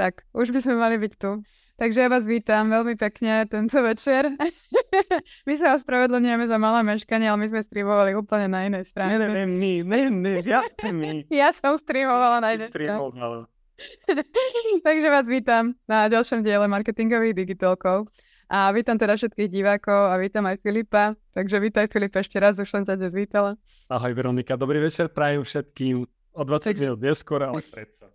Tak, už by sme mali byť tu. Takže ja vás vítam veľmi pekne tento večer. my sa ospravedlňujeme za malé meškanie, ale my sme streamovali úplne na inej strane. Ne, ne, my, ne, ne, žiadne my. ja som streamovala na inej strane. Takže vás vítam na ďalšom diele marketingových digitalkov. A vítam teda všetkých divákov a vítam aj Filipa. Takže vítaj Filip ešte raz, už som ťa dnes vítala. Ahoj Veronika, dobrý večer prajem všetkým. O 20 minút neskôr, ale predsa.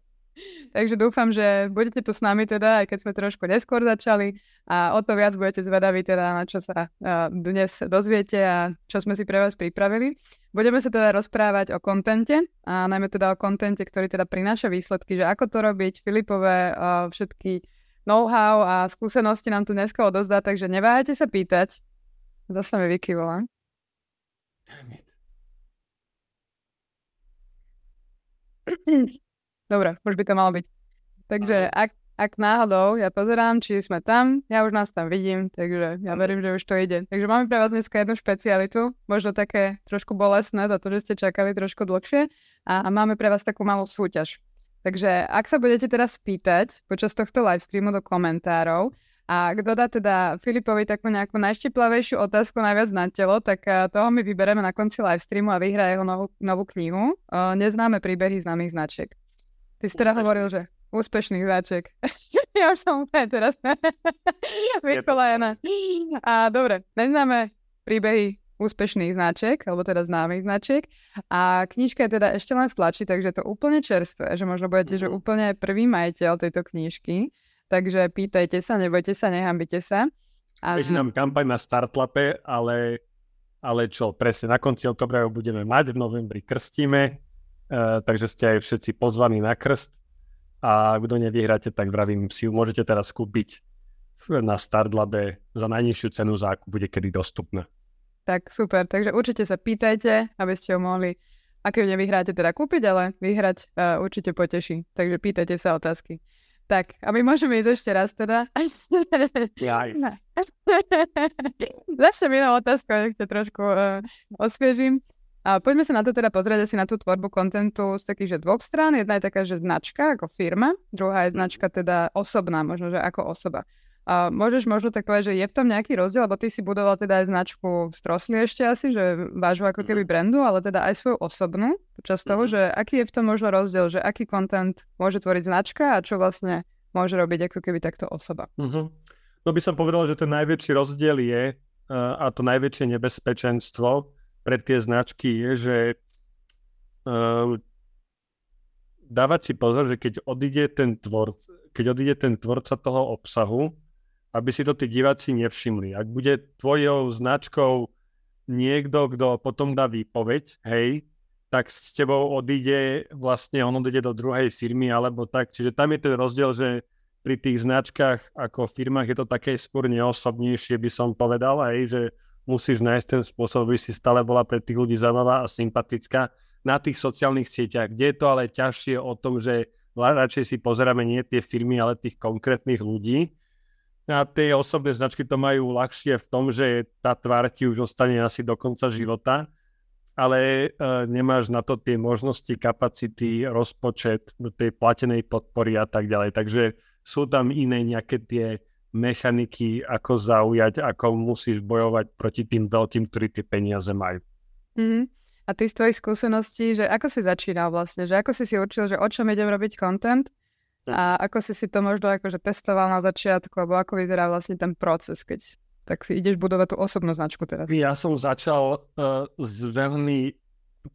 Takže dúfam, že budete tu s nami teda, aj keď sme trošku neskôr začali a o to viac budete zvedaví teda, na čo sa uh, dnes dozviete a čo sme si pre vás pripravili. Budeme sa teda rozprávať o kontente a najmä teda o kontente, ktorý teda prináša výsledky, že ako to robiť, Filipové uh, všetky know-how a skúsenosti nám tu dneska odozdá, takže neváhajte sa pýtať. Zase mi vykyvola. Dobre, už by to malo byť. Takže ak, ak náhodou, ja pozerám, či sme tam, ja už nás tam vidím, takže ja verím, že už to ide. Takže máme pre vás dneska jednu špecialitu, možno také trošku bolestné za to, že ste čakali trošku dlhšie a, a máme pre vás takú malú súťaž. Takže ak sa budete teraz spýtať počas tohto livestreamu do komentárov, a kto dá teda Filipovi takú nejakú najštiplavejšiu otázku najviac na telo, tak toho my vybereme na konci livestreamu a vyhraje jeho novú, novú knihu. Neznáme príbehy známych značiek. Ty si teda hovoril, že úspešných záček. ja už som úplne teraz vykolajená. A dobre, neznáme príbehy úspešných značiek, alebo teda známych značiek. A knižka je teda ešte len v tlači, takže to úplne čerstvé, že možno budete, že mhm. úplne prvý majiteľ tejto knižky. Takže pýtajte sa, nebojte sa, nehambite sa. A... Ešte nám kampaň na Startlape, ale, ale čo, presne na konci oktobra budeme mať, v novembri krstíme, takže ste aj všetci pozvaní na krst a kto nevyhráte, tak vravím si môžete teraz kúpiť na Startlabe za najnižšiu cenu, za akú bude kedy dostupná. Tak super, takže určite sa pýtajte, aby ste ho mohli, ak ju nevyhráte, teda kúpiť, ale vyhrať uh, určite poteší. Takže pýtajte sa otázky. Tak, a my môžeme ísť ešte raz teda. Nice. Začnem inou otázkou, nech ťa trošku uh, osviežím. A poďme sa na to teda pozrieť asi na tú tvorbu kontentu z takých, že dvoch strán. Jedna je taká, že značka ako firma, druhá je značka teda osobná, možno, že ako osoba. A môžeš možno tak povedať, že je v tom nejaký rozdiel, lebo ty si budoval teda aj značku v Strosli ešte asi, že vážu ako keby mhm. brandu, ale teda aj svoju osobnú počas toho, mhm. že aký je v tom možno rozdiel, že aký content môže tvoriť značka a čo vlastne môže robiť ako keby takto osoba. Uh-huh. No by som povedal, že ten najväčší rozdiel je uh, a to najväčšie nebezpečenstvo pre tie značky je, že uh, dávať si pozor, že keď odíde ten tvor, keď odíde ten tvorca toho obsahu, aby si to tí diváci nevšimli. Ak bude tvojou značkou niekto, kto potom dá výpoveď, hej, tak s tebou odíde, vlastne on odíde do druhej firmy alebo tak. Čiže tam je ten rozdiel, že pri tých značkách ako firmách je to také skôr neosobnejšie, by som povedal, hej, že musíš nájsť ten spôsob, aby si stále bola pre tých ľudí zaujímavá a sympatická na tých sociálnych sieťach, kde je to ale ťažšie o tom, že radšej si pozeráme nie tie firmy, ale tých konkrétnych ľudí. A tie osobné značky to majú ľahšie v tom, že tá tvár ti už ostane asi do konca života, ale e, nemáš na to tie možnosti, kapacity, rozpočet tej platenej podpory a tak ďalej. Takže sú tam iné nejaké tie mechaniky, ako zaujať, ako musíš bojovať proti tým veľkým, ktorí tie peniaze majú. Mm-hmm. A ty z tvojich skúseností, že ako si začínal vlastne, že ako si si učil, že o čom idem robiť content a ako si si to možno akože testoval na začiatku, alebo ako vyzerá vlastne ten proces, keď tak si ideš budovať tú osobnú značku teraz. Ja som začal uh, z veľmi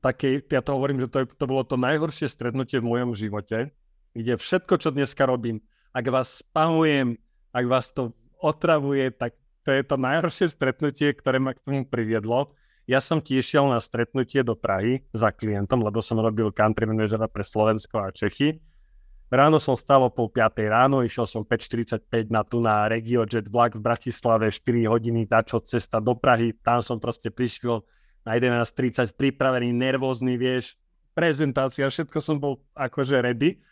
takej, ja to hovorím, že to, je, to bolo to najhoršie stretnutie v mojom živote, kde všetko, čo dneska robím, ak vás spamujem, ak vás to otravuje, tak to je to najhoršie stretnutie, ktoré ma k tomu priviedlo. Ja som tiež šiel na stretnutie do Prahy za klientom, lebo som robil country manažera pre Slovensko a Čechy. Ráno som stal o pol 5 ráno, išiel som 5.45 na tu na RegioJet vlak v Bratislave, 4 hodiny táčo cesta do Prahy, tam som proste prišiel na 11.30 pripravený, nervózny, vieš, prezentácia, všetko som bol akože ready.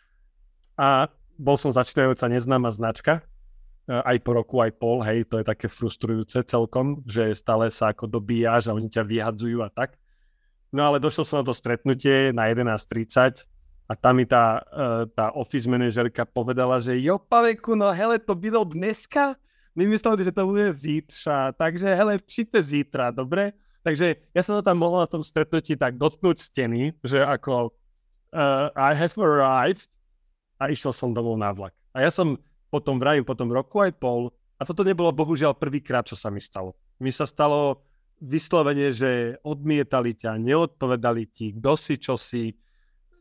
A bol som začínajúca neznáma značka, aj po roku, aj pol, hej, to je také frustrujúce celkom, že stále sa ako dobíjaš a oni ťa vyhadzujú a tak. No ale došiel som na to stretnutie na 11.30 a tam mi tá, uh, tá office manažerka povedala, že jo, Paveku, no hele, to bylo dneska? My mysleli, že to bude zítra, takže hele, přijďte zítra, dobre? Takže ja som to tam mohol na tom stretnutí tak dotknúť steny, že ako uh, I have arrived a išiel som domov na vlak. A ja som potom vrajím, potom roku aj pol, a toto nebolo bohužiaľ prvýkrát, čo sa mi stalo. Mi sa stalo vyslovene, že odmietali ťa, neodpovedali ti, kto si, čo si,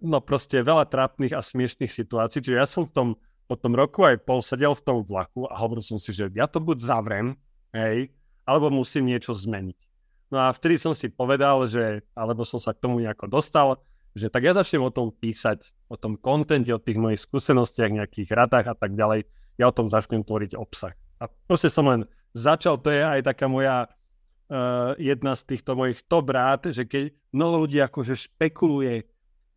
no proste veľa trápnych a smiešných situácií. Čiže ja som v tom, po tom roku aj pol sedel v tom vlaku a hovoril som si, že ja to buď zavrem, hej, alebo musím niečo zmeniť. No a vtedy som si povedal, že, alebo som sa k tomu nejako dostal, že tak ja začnem o tom písať, o tom kontente, o tých mojich skúsenostiach, nejakých radách a tak ďalej. Ja o tom začnem tvoriť obsah. A proste som len začal, to je aj taká moja uh, jedna z týchto mojich top rád, že keď mnoho ľudí akože špekuluje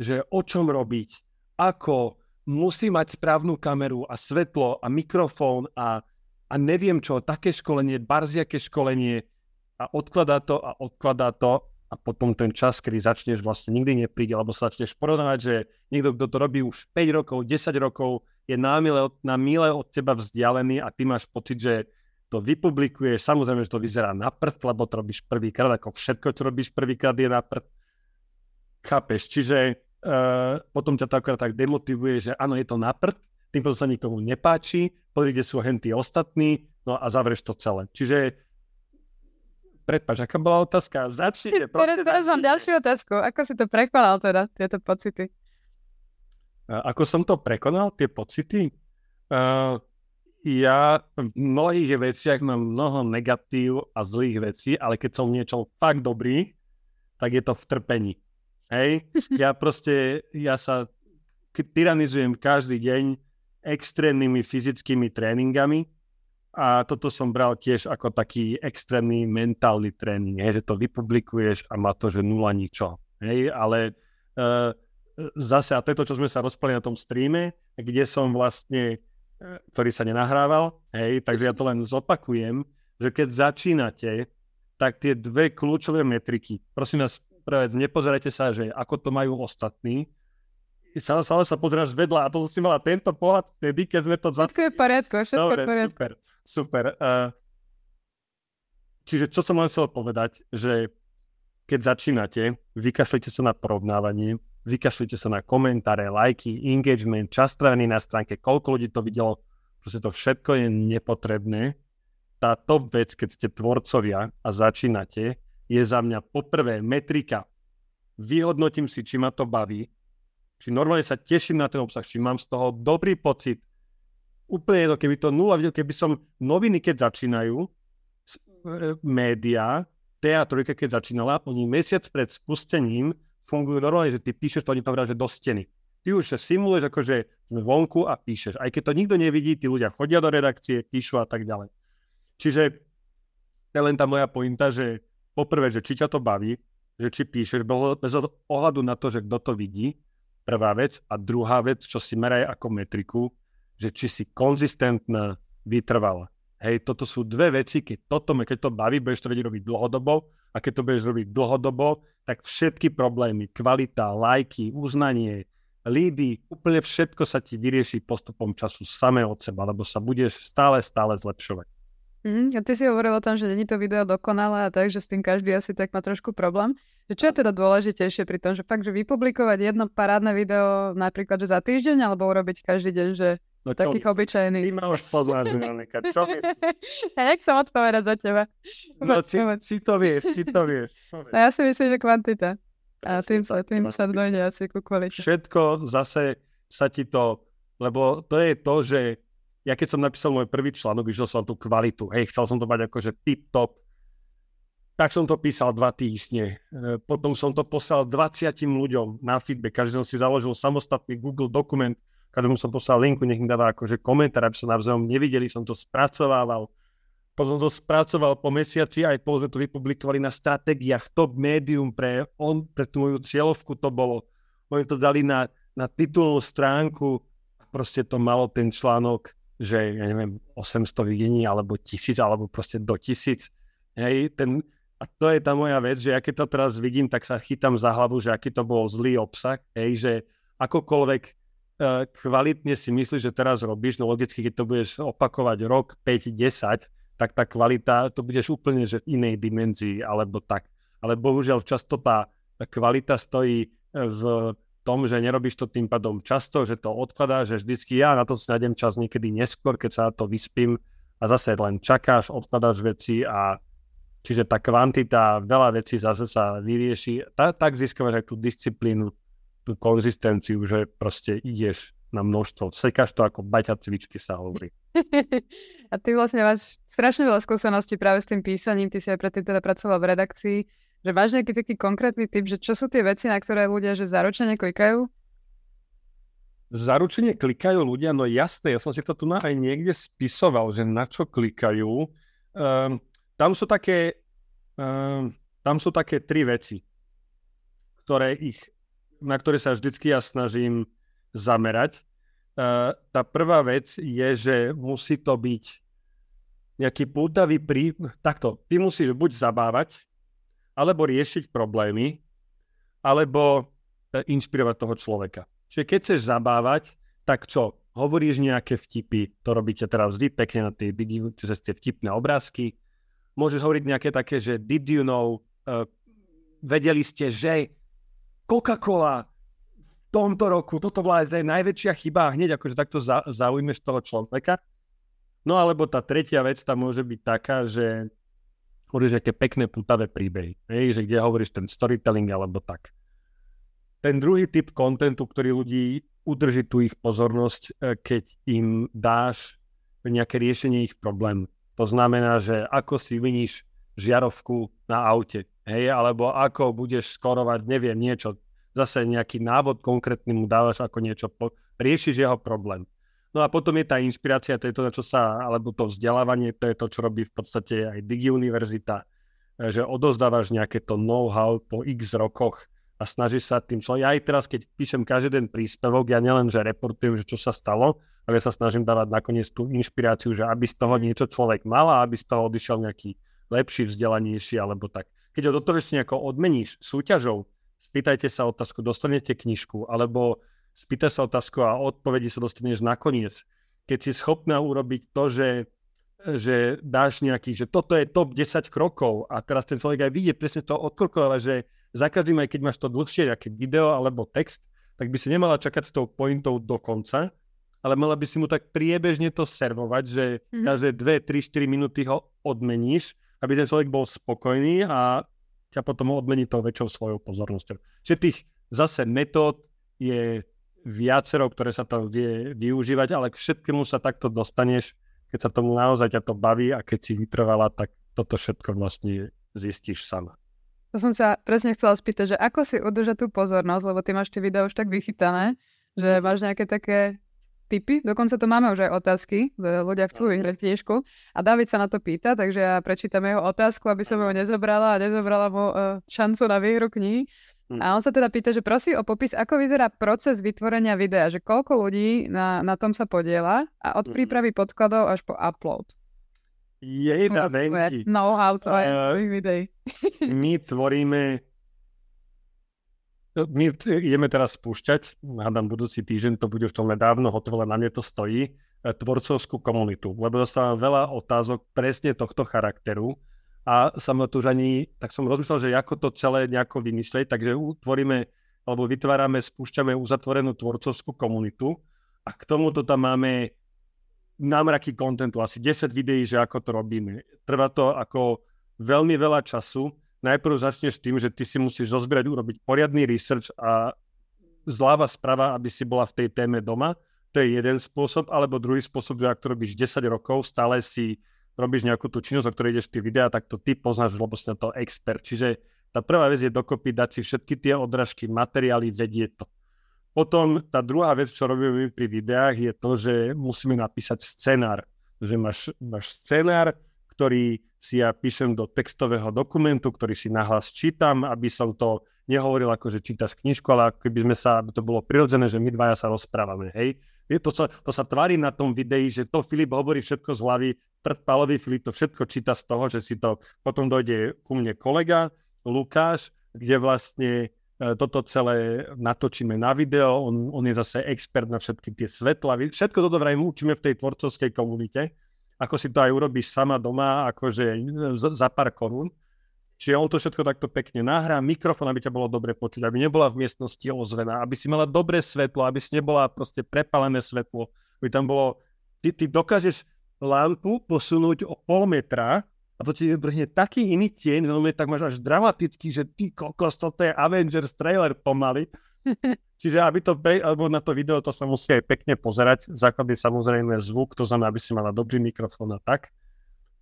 že o čom robiť, ako, musí mať správnu kameru a svetlo a mikrofón a, a neviem čo, také školenie, barziaké školenie a odkladá to a odkladá to a potom ten čas, kedy začneš vlastne nikdy nepríde, alebo sa začneš porovnávať, že niekto, kto to robí už 5 rokov, 10 rokov, je na mile, na mile od teba vzdialený a ty máš pocit, že to vypublikuješ, samozrejme, že to vyzerá na prd, lebo to robíš prvýkrát, ako všetko, čo robíš prvýkrát je na prd. Chápeš? Čiže uh, potom ťa to akorát tak demotivuje, že áno, je to na prd, tým potom sa nikomu nepáči, pozri, kde sú henty ostatní, no a zavrieš to celé. Čiže Prepač, aká bola otázka? Začnite, proste Teraz mám ďalšiu otázku. Ako si to prekonal teda, tieto pocity? Ako som to prekonal, tie pocity? Uh, ja v mnohých veciach mám mnoho negatív a zlých vecí, ale keď som niečo fakt dobrý, tak je to v trpení. Hej, ja proste, ja sa tyranizujem každý deň extrémnymi fyzickými tréningami a toto som bral tiež ako taký extrémny mentálny tréning, hej, že to vypublikuješ a má to, že nula ničo. Hej, ale uh, zase, a to je to, čo sme sa rozprávali na tom streame, kde som vlastne, e, ktorý sa nenahrával, hej, takže ja to len zopakujem, že keď začínate, tak tie dve kľúčové metriky, prosím vás, vec, nepozerajte sa, že ako to majú ostatní. Stále, stále sa pozeráš vedľa a to si mala tento pohľad vtedy, keď sme to... Všetko je v poriadku, všetko Dobre, je v poriadku. super, super. Uh, čiže čo som len chcel povedať, že keď začínate, vykašlite sa na porovnávanie, vykašlite sa na komentáre, lajky, engagement, čas strávený na stránke, koľko ľudí to videlo, proste to všetko je nepotrebné. Tá top vec, keď ste tvorcovia a začínate, je za mňa poprvé metrika. Vyhodnotím si, či ma to baví, či normálne sa teším na ten obsah, či mám z toho dobrý pocit. Úplne to, keby to nula videl, keby som noviny, keď začínajú, e, média, TA3, keď začínala, oni mesiac pred spustením fungujú normálne, že ty píšeš to, oni to že do steny. Ty už sa simuluješ akože vonku a píšeš. Aj keď to nikto nevidí, tí ľudia chodia do redakcie, píšu a tak ďalej. Čiže to je len tá moja pointa, že poprvé, že či ťa to baví, že či píšeš bez ohľadu na to, že kto to vidí, prvá vec. A druhá vec, čo si meraj ako metriku, že či si konzistentná, vytrvala. Hej, toto sú dve veci, keď toto, keď to baví, budeš to vedieť robiť dlhodobo a keď to budeš robiť dlhodobo, tak všetky problémy, kvalita, lajky, uznanie, lídy, úplne všetko sa ti vyrieši postupom času samé od seba, lebo sa budeš stále, stále zlepšovať. Mm, a ty si hovoril o tom, že není to video dokonalé a tak, že s tým každý asi tak má trošku problém. Že čo je teda dôležitejšie pri tom, že fakt, že vypublikovať jedno parádne video napríklad, že za týždeň, alebo urobiť každý deň, že no čo, takých obyčajných. Ty ma už poznáš, Čo A jak som odpovedať za teba? No, či, či, to vieš, či to vieš. No ja si myslím, že kvantita. A tým sa, tým sa dojde asi ku kvalite. Všetko zase sa ti to, lebo to je to, že ja keď som napísal môj prvý článok, vyšiel som tú kvalitu, hej, chcel som to mať akože tip-top, tak som to písal dva týždne. E, potom som to poslal 20 ľuďom na feedback, každý som si založil samostatný Google dokument, každému som poslal linku, nech mi dáva akože komentár, aby sa navzájom nevideli, som to spracovával. Potom to spracoval po mesiaci, aj po sme to vypublikovali na stratégiách top médium pre, on, pre tú moju cieľovku to bolo. Oni to dali na, na titulnú stránku a proste to malo ten článok že ja neviem, 800 videní alebo 1000 alebo proste do 1000. Hej, ten, a to je tá moja vec, že ja keď to teraz vidím, tak sa chytám za hlavu, že aký to bol zlý obsah, hej, že akokoľvek uh, kvalitne si myslíš, že teraz robíš, no logicky, keď to budeš opakovať rok, 5, 10, tak tá kvalita, to budeš úplne že v inej dimenzii, alebo tak. Ale bohužiaľ často tá kvalita stojí v tom, že nerobíš to tým pádom často, že to odkladá, že vždycky ja na to si nájdem čas niekedy neskôr, keď sa na to vyspím a zase len čakáš, odkladáš veci a čiže tá kvantita, veľa vecí zase sa vyrieši. Ta, tak získavaš aj tú disciplínu, tú konzistenciu, že proste ideš na množstvo. Sekáš to ako baťa cvičky sa hovorí. a ty vlastne máš strašne veľa skúseností práve s tým písaním, ty si aj predtým teda pracoval v redakcii že máš nejaký taký konkrétny typ, že čo sú tie veci, na ktoré ľudia že zaručene klikajú? Zaručenie klikajú ľudia, no jasné, ja som si to tu aj niekde spisoval, že na čo klikajú. Um, tam sú také, um, tam sú také tri veci, ktoré ich, na ktoré sa vždycky ja snažím zamerať. Uh, tá prvá vec je, že musí to byť nejaký pútavý prí... Takto, ty musíš buď zabávať, alebo riešiť problémy, alebo e, inšpirovať toho človeka. Čiže keď chceš zabávať, tak čo? Hovoríš nejaké vtipy, to robíte teraz vy pekne na tej cez tie vtipné obrázky. Môžeš hovoriť nejaké také, že did you know, uh, vedeli ste, že Coca-Cola v tomto roku, toto bola aj najväčšia chyba hneď akože takto za, zaujmeš toho človeka. No alebo tá tretia vec tam môže byť taká, že hovoríš aké pekné putavé príbehy, hej, že kde hovoríš ten storytelling alebo tak. Ten druhý typ kontentu, ktorý ľudí udrží tu ich pozornosť, e, keď im dáš nejaké riešenie ich problému. To znamená, že ako si vyníš žiarovku na aute, hej, alebo ako budeš skorovať, neviem, niečo, zase nejaký návod konkrétny mu dávaš, ako niečo, po, riešiš jeho problém. No a potom je tá inšpirácia, to je to, na čo sa, alebo to vzdelávanie, to je to, čo robí v podstate aj Digi Univerzita, že odozdávaš nejaké to know-how po x rokoch a snažíš sa tým čo. Ja aj teraz, keď píšem každý den príspevok, ja nielen, že reportujem, že čo sa stalo, ale sa snažím dávať nakoniec tú inšpiráciu, že aby z toho mhm. niečo človek mal a aby z toho odišiel nejaký lepší, vzdelanejší alebo tak. Keď ho do toho ešte nejako odmeníš súťažou, spýtajte sa otázku, dostanete knižku, alebo spýta sa otázku a odpovedi sa dostaneš nakoniec. Keď si schopná urobiť to, že, že dáš nejaký, že toto je top 10 krokov a teraz ten človek aj vidie presne to od krokov, ale že za každým, aj keď máš to dlhšie, aké video alebo text, tak by si nemala čakať s tou pointou do konca, ale mala by si mu tak priebežne to servovať, že mm-hmm. každé 2, 3, 4 minúty ho odmeníš, aby ten človek bol spokojný a ťa potom odmení to väčšou svojou pozornosťou. Čiže tých zase metód je viacero, ktoré sa tam vie využívať, ale k všetkému sa takto dostaneš, keď sa tomu naozaj ťa to baví a keď si vytrvala, tak toto všetko vlastne zistíš sama. To som sa presne chcela spýtať, že ako si udržať tú pozornosť, lebo ty máš tie videá už tak vychytané, že mhm. máš nejaké také tipy, dokonca to máme už aj otázky, ľudia chcú vyhrať knižku a David sa na to pýta, takže ja prečítam jeho otázku, aby som ho nezobrala a nezobrala mu uh, šancu na výhru knihy. Hm. A on sa teda pýta, že prosí o popis, ako vyzerá proces vytvorenia videa, že koľko ľudí na, na tom sa podiela a od hm. prípravy podkladov až po upload. Jej na denky. Know-how to je uh, videí. My tvoríme my ideme teraz spúšťať, hádam budúci týždeň, to bude už to nedávno hotové, na mne to stojí, e, tvorcovskú komunitu, lebo dostávam veľa otázok presne tohto charakteru, a som tu už ani, tak som rozmyslel, že ako to celé nejako vymyslieť, takže utvoríme alebo vytvárame, spúšťame uzatvorenú tvorcovskú komunitu. A k tomuto tam máme námraky kontentu, asi 10 videí, že ako to robíme. Trvá to ako veľmi veľa času. Najprv začneš tým, že ty si musíš zozbierať, urobiť poriadny research a zláva sprava, aby si bola v tej téme doma. To je jeden spôsob, alebo druhý spôsob, že ak to robíš 10 rokov, stále si robíš nejakú tú činnosť, o ktorej ideš tie videá, tak to ty poznáš, lebo si na to expert. Čiže tá prvá vec je dokopy dať si všetky tie odrážky, materiály, vedieť to. Potom tá druhá vec, čo robíme pri videách, je to, že musíme napísať scenár. Že máš, máš scenár, ktorý si ja píšem do textového dokumentu, ktorý si nahlas čítam, aby som to nehovoril ako, že čítaš knižku, ale keby sme sa, aby to bolo prirodzené, že my dvaja sa rozprávame, hej. Je to, sa, to sa tvári na tom videi, že to Filip hovorí všetko z hlavy, predpalový Filip to všetko číta z toho, že si to potom dojde ku mne kolega Lukáš, kde vlastne toto celé natočíme na video, on, on je zase expert na všetky tie svetla, všetko toto vraj učíme v tej tvorcovskej komunite, ako si to aj urobíš sama doma, akože za pár korún. Čiže on to všetko takto pekne nahrá, mikrofón, aby ťa bolo dobre počuť, aby nebola v miestnosti ozvená, aby si mala dobré svetlo, aby si nebola proste prepalené svetlo, aby tam bolo, ty, ty dokážeš lampu posunúť o pol metra a to ti vrhne taký iný tieň, že tak máš až dramatický, že ty kokos, toto je Avengers trailer pomaly. Čiže aby to, alebo na to video to sa musí aj pekne pozerať. Základ samozrejme zvuk, to znamená, aby si mala dobrý mikrofón a tak.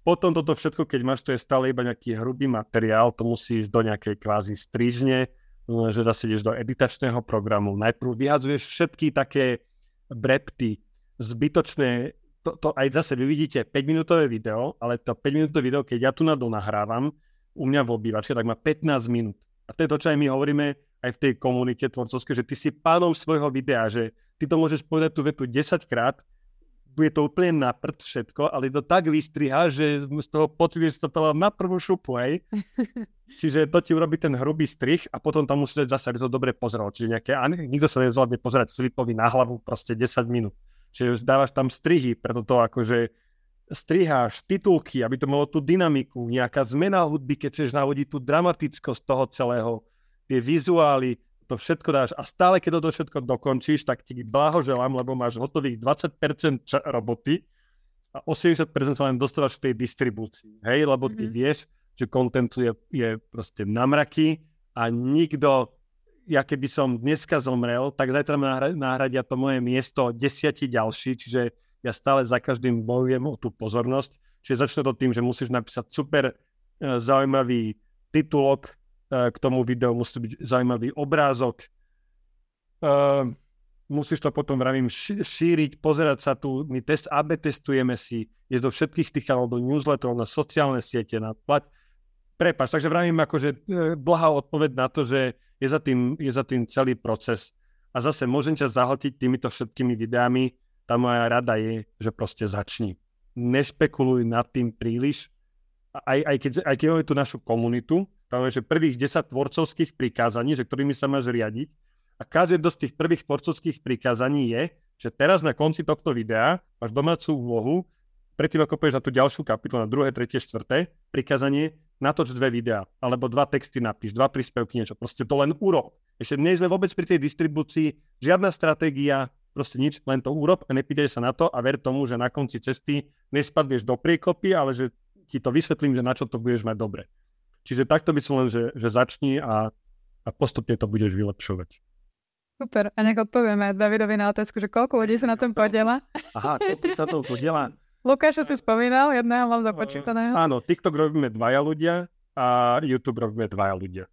Potom toto všetko, keď máš, to je stále iba nejaký hrubý materiál, to musí ísť do nejakej kvázi strižne, že zase ideš do editačného programu. Najprv vyhadzuješ všetky také brepty, zbytočné to, to aj zase vy vidíte 5-minútové video, ale to 5-minútové video, keď ja tu na nahrávam, u mňa v obývačke, tak má 15 minút. A to je to, čo aj my hovoríme aj v tej komunite tvorcovskej, že ty si pánom svojho videa, že ty to môžeš povedať tú vetu 10 krát, bude to úplne na prd všetko, ale to tak vystriha, že z toho pocit, že to na prvú šupu, hej. Čiže to ti urobí ten hrubý strich a potom tam musíš zase, aby to dobre pozeral. Čiže nejaké, nikto sa nezvládne pozerať Filipovi na hlavu proste 10 minút. Čiže dávaš tam strihy, preto to akože striháš, titulky, aby to malo tú dynamiku, nejaká zmena hudby, keď chceš navodiť tú dramatickosť toho celého, tie vizuály, to všetko dáš a stále, keď to všetko dokončíš, tak ti blahoželám, lebo máš hotových 20% ča- roboty a 80% sa len dostávaš v tej distribúcii, hej, lebo ty mm-hmm. vieš, že kontentu je, je proste namraky a nikto ja keby som dneska zomrel, tak zajtra ma nahradia to moje miesto desiatí ďalší, čiže ja stále za každým bojujem o tú pozornosť. Čiže začne to tým, že musíš napísať super e, zaujímavý titulok k tomu videu, musí byť zaujímavý obrázok. E, musíš to potom, vravím, šíriť, pozerať sa tu, my test AB testujeme si, je do všetkých tých kanálov, do newsletterov, na sociálne siete, na plat. Prepač, takže vravím akože blahá odpoveď na to, že je za tým, je za tým celý proces. A zase môžem ťa zahltiť týmito všetkými videami, tá moja rada je, že proste začni. Nešpekuluj nad tým príliš. Aj, aj, keď, aj keď máme tú našu komunitu, tam je, že prvých 10 tvorcovských prikázaní, že ktorými sa máš riadiť, a každé z tých prvých tvorcovských prikázaní je, že teraz na konci tohto videa máš domácu úlohu, predtým ako pôjdeš na tú ďalšiu kapitolu, na druhé, tretie, štvrté, prikázanie, natoč dve videá, alebo dva texty napíš, dva príspevky, niečo. Proste to len urob. Ešte nie sme vôbec pri tej distribúcii, žiadna stratégia, proste nič, len to urob a nepýtaj sa na to a ver tomu, že na konci cesty nespadneš do priekopy, ale že ti to vysvetlím, že na čo to budeš mať dobre. Čiže takto by som len, že, že začni a, a postupne to budeš vylepšovať. Super. A nech odpovieme Davidovi na otázku, že koľko ľudí sa na tom podiela? Aha, koľko sa to podiela? Lukáša si spomínal, jedného mám započítaného. Uh, áno, TikTok robíme dvaja ľudia a YouTube robíme dvaja ľudia.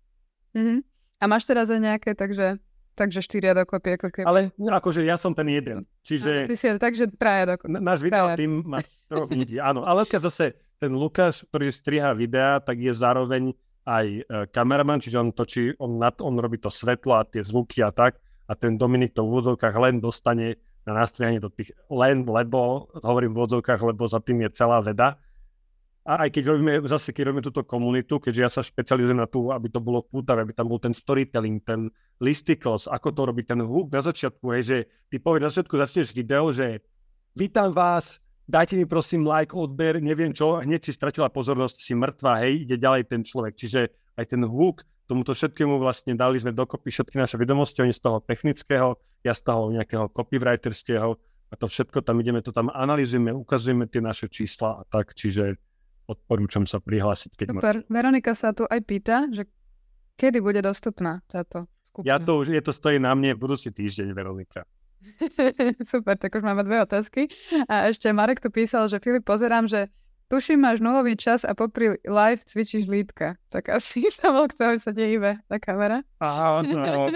Uh-huh. A máš teraz aj nejaké, takže, takže štyria dokopy. Ako keby. Ale no, akože ja som ten jeden. Čiže... ty si takže traja dokopy. Náš video tým má troch ľudí, áno. Ale keď zase ten Lukáš, ktorý striha videa, tak je zároveň aj e, kameraman, čiže on točí, on, nad, on robí to svetlo a tie zvuky a tak. A ten Dominik to v úzovkách len dostane na nastrihanie do tých len, lebo, hovorím v odzovkách, lebo za tým je celá veda. A aj keď robíme, zase keď robíme túto komunitu, keďže ja sa špecializujem na tú, aby to bolo pútavé, aby tam bol ten storytelling, ten listicles, ako to robí ten hook na začiatku, hej, že ty povieš na začiatku, začneš video, že vítam vás, dajte mi prosím like, odber, neviem čo, hneď si stratila pozornosť, si mŕtva, hej, ide ďalej ten človek. Čiže aj ten hook tomuto všetkému vlastne dali sme dokopy všetky naše vedomosti, oni z toho technického, ja z toho nejakého copywriterského a to všetko tam ideme, to tam analizujeme, ukazujeme tie naše čísla a tak, čiže odporúčam sa prihlásiť. Keď Super, ma... Veronika sa tu aj pýta, že kedy bude dostupná táto skupina? Ja to už, je to stojí na mne budúci týždeň, Veronika. Super, tak už máme dve otázky. A ešte Marek tu písal, že Filip, pozerám, že Tuším, máš nulový čas a popri live cvičíš lítka. Tak asi to bol, ktorý sa dejíbe tá kamera. Aha, no.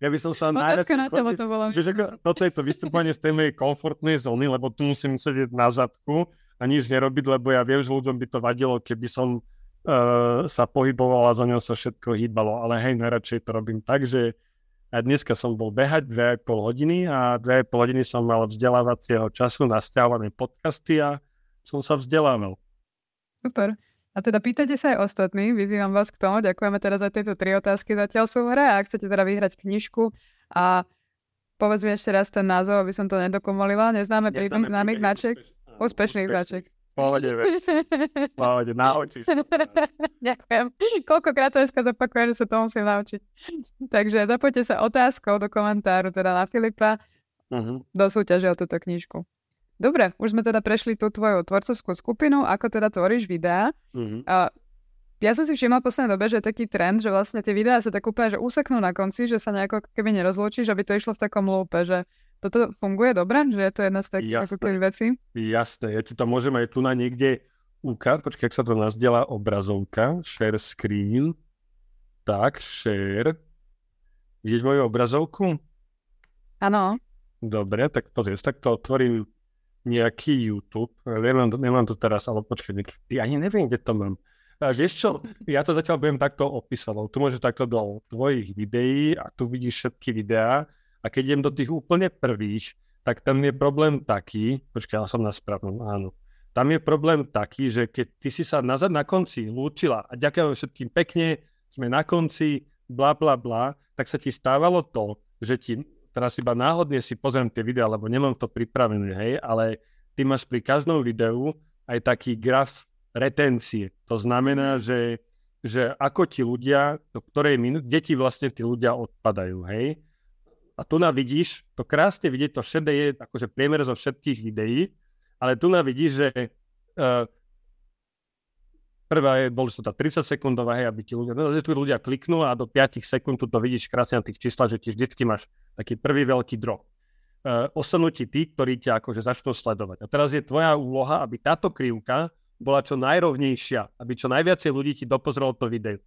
Ja by som sa najviac... na telo to bolo. Že, toto je to vystupovanie z tej mojej komfortnej zóny, lebo tu musím sedieť na zadku a nič nerobiť, lebo ja viem, že ľuďom by to vadilo, keby som uh, sa pohyboval a za ňou sa všetko hýbalo. Ale hej, najradšej to robím tak, že a dneska som bol behať 2,5 hodiny a 2,5 hodiny som mal vzdelávacieho času na stiahované podcasty a som sa vzdelával. Super. A teda pýtajte sa aj ostatní, vyzývam vás k tomu. Ďakujeme teraz za tieto tri otázky. Zatiaľ sú v hre a ak chcete teda vyhrať knižku a povedz mi ešte raz ten názov, aby som to nedokomolila. Neznáme príbeh známych značiek. Úspešných značiek. Pohode, pohode, naučíš sa. Ďakujem. Koľkokrát to dneska zopakujem, že sa to musím naučiť. Takže zapojte sa otázkou do komentáru, teda na Filipa, uh-huh. do súťaže o túto knižku. Dobre, už sme teda prešli tú tvoju tvorcovskú skupinu, ako teda tvoríš videá. Uh-huh. A ja som si všimla v poslednej dobe, že je taký trend, že vlastne tie videá sa tak úplne že úseknú na konci, že sa nejako keby nerozlúčiš, aby to išlo v takom lúpe, že toto funguje dobre? Že je to jedna z takých ako keby? Jasné, ja ti to môžem aj tu na niekde ukázať. Počkaj, ak sa to nazdiela obrazovka. Share screen. Tak, share. Vidíš moju obrazovku? Áno. Dobre, tak pozrieš, tak to otvorím nejaký YouTube. Nemám, nemám to teraz, ale počkaj, ty ani neviem, kde to mám. A vieš čo, ja to zatiaľ budem takto opísať. Tu môžeš takto do tvojich videí a tu vidíš všetky videá a keď idem do tých úplne prvých, tak tam je problém taký, počkaj, som na správnom, áno. Tam je problém taký, že keď ty si sa nazad na konci lúčila a ďakujem všetkým pekne, sme na konci, bla bla bla, tak sa ti stávalo to, že ti, teraz iba náhodne si pozriem tie videá, lebo nemám to pripravené, hej, ale ty máš pri každom videu aj taký graf retencie. To znamená, mhm. že, že ako ti ľudia, do ktorej minúty, kde ti vlastne tí ľudia odpadajú, hej. A tu na vidíš, to krásne vidieť, to šedé je akože priemer zo všetkých videí, ale tu na vidíš, že uh, prvá je dôležitá 30 sekundová, hej, aby ti ľudia, no, že tu ľudia kliknú a do 5 sekúnd tu to vidíš krásne na tých číslach, že ti vždycky máš taký prvý veľký drop. Uh, ostanú ti tí, ktorí ťa akože začnú sledovať. A teraz je tvoja úloha, aby táto krivka bola čo najrovnejšia, aby čo najviacej ľudí ti dopozrelo to video.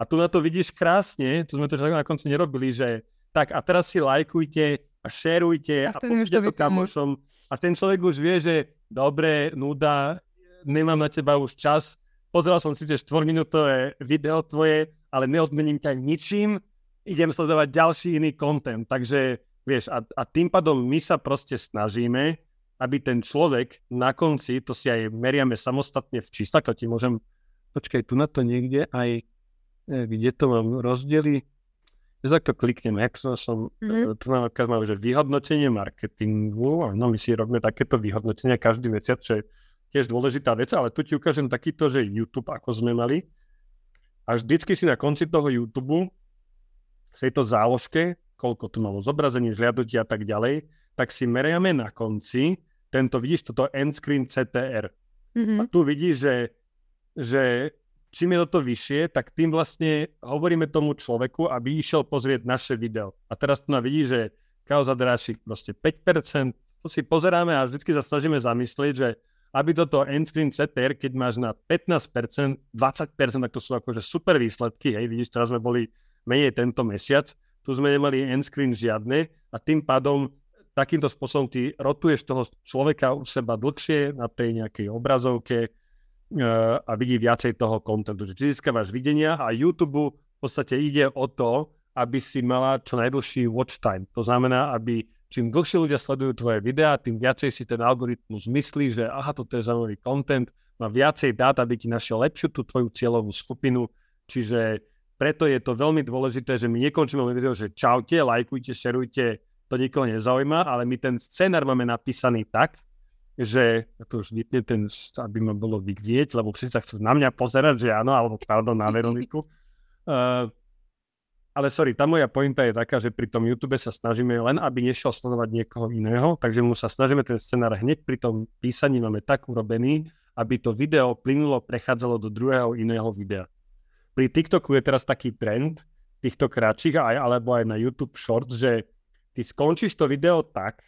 A tu na to vidíš krásne, tu sme to na konci nerobili, že tak a teraz si lajkujte a šerujte a, a pošlite to kamošom. A ten človek už vie, že dobre, nuda, nemám na teba už čas, pozeral som si tie 4-minútové video tvoje, ale neodmením ťa ničím, idem sledovať ďalší iný content. Takže vieš, a, a tým pádom my sa proste snažíme, aby ten človek na konci, to si aj meriame samostatne v číslach, to ti môžem, počkaj, tu na to niekde aj, eh, kde to mám rozdeli, ja to kliknem, jak som, mm-hmm. tu mám, že vyhodnotenie marketingu, no my si robíme takéto vyhodnotenia každý mesiac, čo je tiež dôležitá vec, ale tu ti ukážem takýto, že YouTube, ako sme mali. A vždycky si na konci toho YouTube, v tejto záložke, koľko tu malo zobrazení, zliadnutí a tak ďalej, tak si meriame na konci tento, vidíš, toto end screen CTR. Mm-hmm. A tu vidíš, že, že čím je toto vyššie, tak tým vlastne hovoríme tomu človeku, aby išiel pozrieť naše video. A teraz tu na vidí, že kauza drášik proste 5%, to si pozeráme a vždy sa snažíme zamyslieť, že aby toto end-screen CTR, keď máš na 15%, 20%, tak to sú akože super výsledky, hej, vidíš, teraz sme boli menej tento mesiac, tu sme nemali end-screen žiadne a tým pádom takýmto spôsobom ty rotuješ toho človeka u seba dlhšie na tej nejakej obrazovke, a vidí viacej toho kontentu. Že ty získavaš videnia a YouTube v podstate ide o to, aby si mala čo najdlhší watch time. To znamená, aby čím dlhšie ľudia sledujú tvoje videá, tým viacej si ten algoritmus myslí, že aha, toto je zaujímavý content, má viacej dát, aby ti našiel lepšiu tú tvoju cieľovú skupinu. Čiže preto je to veľmi dôležité, že my nekončíme video, že čaute, lajkujte, šerujte, to nikoho nezaujíma, ale my ten scenár máme napísaný tak, že to už vypne ten, aby ma bolo vidieť, lebo všetci sa chcú na mňa pozerať, že áno, alebo pardon, na Veroniku. Uh, ale sorry, tá moja pointa je taká, že pri tom YouTube sa snažíme len, aby nešiel sledovať niekoho iného, takže mu sa snažíme ten scenár hneď pri tom písaní máme tak urobený, aby to video plynulo prechádzalo do druhého iného videa. Pri TikToku je teraz taký trend, týchto kratších, aj, alebo aj na YouTube Shorts, že ty skončíš to video tak,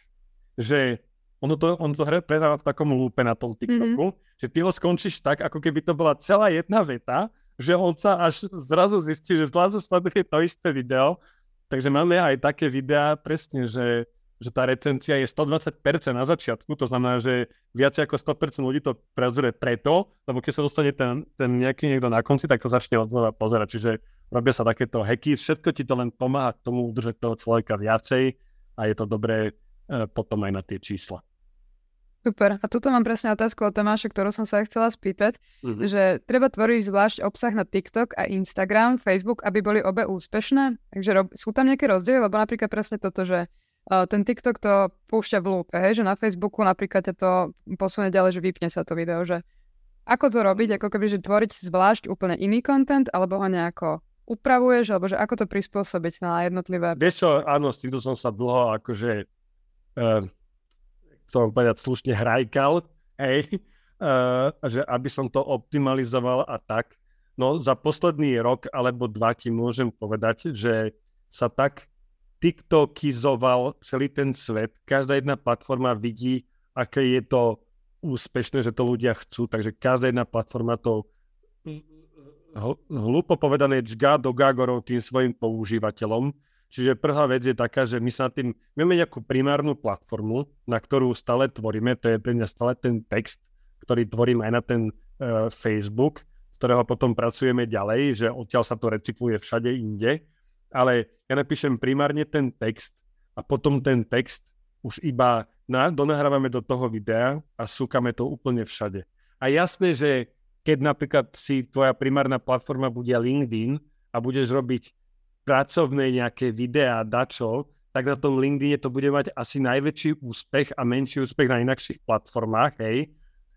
že ono to, on to hre prehráva v takom lúpe na tom TikToku, mm-hmm. že ty ho skončíš tak, ako keby to bola celá jedna veta, že on sa až zrazu zistí, že zrazu sleduje to isté video. Takže máme aj také videá presne, že, že tá retencia je 120% na začiatku, to znamená, že viac ako 100% ľudí to prezrie preto, lebo keď sa dostane ten, ten nejaký niekto na konci, tak to začne odznova pozerať. Čiže robia sa takéto hacky, všetko ti to len pomáha k tomu udržať toho človeka viacej a je to dobré e, potom aj na tie čísla. Super. A tuto mám presne otázku od Tomáša, ktorú som sa chcela spýtať, mm-hmm. že treba tvoriť zvlášť obsah na TikTok a Instagram, Facebook, aby boli obe úspešné. Takže rob, sú tam nejaké rozdiely? Lebo napríklad presne toto, že uh, ten TikTok to púšťa v lúpe, hej? že na Facebooku napríklad to posunie ďalej, že vypne sa to video, že ako to robiť, ako keby, že tvoriť zvlášť úplne iný content, alebo ho nejako upravuješ, alebo že ako to prispôsobiť na jednotlivé... Vieš čo, áno, s týmto som sa dlho akože uh, chcem povedať slušne hrajkal, hej, uh, že aby som to optimalizoval a tak. No za posledný rok alebo dva ti môžem povedať, že sa tak TikTokizoval celý ten svet. Každá jedna platforma vidí, aké je to úspešné, že to ľudia chcú, takže každá jedna platforma to hlúpo povedané čgá do gágorov tým svojim používateľom Čiže prvá vec je taká, že my sa tým, máme nejakú primárnu platformu, na ktorú stále tvoríme, to je pre mňa stále ten text, ktorý tvorím aj na ten uh, Facebook, ktorého potom pracujeme ďalej, že odtiaľ sa to recykluje všade inde, ale ja napíšem primárne ten text a potom ten text už iba na, donahrávame do toho videa a súkame to úplne všade. A jasné, že keď napríklad si tvoja primárna platforma bude LinkedIn a budeš robiť pracovné nejaké videá, dačo, tak na tom LinkedIne to bude mať asi najväčší úspech a menší úspech na inakších platformách, hej.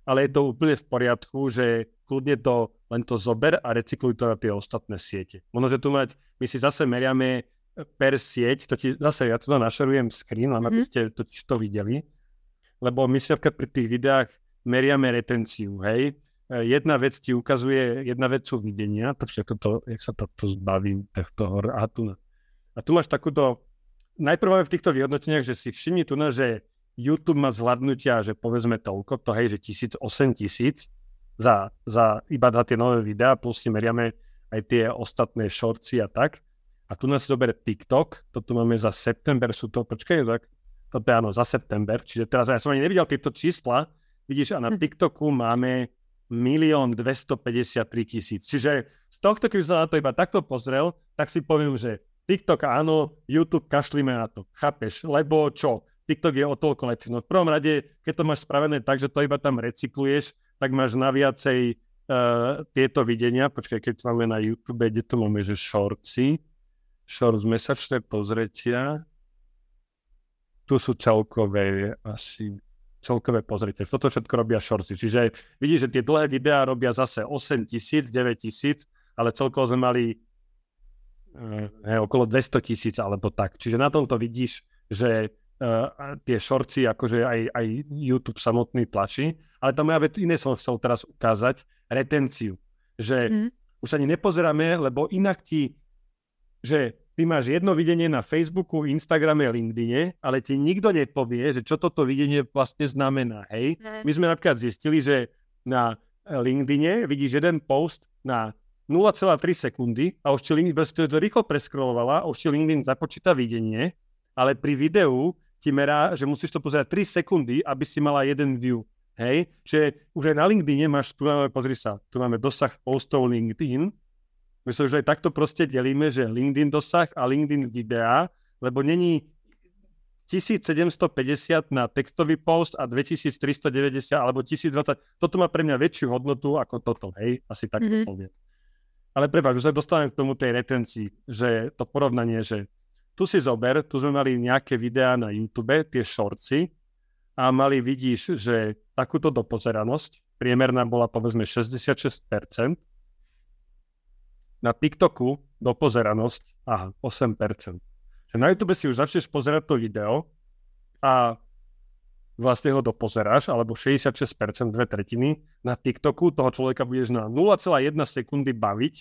Ale je to úplne v poriadku, že kľudne to len to zober a recykluj to na tie ostatné siete. Možno, že tu mať, my si zase meriame per sieť, to ti, zase ja tu našerujem screen, len aby mhm. ste to, to videli, lebo my si napríklad pri tých videách meriame retenciu, hej. Jedna vec ti ukazuje, jedna vec sú videnia, počkaj, toto, jak sa to, to zbavím, toho, a tu, a tu máš takúto, najprv máme v týchto vyhodnoteniach, že si všimni tu na, že YouTube má zhľadnutia, že povedzme toľko, to hej, že tisíc, 8 tisíc za, za iba za tie nové videá, plus si meriame aj tie ostatné shortsy a tak. A tu nás zoberie TikTok, toto máme za september, sú to, počkaj, tak, toto je áno, za september, čiže teraz ja som ani nevidel tieto čísla, vidíš, a na hm. TikToku máme milión 253 tisíc. Čiže z tohto, keď som na to iba takto pozrel, tak si poviem, že TikTok áno, YouTube kašlíme na to. Chápeš? Lebo čo? TikTok je o toľko lepší. No v prvom rade, keď to máš spravené tak, že to iba tam recykluješ, tak máš na viacej uh, tieto videnia. Počkaj, keď máme na YouTube, kde to máme, že shortsy, shorts mesačné pozretia, tu sú celkové asi celkové pozrite. Toto všetko robia shortsy. Čiže vidíš, že tie dlhé videá robia zase 8 tisíc, 9 tisíc, ale celkovo sme mali uh, okolo 200 tisíc alebo tak. Čiže na tomto vidíš, že uh, tie shortsy, akože aj, aj YouTube samotný tlačí, ale tam ja iné som chcel teraz ukázať, retenciu. Že mm. už ani nepozeráme, lebo inak ti, že ty máš jedno videnie na Facebooku, Instagrame, LinkedIne, ale ti nikto nepovie, že čo toto videnie vlastne znamená. Hej? My sme napríklad zistili, že na LinkedIne vidíš jeden post na 0,3 sekundy a už ti LinkedIn, to rýchlo preskrolovala už ti LinkedIn započíta videnie, ale pri videu ti merá, že musíš to pozerať 3 sekundy, aby si mala jeden view. Hej? Čiže už aj na LinkedIne máš, tu máme, pozri sa, tu máme dosah postov LinkedIn, my sa už aj takto proste delíme, že LinkedIn dosah a LinkedIn videá, lebo není 1750 na textový post a 2390 alebo 1020. Toto má pre mňa väčšiu hodnotu ako toto, hej? Asi tak mm-hmm. poviem. Ale prepáč, už sa dostávame k tomu tej retencii, že to porovnanie, že tu si zober, tu sme mali nejaké videá na YouTube, tie shortsy a mali, vidíš, že takúto dopozeranosť, priemerná bola povedzme 66%, na TikToku dopozeranosť, aha, 8%. Že na YouTube si už začneš pozerať to video a vlastne ho dopozeráš, alebo 66%, dve tretiny, na TikToku toho človeka budeš na 0,1 sekundy baviť,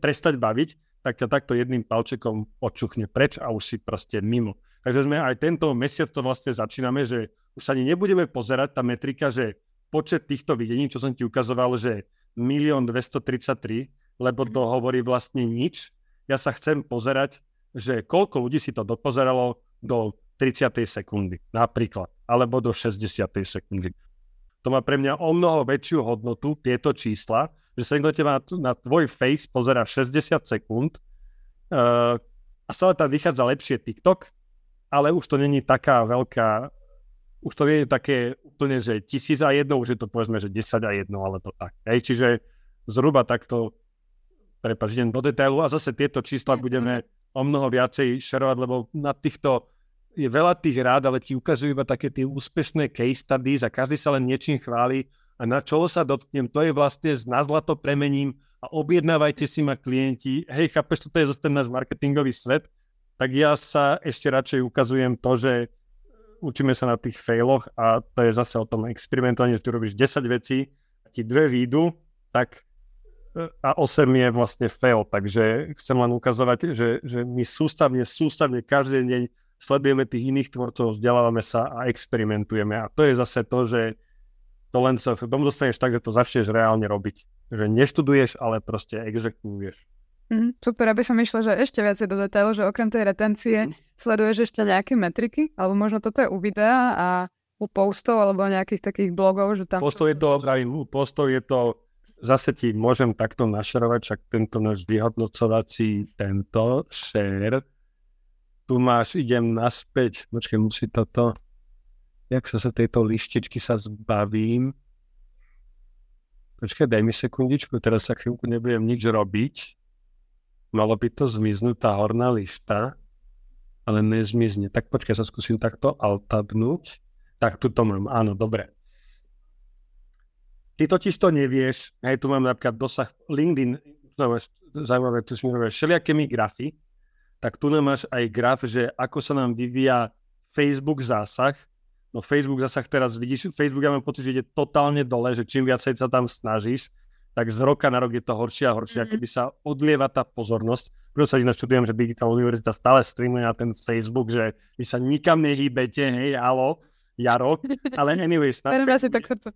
prestať baviť, tak ťa takto jedným palčekom odčuchne preč a už si proste mimo. Takže sme aj tento mesiac to vlastne začíname, že už sa ani nebudeme pozerať, tá metrika, že počet týchto videní, čo som ti ukazoval, že 1 233 lebo to mhm. hovorí vlastne nič. Ja sa chcem pozerať, že koľko ľudí si to dopozeralo do 30. sekundy napríklad, alebo do 60. sekundy. To má pre mňa o mnoho väčšiu hodnotu, tieto čísla, že sa niekto teba na, na tvoj face pozera 60 sekúnd uh, a stále tam vychádza lepšie TikTok, ale už to není taká veľká už to nie je také úplne, že tisíc a jedno, už je to povedzme, že 10 a jedno, ale to tak. Hej, čiže zhruba takto prepáč, idem do detailu a zase tieto čísla budeme o mnoho viacej šerovať, lebo na týchto je veľa tých rád, ale ti ukazujú iba také tie úspešné case studies a každý sa len niečím chváli. A na čo sa dotknem, to je vlastne na zlato premením a objednávajte si ma klienti. Hej, chápeš, toto je zase ten náš marketingový svet, tak ja sa ešte radšej ukazujem to, že učíme sa na tých failoch a to je zase o tom experimentovaní, že tu robíš 10 vecí a ti dve výjdu, tak e, a 8 je vlastne fail, takže chcem len ukazovať, že, že my sústavne, sústavne každý deň sledujeme tých iných tvorcov, vzdelávame sa a experimentujeme a to je zase to, že to len sa dom dostaneš tak, že to začneš reálne robiť. Že neštuduješ, ale proste exekuješ. Mm, super, aby som išla, že ešte viacej do detailu, že okrem tej retencie mm. sleduješ ešte nejaké metriky, alebo možno toto je u videa a u postov alebo nejakých takých blogov, že tam... Postov je to, postov je to, zase ti môžem takto našerovať, však tento náš vyhodnocovací, tento share, tu máš, idem naspäť, počkej, musí toto, jak sa sa tejto lištičky sa zbavím, počkaj, daj mi sekundičku, teraz sa chvíľku nebudem nič robiť, malo by to zmiznúť tá horná lišta, ale nezmizne. Tak počkaj, sa skúsim takto altabnúť. Tak, tu to mám, áno, dobre. Ty totiž to nevieš, aj tu mám napríklad dosah LinkedIn, zaujímavé, tu sme robili všelijaké mi grafy, tak tu nám máš aj graf, že ako sa nám vyvíja Facebook zásah. No Facebook zásah teraz vidíš, Facebook ja mám pocit, že ide totálne dole, že čím viacej sa tam snažíš, tak z roka na rok je to horšie a horšie, mm-hmm. keby sa odlieva tá pozornosť. Preto sa ináč študujem, že Digitálna univerzita stále streamuje na ten Facebook, že vy sa nikam nehýbete, hej, alo, Jaro. Ale anyways, na, tak srdce.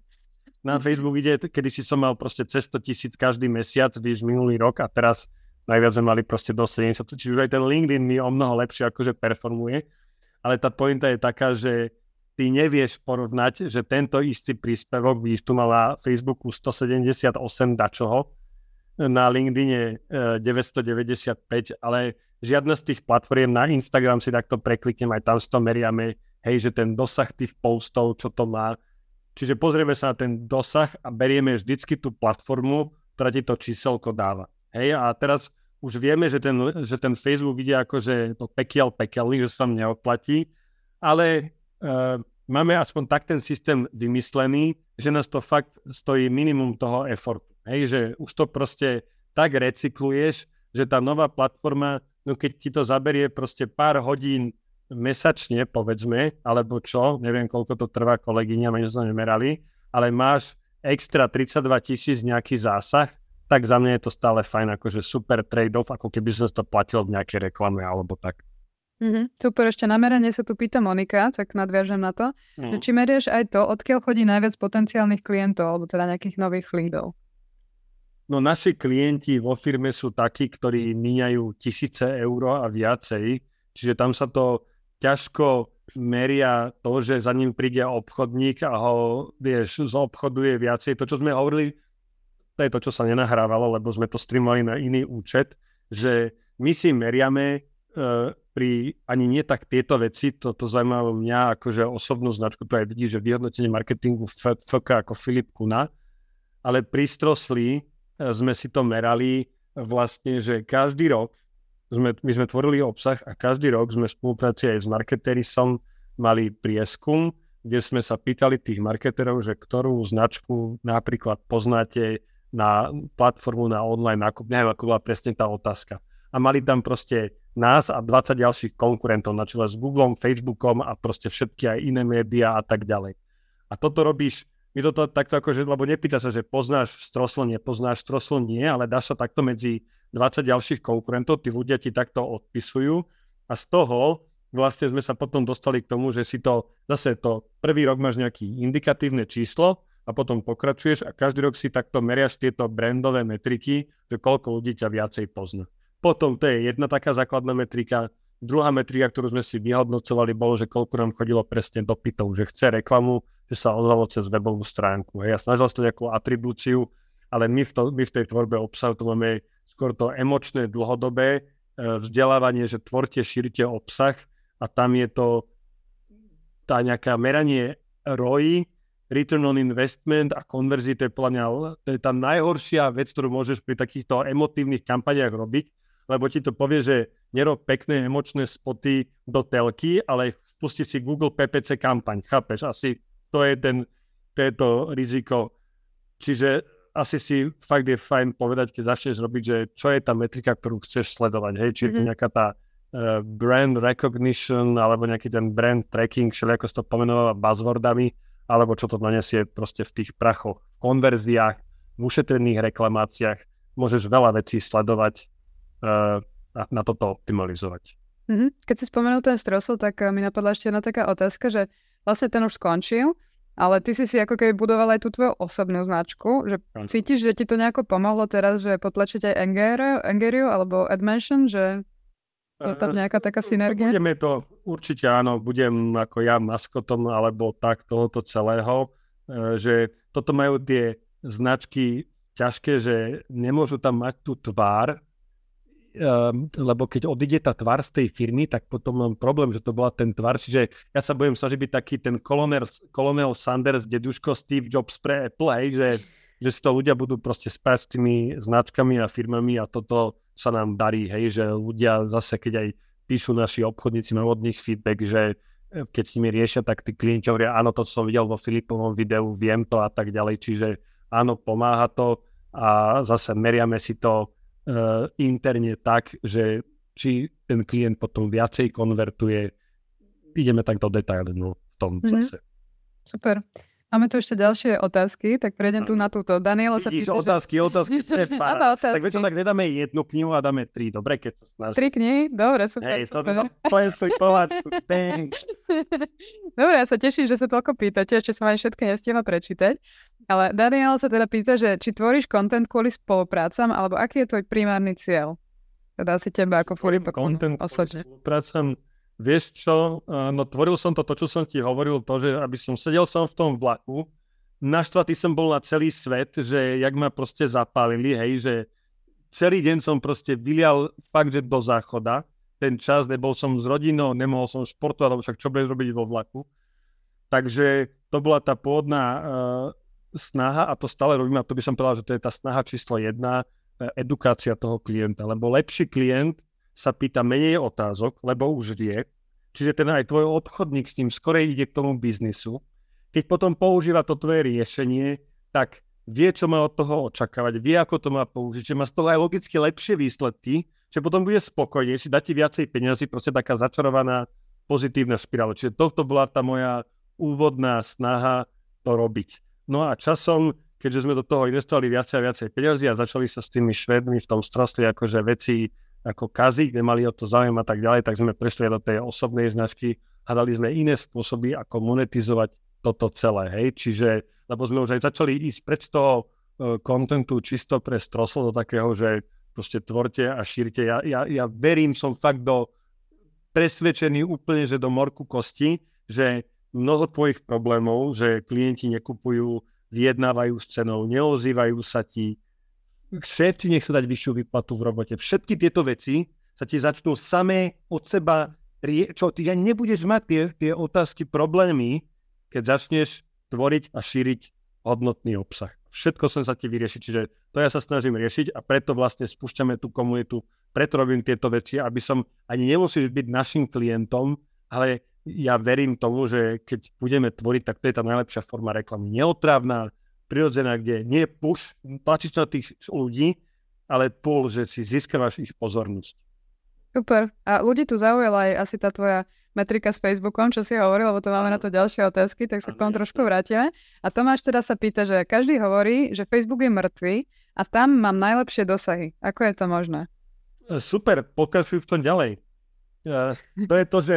Na Facebook ide, kedy si som mal proste cez 100 tisíc každý mesiac, vieš, minulý rok a teraz najviac sme mali proste do 70, čiže už aj ten LinkedIn mi o mnoho lepšie akože performuje. Ale tá pointa je taká, že ty nevieš porovnať, že tento istý príspevok, vidíš, tu mal na Facebooku 178 dačoho, na LinkedIne 995, e, ale žiadna z tých platform na Instagram si takto prekliknem, aj tam si to meriame, hej, že ten dosah tých postov, čo to má. Čiže pozrieme sa na ten dosah a berieme vždycky tú platformu, ktorá ti to číselko dáva. Hej, a teraz už vieme, že ten, že ten Facebook ide ako, že to pekiel pekelný, že sa tam neoplatí, ale uh, máme aspoň tak ten systém vymyslený, že nás to fakt stojí minimum toho effortu. Hej, že už to proste tak recykluješ, že tá nová platforma, no keď ti to zaberie proste pár hodín mesačne, povedzme, alebo čo, neviem, koľko to trvá kolegyňa, my sme nemerali, ale máš extra 32 tisíc nejaký zásah, tak za mňa je to stále fajn, akože super trade-off, ako keby sa to platil v nejakej reklame alebo tak. Mm-hmm. Super, ešte na meranie sa tu pýta Monika, tak nadviažem na to. Mm. či merieš aj to, odkiaľ chodí najviac potenciálnych klientov, alebo teda nejakých nových leadov? No naši klienti vo firme sú takí, ktorí míňajú tisíce eur a viacej, čiže tam sa to ťažko meria to, že za ním príde obchodník a ho, vieš, zobchoduje viacej. To, čo sme hovorili, to je to, čo sa nenahrávalo, lebo sme to streamovali na iný účet, že my si meriame uh, pri ani nie tak tieto veci, to, to zaujímavé mňa akože osobnú značku, to aj vidí, že vyhodnotenie marketingu FK ako Filip Kuna, ale pri Strosli e, sme si to merali vlastne, že každý rok sme, my sme tvorili obsah a každý rok sme v spolupráci aj s Marketerisom mali prieskum, kde sme sa pýtali tých marketerov, že ktorú značku napríklad poznáte na platformu na online nákup, neviem, ako bola presne tá otázka. A mali tam proste nás a 20 ďalších konkurentov na čele s Googlem, Facebookom a proste všetky aj iné médiá a tak ďalej. A toto robíš, my toto takto akože, lebo nepýta sa, že poznáš stroslo, nepoznáš stroslo, nie, ale dáš sa takto medzi 20 ďalších konkurentov, tí ľudia ti takto odpisujú a z toho vlastne sme sa potom dostali k tomu, že si to, zase to prvý rok máš nejaké indikatívne číslo a potom pokračuješ a každý rok si takto meriaš tieto brandové metriky, že koľko ľudí ťa viacej pozná. Potom to je jedna taká základná metrika. Druhá metrika, ktorú sme si vyhodnocovali, bolo, že koľko nám chodilo presne do pitov, že chce reklamu, že sa ozvalo cez webovú stránku. Hej. Ja snažil sa nejakú atribúciu, ale my v, to, my v tej tvorbe obsahu to máme skôr to emočné, dlhodobé e, vzdelávanie, že tvorte, šírite obsah a tam je to tá nejaká meranie ROI, return on investment a konverzii, to je podľa mňa to je tá najhoršia vec, ktorú môžeš pri takýchto emotívnych kampaniách robiť, lebo ti to povie, že nerob pekné emočné spoty do telky, ale spusti si Google PPC kampaň, chápeš? Asi to je, ten, to, je to riziko. Čiže asi si fakt je fajn povedať, keď začneš robiť, že čo je tá metrika, ktorú chceš sledovať, hej? Či je to mm-hmm. nejaká tá uh, brand recognition alebo nejaký ten brand tracking, všeli ako to pomenováva buzzwordami, alebo čo to nanesie proste v tých prachoch, v konverziách, v ušetrených reklamáciách. Môžeš veľa vecí sledovať uh, a na toto optimalizovať. Mm-hmm. Keď si spomenul ten strosl, tak uh, mi napadla ešte jedna taká otázka, že vlastne ten už skončil, ale ty si si ako keby budoval aj tú tvoju osobnú značku, že cítiš, že ti to nejako pomohlo teraz, že potlačiť aj Engeriu alebo Admention, že je tam nejaká taká synergia? Budeme to, určite áno, budem ako ja maskotom alebo tak tohoto celého, e, že toto majú tie značky ťažké, že nemôžu tam mať tú tvár, um, lebo keď odíde tá tvár z tej firmy, tak potom mám problém, že to bola ten tvár. Čiže ja sa budem snažiť byť taký ten kolonel, kolonel Sanders, deduško Steve Jobs pre Apple, hej, že, že si to ľudia budú proste spať s tými značkami a firmami a toto sa nám darí, hej, že ľudia zase, keď aj píšu naši obchodníci, majú od nich feedback, že e, keď s nimi riešia, tak tí klienti hovoria, áno, to, čo som videl vo Filipovom videu, viem to a tak ďalej, čiže áno, pomáha to a zase meriame si to uh, interne tak, že či ten klient potom viacej konvertuje, ideme tak do detailu v tom mm-hmm. zase. Super. Máme tu ešte ďalšie otázky, tak prejdem tu na túto. Daniela sa pýta, otázky, že... otázky, Áno, otázky. Tak veď tak nedáme jednu knihu a dáme tri, dobre, keď sa snaží. Tri knihy? Dobre, super, Hej, to pováčku, Dobre, ja sa teším, že sa toľko pýtate, ešte som aj všetky nestihla prečítať. Ale Daniela sa teda pýta, že či tvoríš kontent kvôli spoluprácam, alebo aký je tvoj primárny cieľ? Teda asi teba ako Filipa osobne. Spoluprácam Vieš čo, no tvoril som to, to, čo som ti hovoril, to, že aby som sedel som v tom vlaku, naštvatý som bol na celý svet, že jak ma proste zapálili, hej, že celý deň som proste vylial fakt, že do záchoda, ten čas, nebol som s rodinou, nemohol som športovať, alebo však čo budem robiť vo vlaku. Takže to bola tá pôvodná uh, snaha a to stále robím a to by som povedal, že to je tá snaha číslo jedna, uh, edukácia toho klienta, lebo lepší klient sa pýta menej otázok, lebo už vie, čiže ten aj tvoj obchodník s tým skorej ide k tomu biznisu. Keď potom používa to tvoje riešenie, tak vie, čo má od toho očakávať, vie, ako to má použiť, že má z toho aj logicky lepšie výsledky, že potom bude spokojnejší, dá ti viacej peniazy, proste taká začarovaná pozitívna spirála. Čiže toto bola tá moja úvodná snaha to robiť. No a časom, keďže sme do toho investovali viacej a viacej peniazy a začali sa s tými švedmi v tom strostli akože veci ako kazy, mali o to záujem a tak ďalej, tak sme prešli do tej osobnej značky, hľadali sme iné spôsoby, ako monetizovať toto celé, hej, čiže, lebo sme už aj začali ísť preč toho kontentu uh, čisto pre stroslo do takého, že proste tvorte a šírte. Ja, ja, ja verím, som fakt do presvedčený úplne, že do morku kosti, že mnoho tvojich problémov, že klienti nekupujú, vyjednávajú s cenou, neozývajú sa ti, šéf ti nechce dať vyššiu výplatu v robote. Všetky tieto veci sa ti začnú samé od seba, čo ty ani nebudeš mať tie, tie otázky, problémy, keď začneš tvoriť a šíriť hodnotný obsah. Všetko som sa ti vyriešiť, čiže to ja sa snažím riešiť a preto vlastne spúšťame tú komunitu, preto robím tieto veci, aby som ani nemusíš byť našim klientom, ale ja verím tomu, že keď budeme tvoriť, tak to je tá najlepšia forma reklamy. Neotrávna, prirodzená, kde nie push, tlačíš na tých ľudí, ale pull, že si získavaš ich pozornosť. Super. A ľudí tu zaujala aj asi tá tvoja metrika s Facebookom, čo si hovoril, lebo to máme na to ďalšie otázky, tak sa k tomu trošku vrátime. A Tomáš teda sa pýta, že každý hovorí, že Facebook je mŕtvý a tam mám najlepšie dosahy. Ako je to možné? E, super, pokračuj v tom ďalej. Uh, to je to, že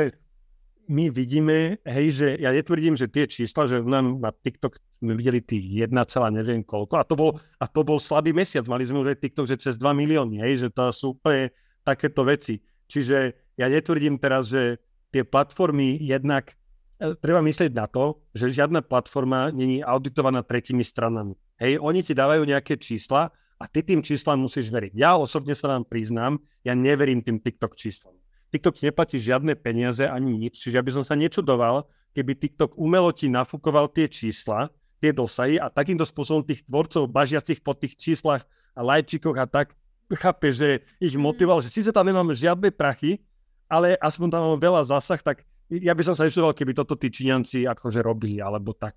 my vidíme, hej, že ja netvrdím, že tie čísla, že nám na TikTok sme videli tých 1, neviem koľko a to, bol, a to bol slabý mesiac, mali sme už aj TikTok, že cez 2 milióny, hej, že to sú úplne takéto veci. Čiže ja netvrdím teraz, že tie platformy jednak, e, treba myslieť na to, že žiadna platforma není auditovaná tretími stranami. Hej, oni ti dávajú nejaké čísla a ty tým číslam musíš veriť. Ja osobne sa vám priznám, ja neverím tým TikTok číslam. TikTok neplatí žiadne peniaze ani nič, čiže aby som sa nečudoval, keby TikTok umelo ti nafúkoval tie čísla, tie dosahy a takýmto spôsobom tých tvorcov bažiacich po tých číslach a lajčikoch a tak chápe, že ich mhm. motivoval, že síce tam nemáme žiadne prachy, ale aspoň tam máme veľa zásah, tak ja by som sa nečudoval, keby toto tí Číňanci akože robili, alebo tak.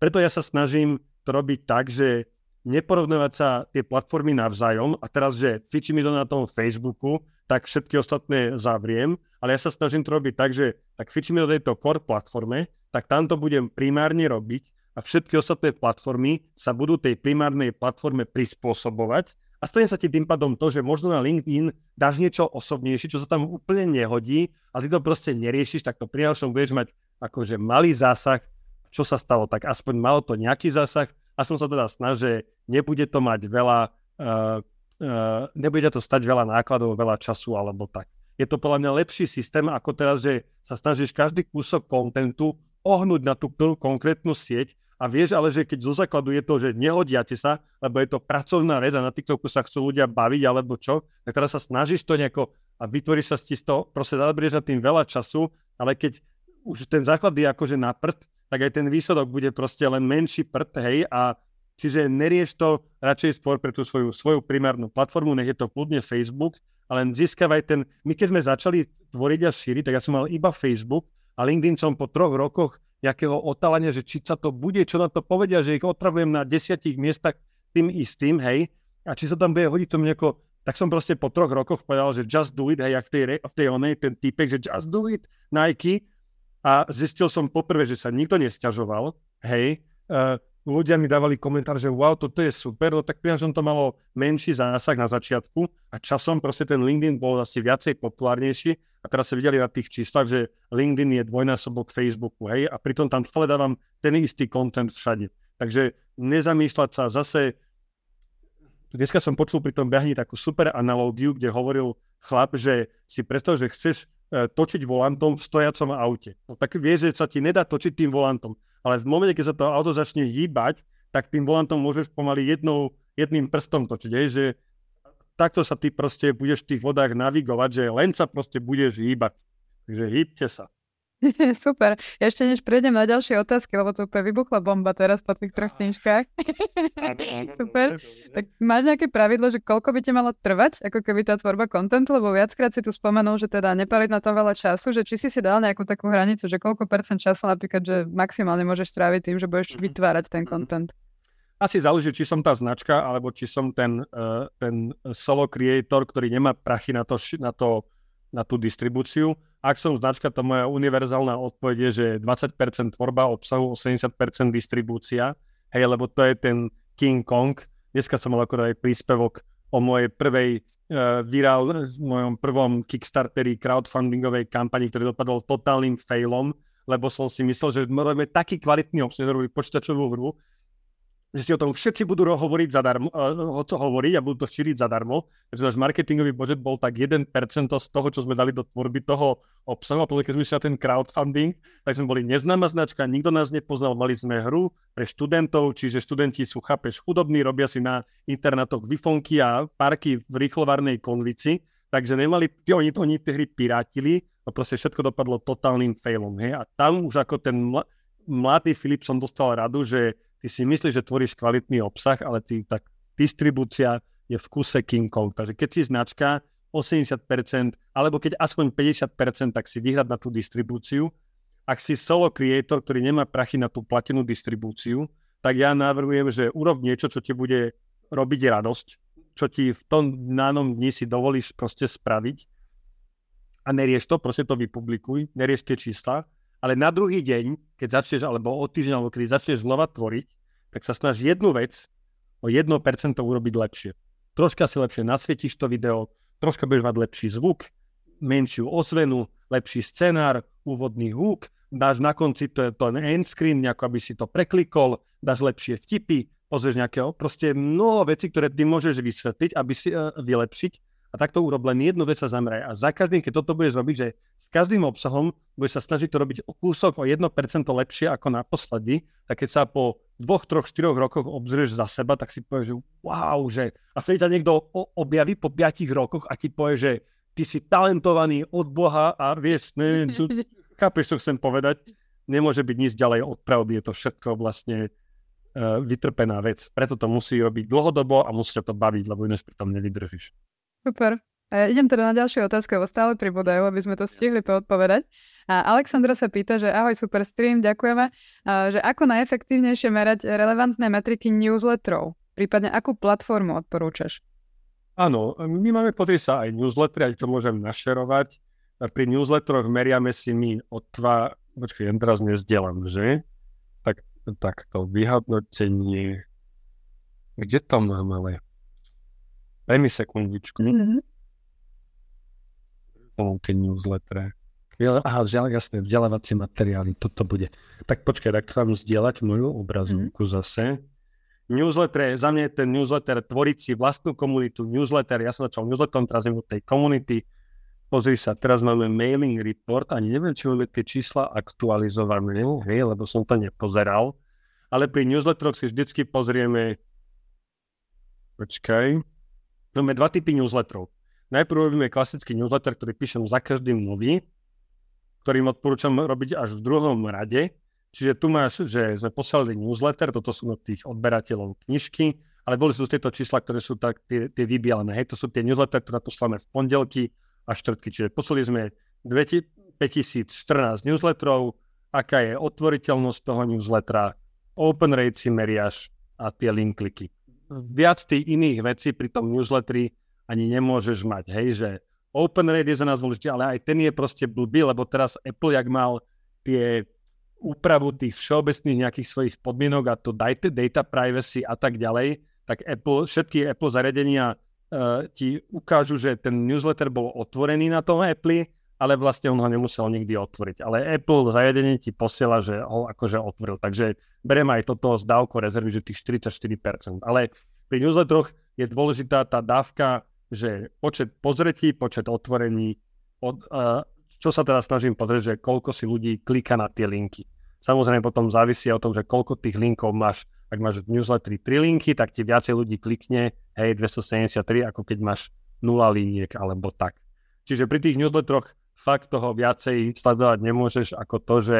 Preto ja sa snažím to robiť tak, že neporovnávať sa tie platformy navzájom a teraz, že fičí mi to na tom Facebooku, tak všetky ostatné zavriem, ale ja sa snažím to robiť tak, že tak fičí mi do tejto core platforme, tak tam to budem primárne robiť a všetky ostatné platformy sa budú tej primárnej platforme prispôsobovať a stane sa ti tým pádom to, že možno na LinkedIn dáš niečo osobnejšie, čo sa tam úplne nehodí a ty to proste neriešiš, tak to pri budeš mať akože malý zásah. Čo sa stalo? Tak aspoň malo to nejaký zásah. Aspoň sa teda snaž, že nebude to mať veľa, uh, uh, nebude to stať veľa nákladov, veľa času alebo tak. Je to podľa mňa lepší systém, ako teraz, že sa snažíš každý kúsok kontentu ohnúť na tú konkrétnu sieť a vieš ale, že keď zo základu je to, že nehodiate sa, lebo je to pracovná vec a na TikToku sa chcú ľudia baviť alebo čo, tak teraz sa snažíš to nejako a vytvoríš sa z toho, proste zaberieš na tým veľa času, ale keď už ten základ je akože na prd, tak aj ten výsledok bude proste len menší prd, hej, a čiže nerieš to, radšej stvor pre tú svoju, svoju primárnu platformu, nech je to kľudne Facebook, ale získavaj ten, my keď sme začali tvoriť a šíriť, tak ja som mal iba Facebook a LinkedIn som po troch rokoch nejakého otálania, že či sa to bude, čo na to povedia, že ich otravujem na desiatich miestach tým istým, hej, a či sa tam bude hodiť to nejako, tak som proste po troch rokoch povedal, že just do it, hej, jak v tej, v tej onej, ten typek, že just do it, Nike, a zistil som poprvé, že sa nikto nesťažoval, hej, uh, ľudia mi dávali komentár, že wow, toto je super, no tak som to malo menší zásah na začiatku a časom proste ten LinkedIn bol asi viacej populárnejší a teraz sa videli na tých číslach, že LinkedIn je dvojnásobok Facebooku, hej, a pritom tam stále dávam ten istý content všade. Takže nezamýšľať sa zase, dneska som počul pri tom behni takú super analógiu, kde hovoril chlap, že si predstav, že chceš e, točiť volantom v stojacom aute. No tak vieš, že sa ti nedá točiť tým volantom ale v momente, keď sa to auto začne hýbať, tak tým volantom môžeš pomaly jednou, jedným prstom točiť, hej, že takto sa ty proste budeš v tých vodách navigovať, že len sa proste budeš hýbať. Takže hýbte sa. Super. Ešte než prejdem na ďalšie otázky, lebo to úplne vybuchla bomba teraz po tých troch knižkách. Super. Tak máš nejaké pravidlo, že koľko by ti malo trvať, ako keby tá tvorba kontentu, lebo viackrát si tu spomenul, že teda nepaliť na to veľa času, že či si si dal nejakú takú hranicu, že koľko percent času napríklad, že maximálne môžeš stráviť tým, že budeš mhm. vytvárať ten kontent. Asi záleží, či som tá značka, alebo či som ten, uh, ten solo creator, ktorý nemá prachy na to, na to na tú distribúciu. Ak som značka, to moja univerzálna odpoveď je, že 20% tvorba obsahu, 80% distribúcia. Hej, lebo to je ten King Kong. Dneska som mal akorát aj príspevok o mojej prvej uh, virál, mojom prvom Kickstarteri crowdfundingovej kampani, ktorý dopadol totálnym failom, lebo som si myslel, že robíme taký kvalitný obsah, počítačovú hru, že si o tom všetci budú hovoriť zadarmo, o co hovoriť a budú to šíriť zadarmo. Takže náš marketingový budget bol tak 1% z toho, čo sme dali do tvorby toho obsahu. A potom, keď sme išli ten crowdfunding, tak sme boli neznáma značka, nikto nás nepoznal, mali sme hru pre študentov, čiže študenti sú, chápeš, chudobní, robia si na internátoch vifonky a parky v rýchlovarnej konvici, takže nemali, oni, oni tie hry pirátili, a proste všetko dopadlo totálnym failom. Hej? A tam už ako ten mladý Filip som dostal radu, že ty si myslíš, že tvoríš kvalitný obsah, ale ty, tak distribúcia je v kuse King Kong. Takže keď si značka 80%, alebo keď aspoň 50%, tak si vyhrať na tú distribúciu. Ak si solo creator, ktorý nemá prachy na tú platenú distribúciu, tak ja navrhujem, že urob niečo, čo ti bude robiť radosť, čo ti v tom nánom dni si dovolíš proste spraviť a nerieš to, proste to vypublikuj, nerieš tie čísla ale na druhý deň, keď začneš, alebo o týždeň, alebo keď začneš znova tvoriť, tak sa snaž jednu vec o 1% urobiť lepšie. Troška si lepšie nasvietíš to video, troška budeš mať lepší zvuk, menšiu ozvenu, lepší scenár, úvodný hook, dáš na konci to, to end screen, nejako aby si to preklikol, dáš lepšie vtipy, pozrieš nejakého, proste mnoho vecí, ktoré ty môžeš vysvetliť, aby si uh, vylepšiť a takto urob len jednu vec sa zameraj. A za každým, keď toto budeš robiť, že s každým obsahom budeš sa snažiť to robiť o kúsok, o 1% lepšie ako naposledy, tak keď sa po dvoch, troch, štyroch rokoch obzrieš za seba, tak si povieš, že wow, že... A vtedy ťa niekto objaví po piatich rokoch a ti povie, že ty si talentovaný od Boha a vieš, neviem, čo, chápeš, čo chcem povedať? Nemôže byť nič ďalej od pravdy, je to všetko vlastne uh, vytrpená vec. Preto to musí robiť dlhodobo a musí sa to baviť, lebo ináč pri tom nevydržíš. Super. Ja idem teda na ďalšiu otázku, lebo stále pribudajú, aby sme to stihli poodpovedať. A Alexandra sa pýta, že ahoj, super stream, ďakujeme, a že ako najefektívnejšie merať relevantné metriky newsletterov, prípadne akú platformu odporúčaš? Áno, my máme pozrieť sa aj newslettery, aj to môžem našerovať. Pri newsletteroch meriame si my od dva, počkaj, ja teraz nezdielam, že? Tak, tak to vyhodnotenie, kde to mám, ale daj mi sekundičku. Mm-hmm tie newsletter. Aha, jasné, vzdelávacie materiály, toto bude. Tak počkaj, tak chcem zdieľať moju obrazovku mm. zase. Newsletter, za mňa je ten newsletter tvoriť si vlastnú komunitu, newsletter, ja som začal newsletterom, teraz od tej komunity. Pozri sa, teraz máme mailing report, ani neviem, či máme tie čísla aktualizované, hej, lebo som to nepozeral. Ale pri newsletteroch si vždycky pozrieme, počkaj, máme dva typy newsletterov Najprv robíme klasický newsletter, ktorý píšem za každým nový, ktorým odporúčam robiť až v druhom rade. Čiže tu máš, že sme poslali newsletter, toto sú od tých odberateľov knižky, ale boli sú tieto čísla, ktoré sú tak tie, tie vybialené. Hej, to sú tie newsletter, ktoré posláme v pondelky a štvrtky. Čiže poslali sme 5014 newsletterov, aká je otvoriteľnosť toho newslettera, open rate si meriaš a tie link kliky. Viac tých iných vecí pri tom newsletteri ani nemôžeš mať, hej, že open rate je za nás dôležitý, ale aj ten je proste blbý, lebo teraz Apple, jak mal tie úpravu tých všeobecných nejakých svojich podmienok a to data, data privacy a tak ďalej, tak Apple, všetky Apple zariadenia uh, ti ukážu, že ten newsletter bol otvorený na tom Apple, ale vlastne on ho nemusel nikdy otvoriť. Ale Apple zariadenie ti posiela, že ho akože otvoril. Takže berem aj toto z dávko rezervy, že tých 44%. Ale pri newsletteroch je dôležitá tá dávka že počet pozretí, počet otvorení, od, uh, čo sa teda snažím pozrieť, že koľko si ľudí klika na tie linky. Samozrejme potom závisí o tom, že koľko tých linkov máš. Ak máš v newsletteri 3 linky, tak ti viacej ľudí klikne, hej, 273, ako keď máš 0 liniek alebo tak. Čiže pri tých newsletteroch fakt toho viacej sledovať nemôžeš ako to, že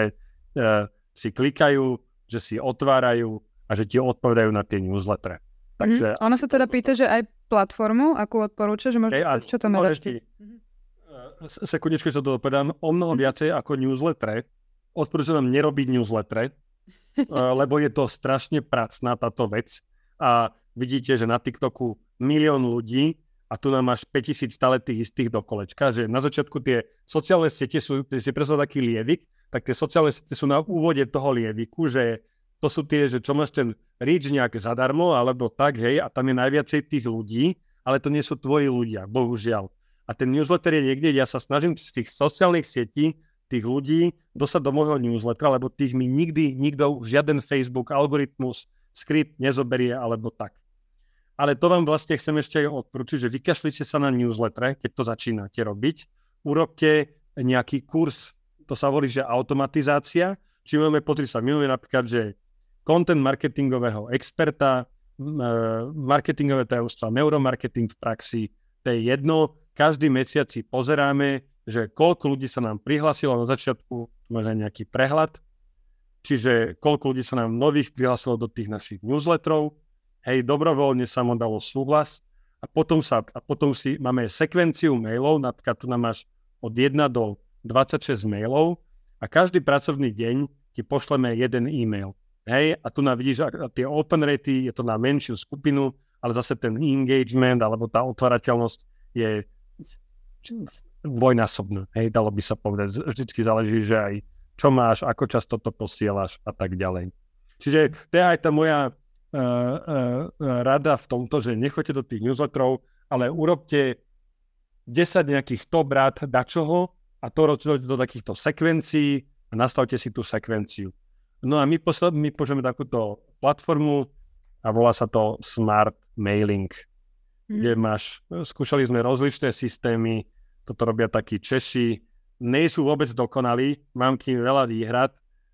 uh, si klikajú, že si otvárajú a že ti odpovedajú na tie newslettere. Takže... Mm, ona sa teda pýta, že aj platformu, akú odporúča, že možno hey, čo to meraš ty? Uh, sekundičku, čo to dopadám. O mnoho mhm. viacej ako newsletter. Odporúčam vám nerobiť newsletter, uh, lebo je to strašne pracná táto vec. A vidíte, že na TikToku milión ľudí a tu nám máš 5000 stále tých istých do kolečka, že na začiatku tie sociálne siete sú, keď si predstav taký lievik, tak tie sociálne siete sú na úvode toho lieviku, že to sú tie, že čo máš ten reach nejak zadarmo, alebo tak, hej, a tam je najviacej tých ľudí, ale to nie sú tvoji ľudia, bohužiaľ. A ten newsletter je niekde, ja sa snažím z tých sociálnych sietí tých ľudí dostať do môjho newslettera, lebo tých mi nikdy nikto, žiaden Facebook, algoritmus, skript nezoberie, alebo tak. Ale to vám vlastne chcem ešte odporúčiť, že vykašlite sa na newsletter, keď to začínate robiť, urobte nejaký kurz, to sa volí, že automatizácia, či máme, pozri sa, máme napríklad, že content marketingového experta, marketingové tajomstva, neuromarketing v praxi, to je jedno. Každý mesiac si pozeráme, že koľko ľudí sa nám prihlásilo na začiatku, možno nejaký prehľad, čiže koľko ľudí sa nám nových prihlásilo do tých našich newsletterov, hej, dobrovoľne sa mu dalo súhlas a potom, sa, a potom si máme sekvenciu mailov, napríklad tu nám máš od 1 do 26 mailov a každý pracovný deň ti pošleme jeden e-mail. Hej, a tu na vidíš, tie open rate, je to na menšiu skupinu, ale zase ten engagement alebo tá otvárateľnosť je dvojnásobná. Hej, dalo by sa povedať. Vždycky záleží, že aj čo máš, ako často to posielaš a tak ďalej. Čiže to je aj tá moja rada v tomto, že nechoďte do tých newsletterov, ale urobte 10 nejakých top rád dačoho a to rozdielite do takýchto sekvencií a nastavte si tú sekvenciu. No a my, posled, my použijeme takúto platformu a volá sa to Smart Mailing, mm. kde máš, skúšali sme rozličné systémy, toto robia takí Češi, nie sú vôbec dokonalí, mám k ním veľa výhrad,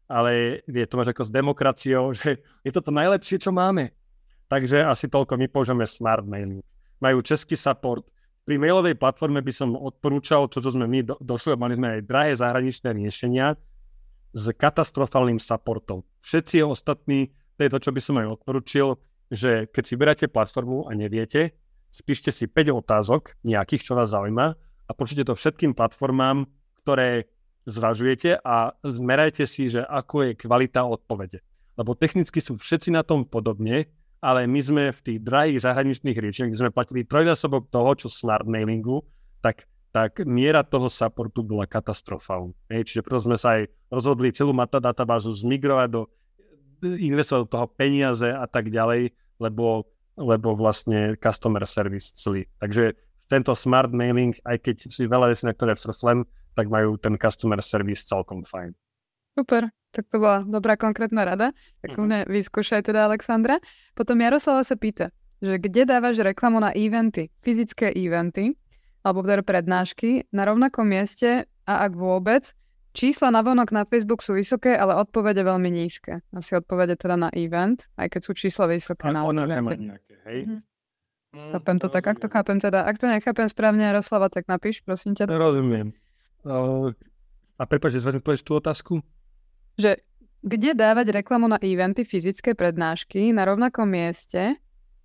ale je to máš ako s demokraciou, že je to to najlepšie, čo máme. Takže asi toľko, my použijeme Smart Mailing. Majú český support, pri mailovej platforme by som odporúčal, to, čo sme my do, došli, mali sme aj drahé zahraničné riešenia s katastrofálnym supportom. Všetci ostatní, to je to, čo by som aj odporúčil, že keď si beráte platformu a neviete, spíšte si 5 otázok nejakých, čo vás zaujíma a počujte to všetkým platformám, ktoré zvažujete a zmerajte si, že ako je kvalita odpovede. Lebo technicky sú všetci na tom podobne, ale my sme v tých drahých zahraničných riešeniach, kde sme platili trojnásobok toho, čo smart mailingu, tak, tak miera toho supportu bola katastrofálna. Čiže preto sme sa aj rozhodli celú databázu zmigrovať do investovať do toho peniaze a tak ďalej, lebo, lebo vlastne customer service celý. Takže tento smart mailing, aj keď si veľa vecí, na ktoré vsrslem, tak majú ten customer service celkom fajn. Super, tak to bola dobrá konkrétna rada. Tak mm-hmm. vyskúšaj teda Alexandra. Potom Jaroslava sa pýta, že kde dávaš reklamu na eventy, fyzické eventy, alebo teda prednášky na rovnakom mieste a ak vôbec, čísla na vonok na Facebook sú vysoké, ale odpovede veľmi nízke. Asi odpovede teda na event, aj keď sú čísla vysoké na ona evente. nejaké, hej? Mm-hmm. Mm, chápem to tak, ak to chápem teda. Ak to nechápem správne, Jaroslava, tak napíš, prosím ťa. Rozumiem. A prepáč, že povieš tú otázku? Že kde dávať reklamu na eventy, fyzické prednášky na rovnakom mieste,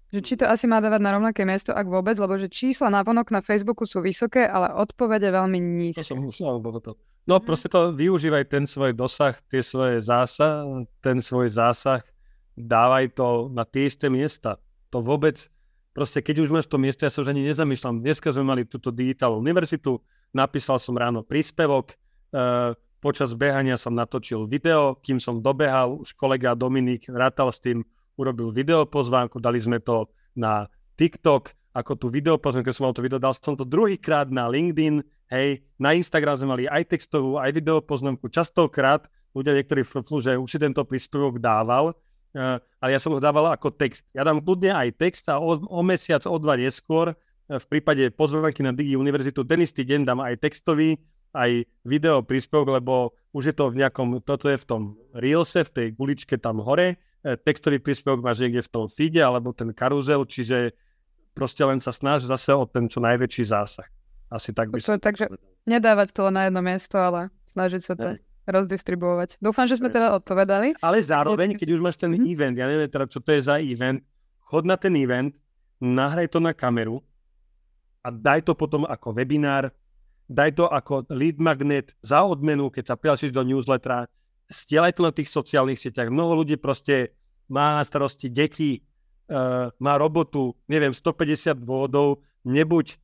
že či to asi má dávať na rovnaké miesto, ak vôbec, lebo že čísla na vonok na Facebooku sú vysoké, ale odpovede veľmi nízke. To som musel, to. No mm. proste to využívaj ten svoj dosah, tie svoje zásah, ten svoj zásah, dávaj to na tie isté miesta. To vôbec, proste keď už máš to miesto, ja sa už ani nezamýšľam. Dneska sme mali túto digitálnu univerzitu, napísal som ráno príspevok, uh, počas behania som natočil video, kým som dobehal, už kolega Dominik rátal s tým, urobil video pozvánku, dali sme to na TikTok, ako tú video pozvánku, keď som mal to video, dal som to druhýkrát na LinkedIn, hej, na Instagram sme mali aj textovú, aj video poznámku, častokrát ľudia niektorí frflu, že už si tento príspevok dával, uh, ale ja som ho dával ako text. Ja dám kľudne aj text a o, o mesiac, o dva neskôr v prípade pozvánky na Digi Univerzitu ten istý deň dám aj textový, aj video príspevok, lebo už je to v nejakom, toto je v tom Reelse, v tej guličke tam hore, e, textový príspevok máš niekde v tom feede alebo ten karuzel, čiže proste len sa snaž zase o ten čo najväčší zásah. Asi tak by som... Takže nedávať to na jedno miesto, ale snažiť sa to ne. rozdistribuovať. Dúfam, že sme teda odpovedali. Ale zároveň, keď už máš ten mm-hmm. event, ja neviem teda, čo to je za event, chod na ten event, nahraj to na kameru, a daj to potom ako webinár, daj to ako lead magnet za odmenu, keď sa prihlásiš do newslettera, stielaj to na tých sociálnych sieťach. Mnoho ľudí proste má na starosti deti, uh, má robotu, neviem, 150 dôvodov, nebuď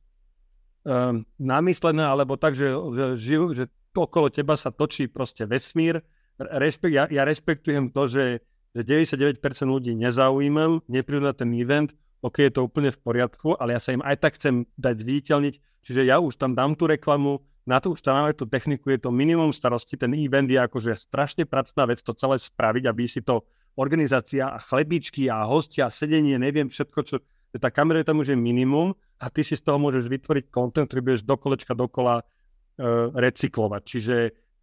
um, namyslená, alebo tak, že, že, žijú, že okolo teba sa točí proste vesmír. Respekt, ja, ja respektujem to, že, že 99% ľudí nezaujímam, neprídu na ten event, OK, je to úplne v poriadku, ale ja sa im aj tak chcem dať viditeľniť, čiže ja už tam dám tú reklamu, na to už tam máme tú techniku, je to minimum starosti, ten event je akože strašne pracná vec to celé spraviť, aby si to organizácia a chlebičky a hostia, sedenie, neviem všetko, čo tá kamera je tam už je minimum a ty si z toho môžeš vytvoriť kontent, ktorý budeš do kolečka dokola uh, recyklovať. Čiže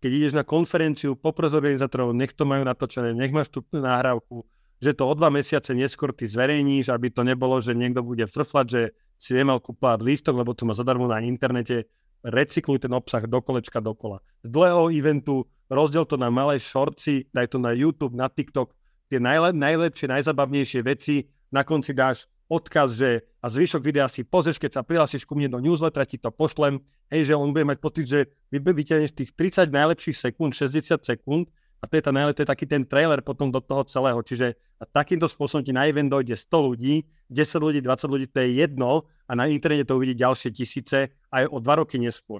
keď ideš na konferenciu, popros organizátorov, nech to majú natočené, nech máš tú nahrávku, že to o dva mesiace neskôr ty zverejníš, aby to nebolo, že niekto bude frflať, že si nemal kúpať lístok, lebo to má zadarmo na internete. Recykluj ten obsah do kolečka dokola. Z dlhého eventu rozdiel to na malé shortsy, daj to na YouTube, na TikTok, tie najle- najlepšie, najzabavnejšie veci, na konci dáš odkaz, že a zvyšok videa si pozrieš, keď sa prihlásiš ku mne do newslettera, ti to pošlem, hej, že on bude mať pocit, že vyťahneš tých 30 najlepších sekúnd, 60 sekúnd a to je, tá to je taký ten trailer potom do toho celého. Čiže a takýmto spôsobom ti na event dojde 100 ľudí, 10 ľudí, 20 ľudí, to je jedno a na internete to uvidí ďalšie tisíce aj o dva roky neskôr.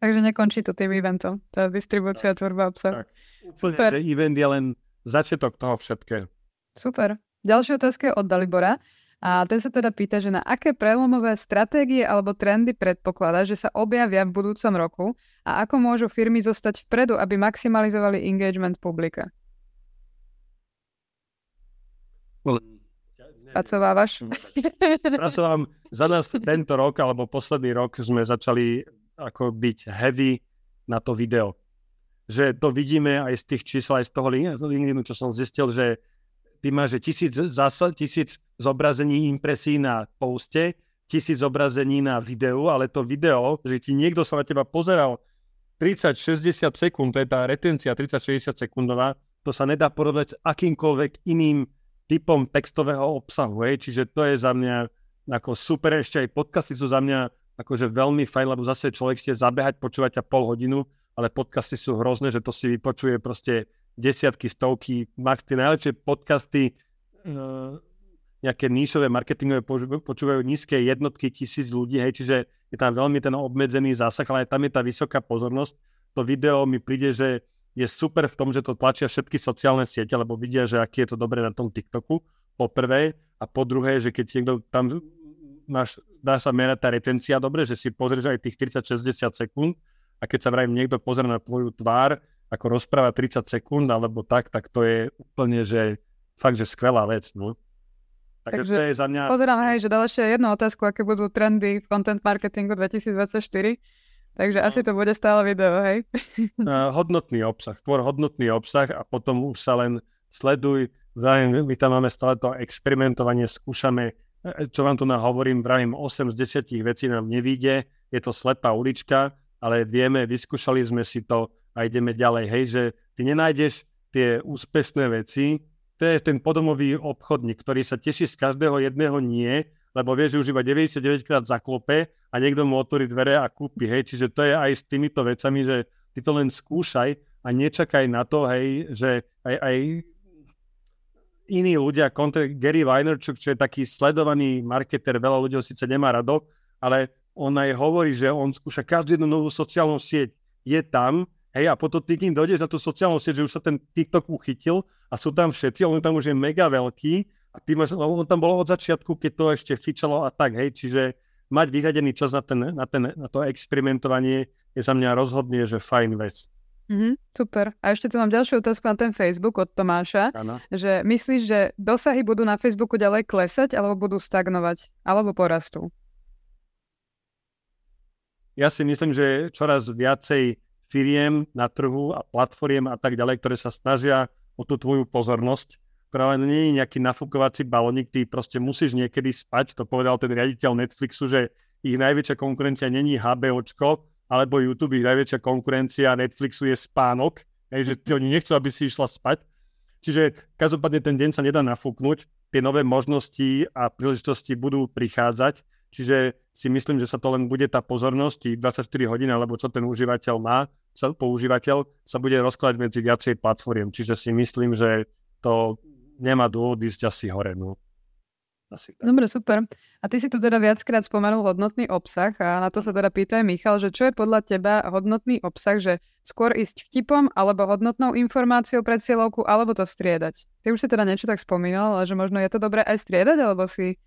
Takže nekončí to tým eventom, tá distribúcia, tvorba obsahu. Úplne, Super. že event je len začiatok toho všetkého. Super. Ďalšia otázka je od Dalibora. A ten sa teda pýta, že na aké prelomové stratégie alebo trendy predpokladá, že sa objavia v budúcom roku a ako môžu firmy zostať vpredu, aby maximalizovali engagement publika? Pracovávaš? Pracovám za nás tento rok alebo posledný rok sme začali ako byť heavy na to video. Že to vidíme aj z tých čísel, aj z toho LinkedInu, čo som zistil, že ty máš že tisíc, zasa, tisíc zobrazení impresí na poste, tisíc zobrazení na videu, ale to video, že ti niekto sa na teba pozeral 30-60 sekúnd, to je tá retencia 30-60 sekundová, to sa nedá porovnať s akýmkoľvek iným typom textového obsahu, hej, čiže to je za mňa ako super, ešte aj podcasty sú za mňa akože veľmi fajn, lebo zase človek ste zabehať, počúvať a pol hodinu, ale podcasty sú hrozné, že to si vypočuje proste desiatky, stovky, max tie najlepšie podcasty, uh, nejaké níšové marketingové počúvajú nízke jednotky tisíc ľudí, hej, čiže je tam veľmi ten obmedzený zásah, ale tam je tá vysoká pozornosť. To video mi príde, že je super v tom, že to tlačia všetky sociálne siete, lebo vidia, že aký je to dobré na tom TikToku, po prvé, a po druhé, že keď niekto tam máš, dá sa merať tá retencia dobre, že si pozrieš aj tých 30-60 sekúnd a keď sa vrajím niekto pozrie na tvoju tvár, ako rozpráva 30 sekúnd alebo tak, tak to je úplne, že fakt, že skvelá vec. No. Takže, Takže to je za mňa... Pozerám, hej, že dal ešte jednu otázku, aké budú trendy v content marketingu 2024. Takže no. asi to bude stále video, hej? Uh, hodnotný obsah, tvor hodnotný obsah a potom už sa len sleduj, vravím, my tam máme stále to experimentovanie, skúšame, e, čo vám tu hovorím, vravím, 8 z 10 vecí nám nevíde, je to slepá ulička, ale vieme, vyskúšali sme si to a ideme ďalej, hej, že ty nenájdeš tie úspešné veci, to je ten podomový obchodník, ktorý sa teší z každého jedného nie, lebo vie, že už iba 99 krát zaklope a niekto mu otvorí dvere a kúpi, hej. Čiže to je aj s týmito vecami, že ty to len skúšaj a nečakaj na to, hej, že aj, aj iní ľudia, content, Gary Vaynerchuk, čo je taký sledovaný marketer, veľa ľudí ho síce nemá rado, ale on aj hovorí, že on skúša každú jednu novú sociálnu sieť. Je tam, hej, a potom ty, kým dojdeš na tú sociálnu sieť, že už sa ten TikTok uchytil, a sú tam všetci, on tam už je mega veľký a ty máš, on tam bolo od začiatku, keď to ešte fičalo a tak, hej, čiže mať vyhradený čas na, ten, na, ten, na to experimentovanie je za mňa rozhodne, že fajn vec. Mm-hmm, super. A ešte tu mám ďalšiu otázku na ten Facebook od Tomáša. Ano. Že myslíš, že dosahy budú na Facebooku ďalej klesať, alebo budú stagnovať, alebo porastú? Ja si myslím, že čoraz viacej firiem na trhu a platformiem a tak ďalej, ktoré sa snažia o tú tvoju pozornosť, ktorá len nie je nejaký nafúkovací balónik, ty proste musíš niekedy spať, to povedal ten riaditeľ Netflixu, že ich najväčšia konkurencia není HBOčko, alebo YouTube, ich najväčšia konkurencia Netflixu je spánok, hej, že ty, oni nechcú, aby si išla spať. Čiže každopádne ten deň sa nedá nafúknuť, tie nové možnosti a príležitosti budú prichádzať, čiže si myslím, že sa to len bude tá pozornosť, 24 hodín, alebo čo ten užívateľ má, sa, používateľ sa bude rozkladať medzi viacej platformiem. Čiže si myslím, že to nemá dôvod ísť asi hore. No. Asi tak. Dobre, super. A ty si tu teda viackrát spomenul hodnotný obsah a na to sa teda pýta Michal, že čo je podľa teba hodnotný obsah, že skôr ísť vtipom alebo hodnotnou informáciou pred cieľovku, alebo to striedať? Ty už si teda niečo tak spomínal, ale že možno je to dobré aj striedať, alebo si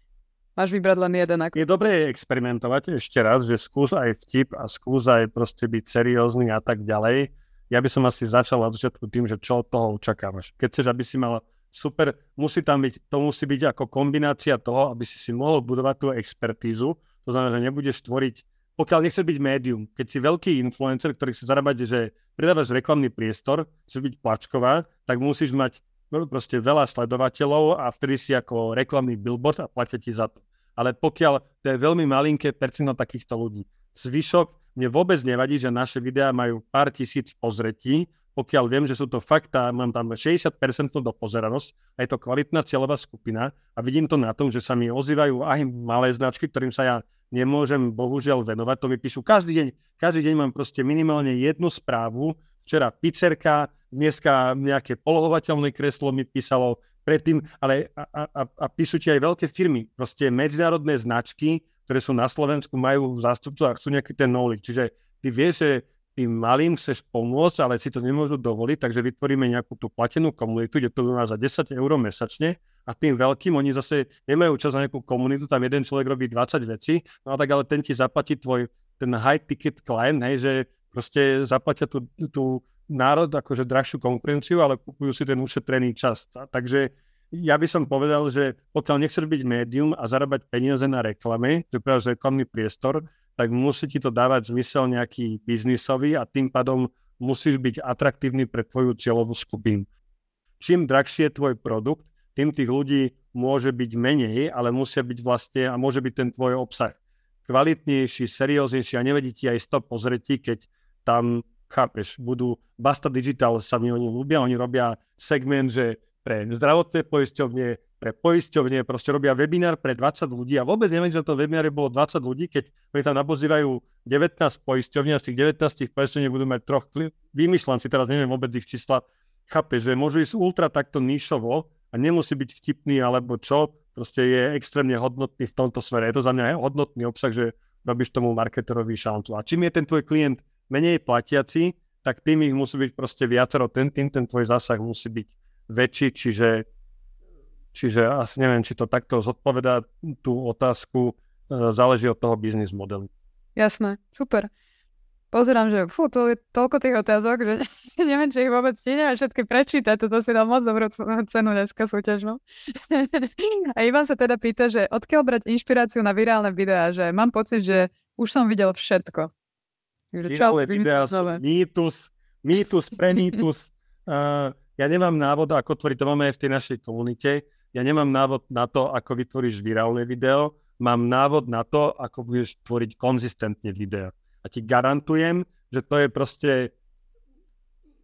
Máš vybrať len jeden. Ako... Je dobré experimentovať ešte raz, že skús aj vtip a skús aj proste byť seriózny a tak ďalej. Ja by som asi začal od začiatku tým, že čo od toho očakávaš. Keď chceš, aby si mal super, musí tam byť, to musí byť ako kombinácia toho, aby si si mohol budovať tú expertízu. To znamená, že nebudeš tvoriť, pokiaľ nechceš byť médium, keď si veľký influencer, ktorý chce zarábať, že pridávaš reklamný priestor, chceš byť plačková, tak musíš mať proste veľa sledovateľov a vtedy si ako reklamný billboard a platia ti za to. Ale pokiaľ to je veľmi malinké percento takýchto ľudí. Zvyšok mne vôbec nevadí, že naše videá majú pár tisíc pozretí, pokiaľ viem, že sú to fakta, mám tam 60% do pozeranosť a je to kvalitná cieľová skupina a vidím to na tom, že sa mi ozývajú aj malé značky, ktorým sa ja nemôžem bohužiaľ venovať, to mi píšu každý deň. Každý deň mám proste minimálne jednu správu, včera pizzerka, dneska nejaké polohovateľné kreslo mi písalo predtým, ale a, a, a píšu ti aj veľké firmy, proste medzinárodné značky, ktoré sú na Slovensku, majú zástupcu a chcú nejaký ten knowledge. Čiže ty vieš, že tým malým chceš pomôcť, ale si to nemôžu dovoliť, takže vytvoríme nejakú tú platenú komunitu, kde to má za 10 eur mesačne. A tým veľkým oni zase nemajú čas na nejakú komunitu, tam jeden človek robí 20 vecí, no a tak ale ten ti zaplatí tvoj ten high ticket client, hej, že proste zaplatia tú, tú národ akože drahšiu konkurenciu, ale kupujú si ten ušetrený čas. Takže ja by som povedal, že pokiaľ nechceš byť médium a zarábať peniaze na reklame, že práve reklamný priestor, tak musí ti to dávať zmysel nejaký biznisový a tým pádom musíš byť atraktívny pre tvoju cieľovú skupinu. Čím drahšie je tvoj produkt, tým tých ľudí môže byť menej, ale musia byť vlastne, a môže byť ten tvoj obsah kvalitnejší, serióznejší a nevedí ti aj stop pozretí, keď tam, chápeš, budú Basta Digital, sa mi oni ľúbia, oni robia segment, že pre zdravotné poisťovne, pre poisťovne, proste robia webinár pre 20 ľudí a vôbec neviem, že na tom webináre bolo 20 ľudí, keď oni tam napozývajú 19 poisťovní a z tých 19 poisťovní budú mať troch, vymýšľam si teraz, neviem vôbec ich čísla, chápe, že môžu ísť ultra takto nišovo a nemusí byť vtipný alebo čo, proste je extrémne hodnotný v tomto smere. Je to za mňa hodnotný obsah, že robíš tomu marketerovi šancu. A čím je ten tvoj klient menej platiaci, tak tým ich musí byť proste viacero, ten tým ten tvoj zásah musí byť väčší, čiže, čiže asi neviem, či to takto zodpovedá tú otázku, e, záleží od toho biznis modelu. Jasné, super pozerám, že fú, to je toľko tých otázok, že neviem, či ich vôbec neviem všetky prečítať, toto si dal moc dobrú cenu dneska súťažnú. A Ivan sa teda pýta, že odkiaľ brať inšpiráciu na virálne videá, že mám pocit, že už som videl všetko. Virálne videá sú mýtus, mýtus. Uh, ja nemám návod, ako tvoriť, to máme aj v tej našej komunite, ja nemám návod na to, ako vytvoríš virálne video, mám návod na to, ako budeš tvoriť konzistentne video a ti garantujem, že to je proste,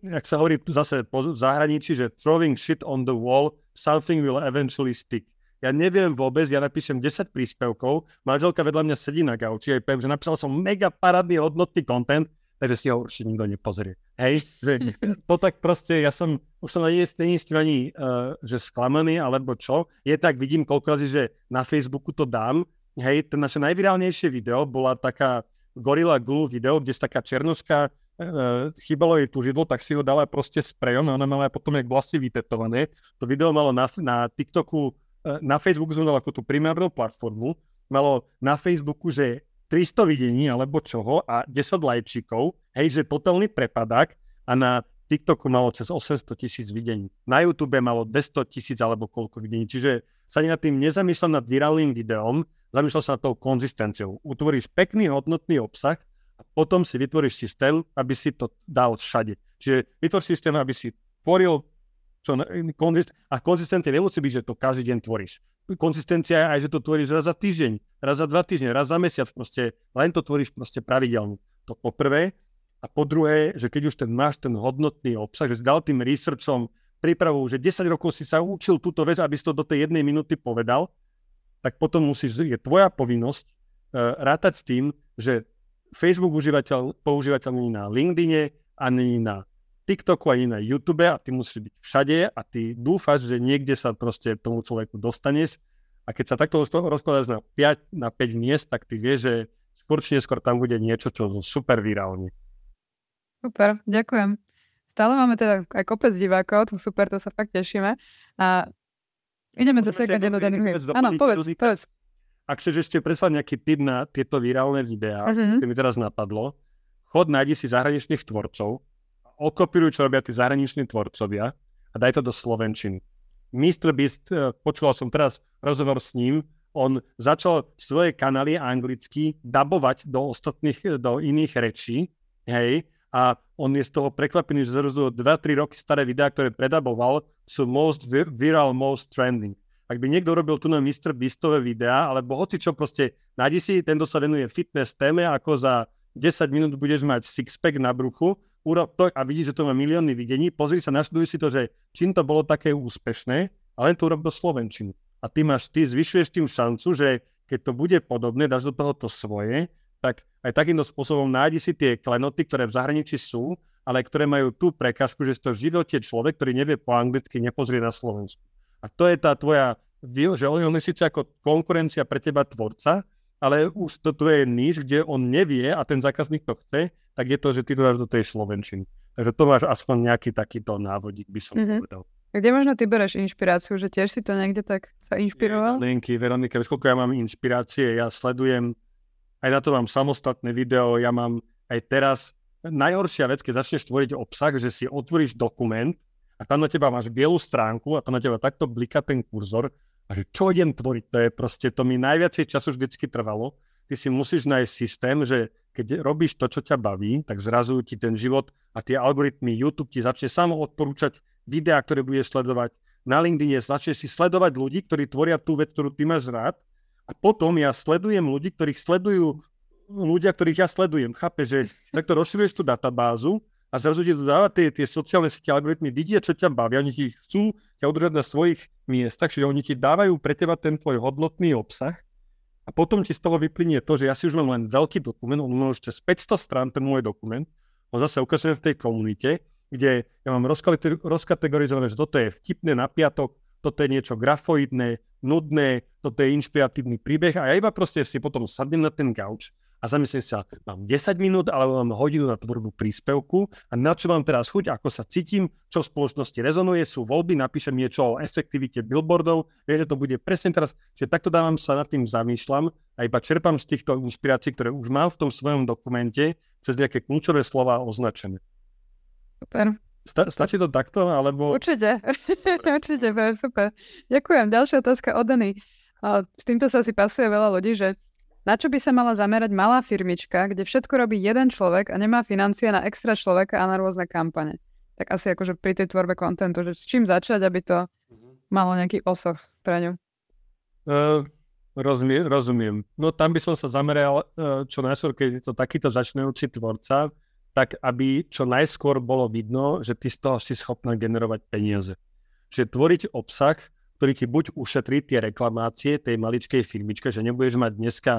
jak sa hovorí zase v zahraničí, že throwing shit on the wall, something will eventually stick. Ja neviem vôbec, ja napíšem 10 príspevkov, manželka vedľa mňa sedí na gauči a poviem, že napísal som mega parádny hodnotný content, takže si ho určite nikto nepozrie. Hej, že to tak proste, ja som, už som nie, nie ani, uh, že sklamaný, alebo čo. Je tak, vidím koľko razy, že na Facebooku to dám. Hej, to naše najvirálnejšie video bola taká, Gorilla Glue video, kde taká černoška, e, chýbalo jej tužidlo, tak si ho dala proste sprejom a ona mala potom jak vlasy vytetované. To video malo na, na TikToku, na Facebooku sme dali ako tú primárnu platformu, malo na Facebooku, že 300 videní alebo čoho a 10 lajčikov, hej, že totálny prepadák a na TikToku malo cez 800 tisíc videní. Na YouTube malo 200 tisíc alebo koľko videní. Čiže sa nad tým nezamýšľam nad virálnym videom, zamýšľal sa nad tou konzistenciou. Utvoríš pekný, hodnotný obsah a potom si vytvoríš systém, aby si to dal všade. Čiže vytvor systém, aby si tvoril čo, konzist- a konzistentne nemusí byť, že to každý deň tvoríš. Konzistencia je aj, že to tvoríš raz za týždeň, raz za dva týždne, raz za mesiac, proste len to tvoríš proste pravidelne. To po prvé. A po druhé, že keď už ten máš ten hodnotný obsah, že si dal tým researchom prípravu, že 10 rokov si sa učil túto vec, aby si to do tej jednej minúty povedal, tak potom musíš, je tvoja povinnosť uh, rátať s tým, že Facebook užívateľ, používateľ není na LinkedIne, ani na TikToku, ani na YouTube a ty musíš byť všade a ty dúfaš, že niekde sa proste tomu človeku dostaneš a keď sa takto rozkladáš na 5, na 5 miest, tak ty vieš, že skôr či neskôr tam bude niečo, čo super virálne. Super, ďakujem. Stále máme teda aj kopec divákov, to super, to sa fakt tešíme. A Ideme zase jeden do druhý. Áno, povedz, povedz. Ak chceš ešte preslať nejaký tip na tieto virálne videá, uh-huh. mi teraz napadlo, chod, nájdi si zahraničných tvorcov, okopíruj, čo robia tí zahraniční tvorcovia a daj to do Slovenčiny. Mr. Beast, eh, počúval som teraz rozhovor s ním, on začal svoje kanály anglicky dabovať do ostatných, do iných rečí, hej, a on je z toho prekvapený, že zrazu 2-3 roky staré videá, ktoré predaboval, sú most vir- viral, most trending. Ak by niekto robil tu na Mr. Beastové videá, alebo hoci čo proste, nájdi si, tento sa venuje fitness téme, ako za 10 minút budeš mať six-pack na bruchu, urob to a vidíš, že to má milióny videní, pozri sa, naštuduj si to, že čím to bolo také úspešné, a len to urob do Slovenčiny. A ty máš, ty zvyšuješ tým šancu, že keď to bude podobné, dáš do toho to svoje, tak aj takýmto spôsobom nájdi si tie klenoty, ktoré v zahraničí sú, ale ktoré majú tú prekažku, že to v živote človek, ktorý nevie po anglicky, nepozrie na Slovensku. A to je tá tvoja, že on je síce ako konkurencia pre teba tvorca, ale už to je níž, kde on nevie a ten zákazník to chce, tak je to, že ty to dáš do tej Slovenčiny. Takže to máš aspoň nejaký takýto návodík, by som mm-hmm. povedal. Kde možno ty bereš inšpiráciu, že tiež si to niekde tak sa inšpiroval? Lenky, Veronika, vieš, koľko ja mám inšpirácie, ja sledujem, aj na to mám samostatné video, ja mám aj teraz najhoršia vec, keď začneš tvoriť obsah, že si otvoríš dokument a tam na teba máš bielu stránku a tam na teba takto bliká ten kurzor a že čo idem tvoriť, to je proste, to mi najviacej času vždycky trvalo. Ty si musíš nájsť systém, že keď robíš to, čo ťa baví, tak zrazu ti ten život a tie algoritmy YouTube ti začne samo odporúčať videá, ktoré budeš sledovať, na LinkedIn, začneš si sledovať ľudí, ktorí tvoria tú vec, ktorú ty máš rád. A potom ja sledujem ľudí, ktorých sledujú ľudia, ktorých ja sledujem. Chápe, že takto rozširuješ tú databázu a zrazu ti to dáva tie, tie sociálne siete algoritmy, vidia, čo ťa bavia, oni ti chcú ťa udržať na svojich miestach, čiže oni ti dávajú pre teba ten tvoj hodnotný obsah a potom ti z toho vyplynie to, že ja si už mám len veľký dokument, on má už 500 strán ten môj dokument, ho zase ukazujem v tej komunite, kde ja mám rozkategorizované, že toto je vtipné na piatok, toto je niečo grafoidné, nudné, toto je inšpiratívny príbeh a ja iba proste si potom sadnem na ten gauč a zamyslím sa, mám 10 minút alebo mám hodinu na tvorbu príspevku a na čo mám teraz chuť, ako sa cítim, čo v spoločnosti rezonuje, sú voľby, napíšem niečo o efektivite billboardov, vie, že to bude presne teraz, čiže takto dávam sa nad tým zamýšľam a iba čerpám z týchto inšpirácií, ktoré už mám v tom svojom dokumente cez nejaké kľúčové slova označené. Super. Sta- stačí to takto, alebo... Určite, určite, super. Ďakujem. Ďalšia otázka od Dany. S týmto sa si pasuje veľa ľudí, že na čo by sa mala zamerať malá firmička, kde všetko robí jeden človek a nemá financie na extra človeka a na rôzne kampane? Tak asi akože pri tej tvorbe kontentu, že s čím začať, aby to mhm. malo nejaký osoch pre ňu? Uh, rozumiem, rozumiem. No tam by som sa zameral uh, čo najskôr, keď je to takýto začnujúci tvorca, tak aby čo najskôr bolo vidno, že ty z toho si schopná generovať peniaze. Že tvoriť obsah, ktorý ti buď ušetrí tie reklamácie tej maličkej firmičke, že nebudeš mať dneska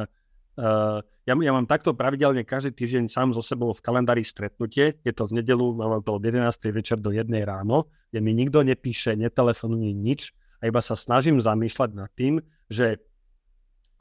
Uh, ja, ja mám takto pravidelne každý týždeň sám so sebou v kalendári stretnutie, je to v nedelu, mám to od 11. večer do 1. ráno, kde mi nikto nepíše, netelefonuje nič a iba sa snažím zamýšľať nad tým, že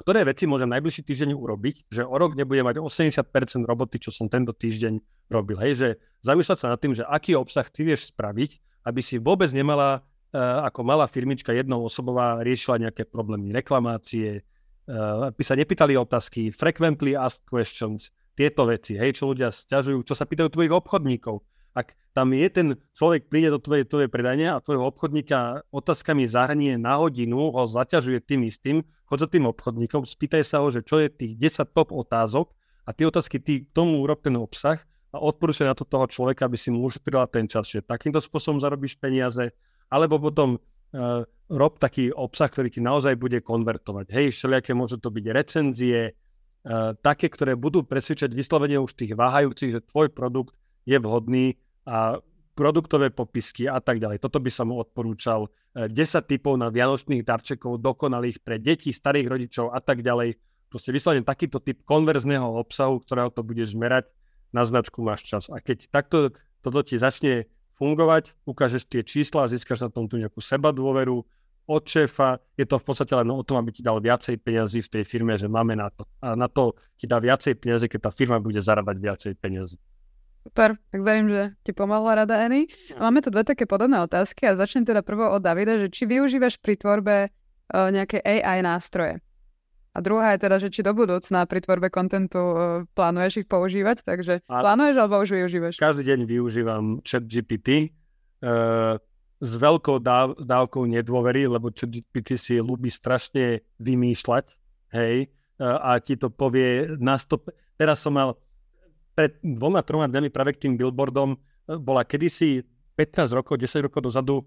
ktoré veci môžem najbližší týždeň urobiť, že o rok nebude mať 80% roboty, čo som tento týždeň robil. Hej, že zamýšľať sa nad tým, že aký obsah ty vieš spraviť, aby si vôbec nemala ako malá firmička osobová riešila nejaké problémy, reklamácie, uh, aby sa nepýtali otázky, frequently asked questions, tieto veci, hej, čo ľudia stiažujú, čo sa pýtajú tvojich obchodníkov. Ak tam je ten človek, príde do tvojej, tvojej predania a tvojho obchodníka otázkami zahrnie na hodinu, ho zaťažuje tým istým, chod za tým obchodníkom, spýtaj sa ho, že čo je tých 10 top otázok a tie otázky ty k tomu urob ten obsah a odporúčaj na to toho človeka, aby si mu ušetrila ten čas, že takýmto spôsobom zarobíš peniaze, alebo potom uh, rob taký obsah, ktorý ti naozaj bude konvertovať. Hej, všelijaké môžu to byť recenzie, uh, také, ktoré budú presvedčať vyslovene už tých váhajúcich, že tvoj produkt je vhodný a produktové popisky a tak ďalej. Toto by som mu odporúčal. 10 e, typov na vianočných darčekov dokonalých pre deti, starých rodičov a tak ďalej. Proste vyslovene takýto typ konverzného obsahu, ktorého to budeš merať, na značku máš čas. A keď takto toto ti začne fungovať, ukážeš tie čísla, získaš na tom tu nejakú seba dôveru od šéfa, je to v podstate len o tom, aby ti dal viacej peniazy v tej firme, že máme na to. A na to ti dá viacej peniazy, keď tá firma bude zarábať viacej peniazy. Super, tak verím, že ti pomohla rada Eny. Máme tu dve také podobné otázky a začnem teda prvo od Davida, že či využívaš pri tvorbe uh, nejaké AI nástroje. A druhá je teda, že či do budúcna pri tvorbe kontentu uh, plánuješ ich používať, takže a plánuješ alebo už využívaš? Každý deň využívam chat GPT uh, s veľkou dáv- dávkou nedôvery, lebo chat GPT si ľubí strašne vymýšľať, hej, uh, a ti to povie na stop. Teraz som mal pred dvoma, troma dňami práve k tým billboardom e, bola kedysi 15 rokov, 10 rokov dozadu e,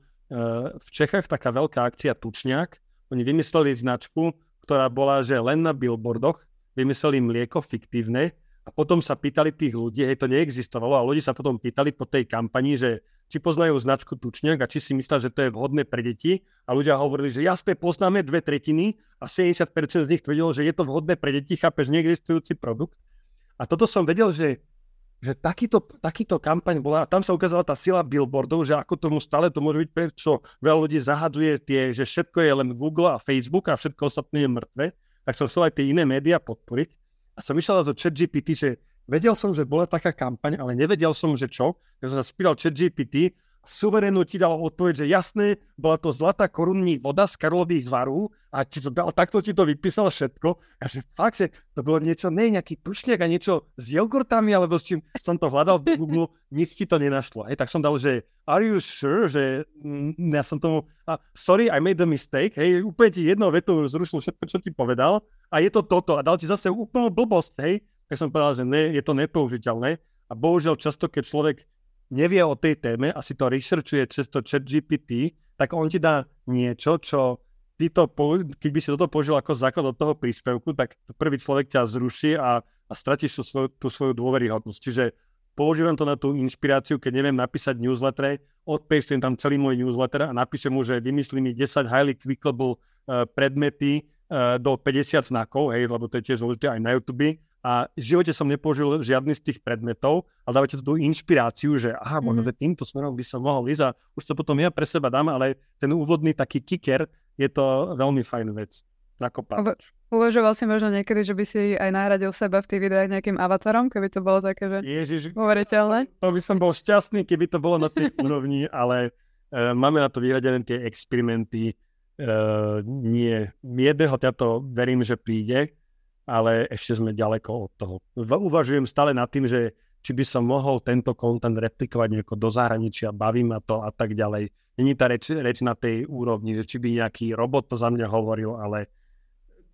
v Čechách taká veľká akcia Tučniak. Oni vymysleli značku, ktorá bola, že len na billboardoch, vymysleli mlieko fiktívne a potom sa pýtali tých ľudí, hej, to neexistovalo a ľudí sa potom pýtali po tej kampani, že či poznajú značku Tučniak a či si myslia, že to je vhodné pre deti a ľudia hovorili, že jasne poznáme dve tretiny a 70% z nich tvrdilo, že je to vhodné pre deti, chápeš, neexistujúci produkt. A toto som vedel, že, že takýto, takýto kampaň bola, tam sa ukázala tá sila billboardov, že ako tomu stále to môže byť, prečo veľa ľudí zahaduje tie, že všetko je len Google a Facebook a všetko ostatné je mŕtve, tak som chcel aj tie iné médiá podporiť. A som išiel na to chat GPT, že vedel som, že bola taká kampaň, ale nevedel som, že čo. Ja som sa spýtal chat GPT suverénu ti dal odpoveď, že jasné, bola to zlatá korunní voda z Karlových zvarú a ti to dal, takto ti to vypísal všetko. A že fakt, že to bolo niečo, ne nejaký tušniak a niečo s jogurtami, alebo s čím som to hľadal v Google, nič ti to nenašlo. Hej, tak som dal, že are you sure, že mm, ja som tomu, a sorry, I made a mistake, hej, úplne ti jednou vetou zrušil všetko, čo ti povedal a je to toto a dal ti zase úplnú blbosť, hej, tak som povedal, že ne, je to nepoužiteľné a bohužiaľ často, keď človek nevie o tej téme a si to researchuje cez to chat GPT, tak on ti dá niečo, čo ty to, keď by si toto použil ako základ od toho príspevku, tak prvý človek ťa zruší a, a stratíš tú svoju, tú svoju dôveryhodnosť. Čiže používam to na tú inšpiráciu, keď neviem napísať newsletter, odpeštujem tam celý môj newsletter a napíšem mu, že vymyslím mi 10 highly clickable uh, predmety uh, do 50 znakov, hej, lebo to je tiež zložité aj na YouTube. A v živote som nepoužil žiadny z tých predmetov, ale dávate tú inšpiráciu, že aha, možno mm-hmm. týmto smerom by som mohol ísť a už to potom ja pre seba dám, ale ten úvodný taký kicker je to veľmi fajn vec. Nakopávač. Uvažoval si možno niekedy, že by si aj nahradil seba v tých videách nejakým avatarom, keby to bolo také, že Ježiš, uveriteľné? To by som bol šťastný, keby to bolo na tej úrovni, ale uh, máme na to vyhradené tie experimenty. Uh, nie, jedného to verím, že príde, ale ešte sme ďaleko od toho. Uvažujem stále nad tým, že či by som mohol tento content replikovať nejako do zahraničia, baví ma to a tak ďalej není tá reč, reč na tej úrovni, že či by nejaký robot to za mňa hovoril, ale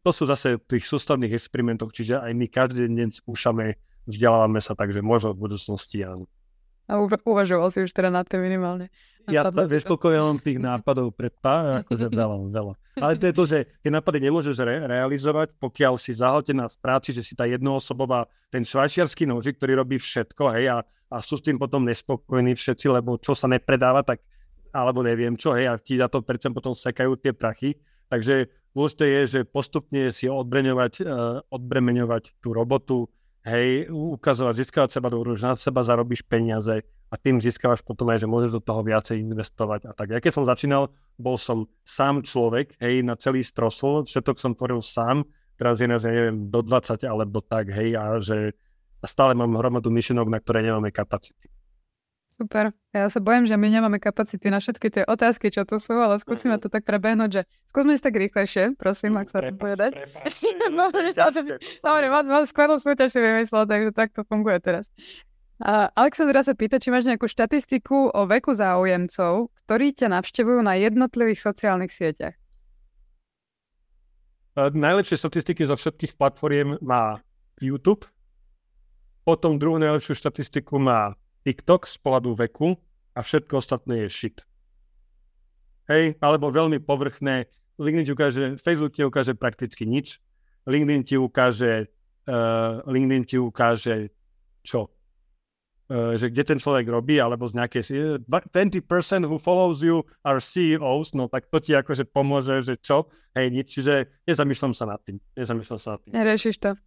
to sú zase tých sústavných experimentoch, čiže aj my každý deň skúšame, vzdelávame sa, takže možno v budúcnosti áno. A uvažoval si už teda na tým minimálne. Ja, vieš, koľko ja mám tých nápadov pred pár, akože veľa, veľa. Ale to je to, že tie nápady nemôžeš re- realizovať, pokiaľ si zahltená v práci, že si tá jednoosobová, ten švajčiarsky nožik, ktorý robí všetko, hej, a, a sú s tým potom nespokojní všetci, lebo čo sa nepredáva, tak alebo neviem čo, hej, a ti za to predsa potom sekajú tie prachy. Takže dôležité je, že postupne si odbreňovať, uh, odbremeňovať tú robotu, hej, ukazovať, získavať seba do že na seba zarobíš peniaze a tým získavaš potom aj, že môžeš do toho viacej investovať a tak. Ja keď som začínal, bol som sám človek, hej, na celý strosol, všetok som tvoril sám, teraz je nás, ja neviem, do 20 alebo tak, hej, a že stále mám hromadu myšlenok, na ktoré nemáme kapacity. Super. Ja sa bojím, že my nemáme kapacity na všetky tie otázky, čo to sú, ale skúsime to tak prebehnúť, že skúsme ísť tak rýchlejšie, prosím, ak sa to povedať. Dobre, mám skvelú súťaž si vymyslel, takže tak to funguje teraz. Alexandra sa pýta, či máš nejakú štatistiku o veku záujemcov, ktorí ťa navštevujú na jednotlivých sociálnych sieťach. Najlepšie statistiky zo všetkých platformiem má YouTube, potom druhú najlepšiu štatistiku má TikTok z pohľadu veku a všetko ostatné je shit. Hej, alebo veľmi povrchné. LinkedIn ti ukáže, Facebook ti ukáže prakticky nič. LinkedIn ti ukáže, uh, LinkedIn ti ukáže čo? Uh, že kde ten človek robí, alebo z nejakej 20% who follows you are CEOs, no tak to ti akože pomôže, že čo? Hej, nič, čiže nezamýšľam sa nad tým. Nezamýšľam sa nad tým. Neriešiš to.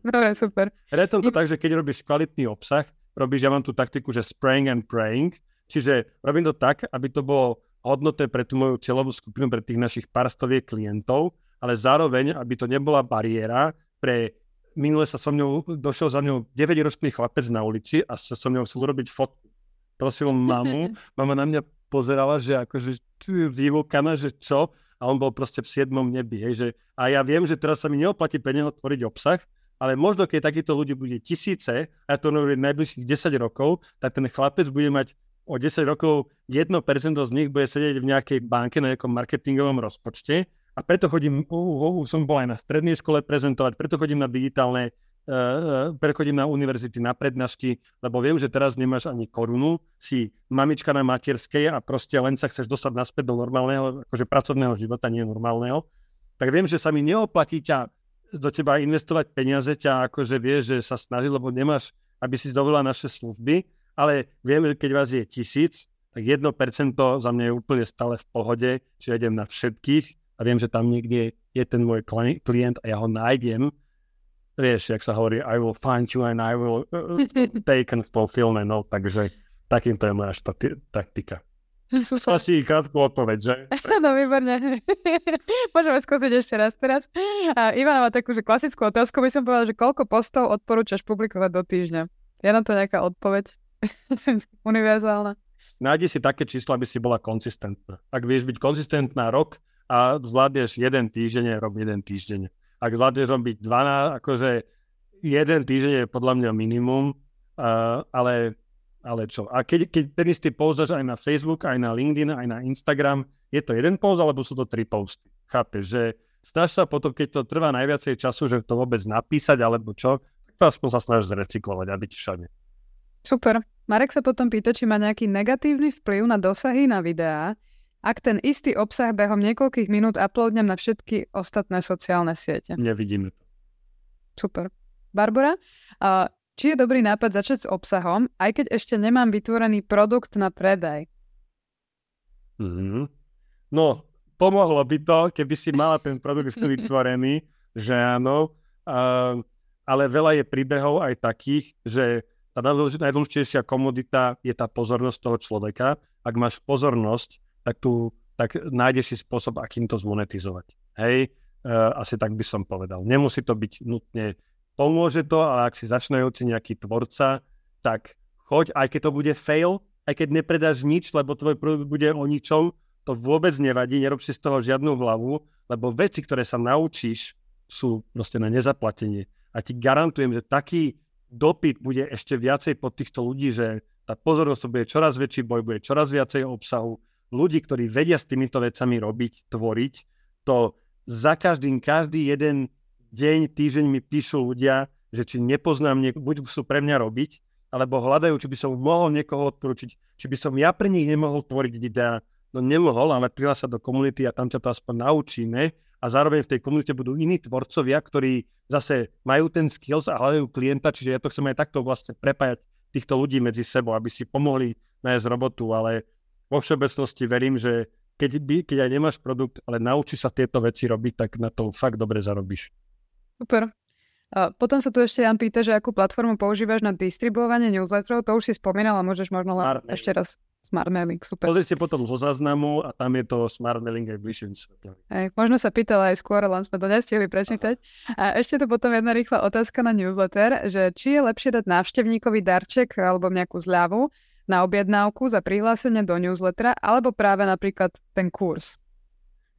Dobre, super. Retom to tak, že keď robíš kvalitný obsah, robíš, ja mám tú taktiku, že spraying and praying, čiže robím to tak, aby to bolo hodnoté pre tú moju cieľovú skupinu, pre tých našich pár stoviek klientov, ale zároveň, aby to nebola bariéra pre minule sa so mňou, došiel za mňou 9-ročný chlapec na ulici a sa so mňou chcel urobiť fotku. Prosil mamu, mama na mňa pozerala, že akože vyvúkaná, že čo, a on bol proste v siedmom nebi, hej, že a ja viem, že teraz sa mi neoplatí pre neho tvoriť obsah, ale možno keď takýchto ľudí bude tisíce, a to hovorí najbližších 10 rokov, tak ten chlapec bude mať o 10 rokov 1% z nich bude sedieť v nejakej banke na nejakom marketingovom rozpočte a preto chodím, uh, uh, som bol aj na strednej škole prezentovať, preto chodím na digitálne, uh, preto chodím na univerzity, na prednášky, lebo viem, že teraz nemáš ani korunu, si mamička na materskej a proste len sa chceš dostať naspäť do normálneho, akože pracovného života, nie normálneho, tak viem, že sa mi neoplatí ťa do teba investovať peniaze, ťa akože vie, že sa snaží, lebo nemáš, aby si dovolila naše služby, ale vieme, že keď vás je tisíc, tak 1% za mňa je úplne stále v pohode, čiže idem na všetkých a viem, že tam niekde je ten môj klient a ja ho nájdem. Vieš, jak sa hovorí, I will find you and I will uh, take and fulfill, no, takže takýmto je moja štati- taktika. Asi krátku odpoveď, že? No, výborne. Môžeme skúsiť ešte raz teraz. A Ivana má takú, že klasickú otázku, by som povedala, že koľko postov odporúčaš publikovať do týždňa? Je na to nejaká odpoveď? Univerzálna? Nájdi si také číslo, aby si bola konzistentná. Ak vieš byť konzistentná rok a zvládneš jeden týždeň, rob jeden týždeň. Ak zvládneš robiť 12, akože jeden týždeň je podľa mňa minimum, uh, ale ale čo? A keď, keď ten istý post aj na Facebook, aj na LinkedIn, aj na Instagram, je to jeden post, alebo sú to tri posty? Chápeš, že snaž sa potom, keď to trvá najviacej času, že to vôbec napísať, alebo čo, tak to aspoň sa snaž zrecyklovať a byť všade. Super. Marek sa potom pýta, či má nejaký negatívny vplyv na dosahy na videá, ak ten istý obsah behom niekoľkých minút uploadnem na všetky ostatné sociálne siete. Nevidíme to. Super. Barbara, či je dobrý nápad začať s obsahom, aj keď ešte nemám vytvorený produkt na predaj? Mm-hmm. No, pomohlo by to, keby si mala ten produkt vytvorený, že áno, uh, ale veľa je príbehov aj takých, že tá najdôležitejšia komodita je tá pozornosť toho človeka. Ak máš pozornosť, tak, tu, tak nájdeš si spôsob, akým to zmonetizovať. Hej, uh, asi tak by som povedal. Nemusí to byť nutne, pomôže to, ale ak si začínajúci nejaký tvorca, tak choď, aj keď to bude fail, aj keď nepredáš nič, lebo tvoj produkt bude o ničom, to vôbec nevadí, nerob si z toho žiadnu hlavu, lebo veci, ktoré sa naučíš, sú proste na nezaplatenie. A ti garantujem, že taký dopyt bude ešte viacej pod týchto ľudí, že tá pozornosť bude čoraz väčší boj, bude čoraz viacej obsahu. Ľudí, ktorí vedia s týmito vecami robiť, tvoriť, to za každým, každý jeden deň, týždeň mi píšu ľudia, že či nepoznám, niek- buď sú pre mňa robiť, alebo hľadajú, či by som mohol niekoho odporučiť, či by som ja pre nich nemohol tvoriť videá. No nemohol, ale prihlása do komunity a tam ťa to aspoň naučíme a zároveň v tej komunite budú iní tvorcovia, ktorí zase majú ten skills a hľadajú klienta, čiže ja to chcem aj takto vlastne prepájať týchto ľudí medzi sebou, aby si pomohli nájsť robotu, ale vo všeobecnosti verím, že keď, by, keď aj nemáš produkt, ale naučí sa tieto veci robiť, tak na to fakt dobre zarobíš. Super. A potom sa tu ešte Jan pýta, že akú platformu používaš na distribuovanie newsletterov, to už si spomínal a môžeš možno len ešte raz Smart mailing, super. Pozri si potom zo záznamu a tam je to smart mailing bližšie Hej, možno sa pýtala aj skôr, len sme to nestihli prečítať. A ešte tu potom jedna rýchla otázka na newsletter, že či je lepšie dať návštevníkovi darček alebo nejakú zľavu na objednávku za prihlásenie do newslettera, alebo práve napríklad ten kurz.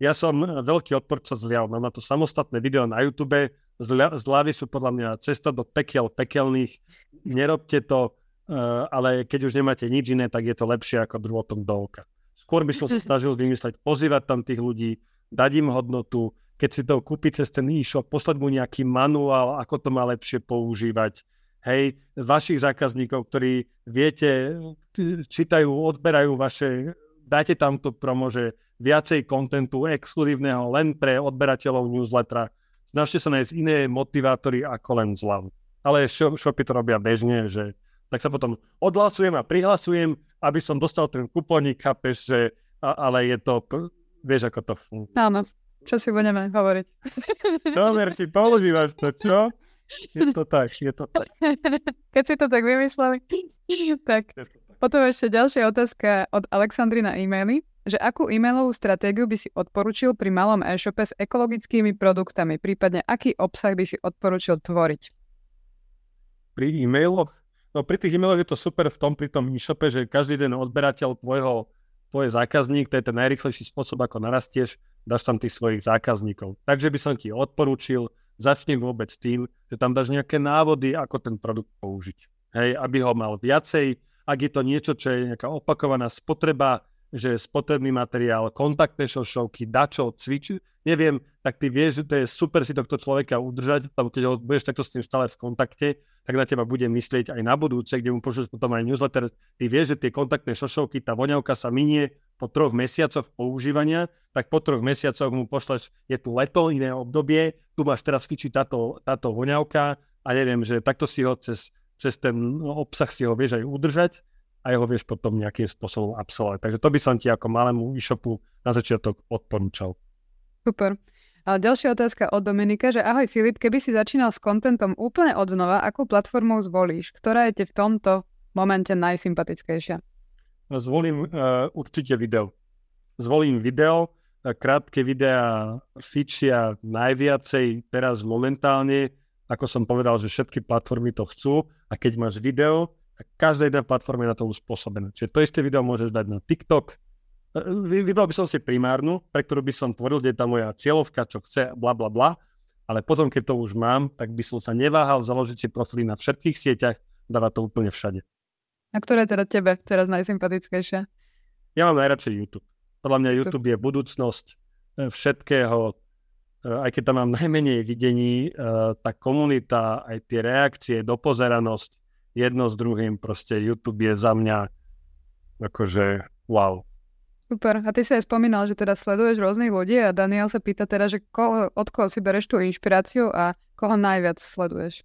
Ja som veľký odporca zľav. Mám na to samostatné video na YouTube. Zľavy sú podľa mňa cesta do pekel pekelných. Nerobte to Eh, ale keď už nemáte nič iné, tak je to lepšie ako druhotom do oka. Skôr by som sa snažil vymysleť, pozývať tam tých ľudí, dať im hodnotu, keď si to kúpi cez ten e-shop, poslať mu nejaký manuál, ako to má lepšie používať. Hej, vašich zákazníkov, ktorí viete, čítajú, odberajú vaše, dajte tam to promo, že viacej kontentu exkluzívneho len pre odberateľov newslettera. Snažte sa nájsť iné motivátory ako len zľav. Ale shopy to robia bežne, že tak sa potom odhlasujem a prihlasujem, aby som dostal ten kupónik, chápeš, že, a, ale je to, vieš, ako to funguje. Áno, čo si budeme hovoriť. Dobre, si používaš to, čo? Je to tak, je to tak. Keď si to tak vymysleli, tak potom ešte ďalšia otázka od Alexandry na e-maily, že akú e-mailovú stratégiu by si odporučil pri malom e-shope s ekologickými produktami, prípadne aký obsah by si odporučil tvoriť? Pri e-mailoch? No pri tých e-mailoch je to super v tom, pri tom e-shope, že každý den odberateľ tvojho, tvoj zákazník, to je ten najrychlejší spôsob, ako narastieš, dáš tam tých svojich zákazníkov. Takže by som ti odporúčil, začni vôbec tým, že tam dáš nejaké návody, ako ten produkt použiť. Hej, aby ho mal viacej, ak je to niečo, čo je nejaká opakovaná spotreba, že spotrebný materiál, kontaktné šošovky, dačo, cvič, neviem, tak ty vieš, že to je super si tohto človeka udržať, lebo keď ho budeš takto s tým stále v kontakte, tak na teba bude myslieť aj na budúce, kde mu pošleš potom aj newsletter. Ty vieš, že tie kontaktné šošovky, tá voňavka sa minie po troch mesiacoch používania, tak po troch mesiacoch mu pošleš, je tu leto, iné obdobie, tu máš teraz fičiť táto, táto voňavka a neviem, že takto si ho cez, cez ten obsah si ho vieš aj udržať a jeho vieš potom nejakým spôsobom absolvovať. Takže to by som ti ako malému e-shopu na začiatok odporúčal. Super. A ďalšia otázka od Dominika, že ahoj Filip, keby si začínal s kontentom úplne od znova, akú platformu zvolíš? Ktorá je ti v tomto momente najsympatickejšia? Zvolím uh, určite video. Zvolím video, uh, krátke videá fičia najviacej teraz momentálne, ako som povedal, že všetky platformy to chcú a keď máš video, tak každá jedna platforma je na to uspôsobená. Čiže to isté video môžeš dať na TikTok, Vybral by som si primárnu, pre ktorú by som tvoril, kde je tá moja cieľovka, čo chce, bla bla bla. Ale potom, keď to už mám, tak by som sa neváhal založiť si profily na všetkých sieťach, dávať to úplne všade. A ktorá je teda tebe teraz najsympatickejšia? Ja mám najradšej YouTube. Podľa mňa YouTube, YouTube je budúcnosť e, všetkého. E, aj keď tam mám najmenej videní, e, tá komunita, aj tie reakcie, dopozeranosť, jedno s druhým, proste YouTube je za mňa akože wow. Super. A ty si aj spomínal, že teda sleduješ rôznych ľudí a Daniel sa pýta teda, že ko, od koho si bereš tú inšpiráciu a koho najviac sleduješ?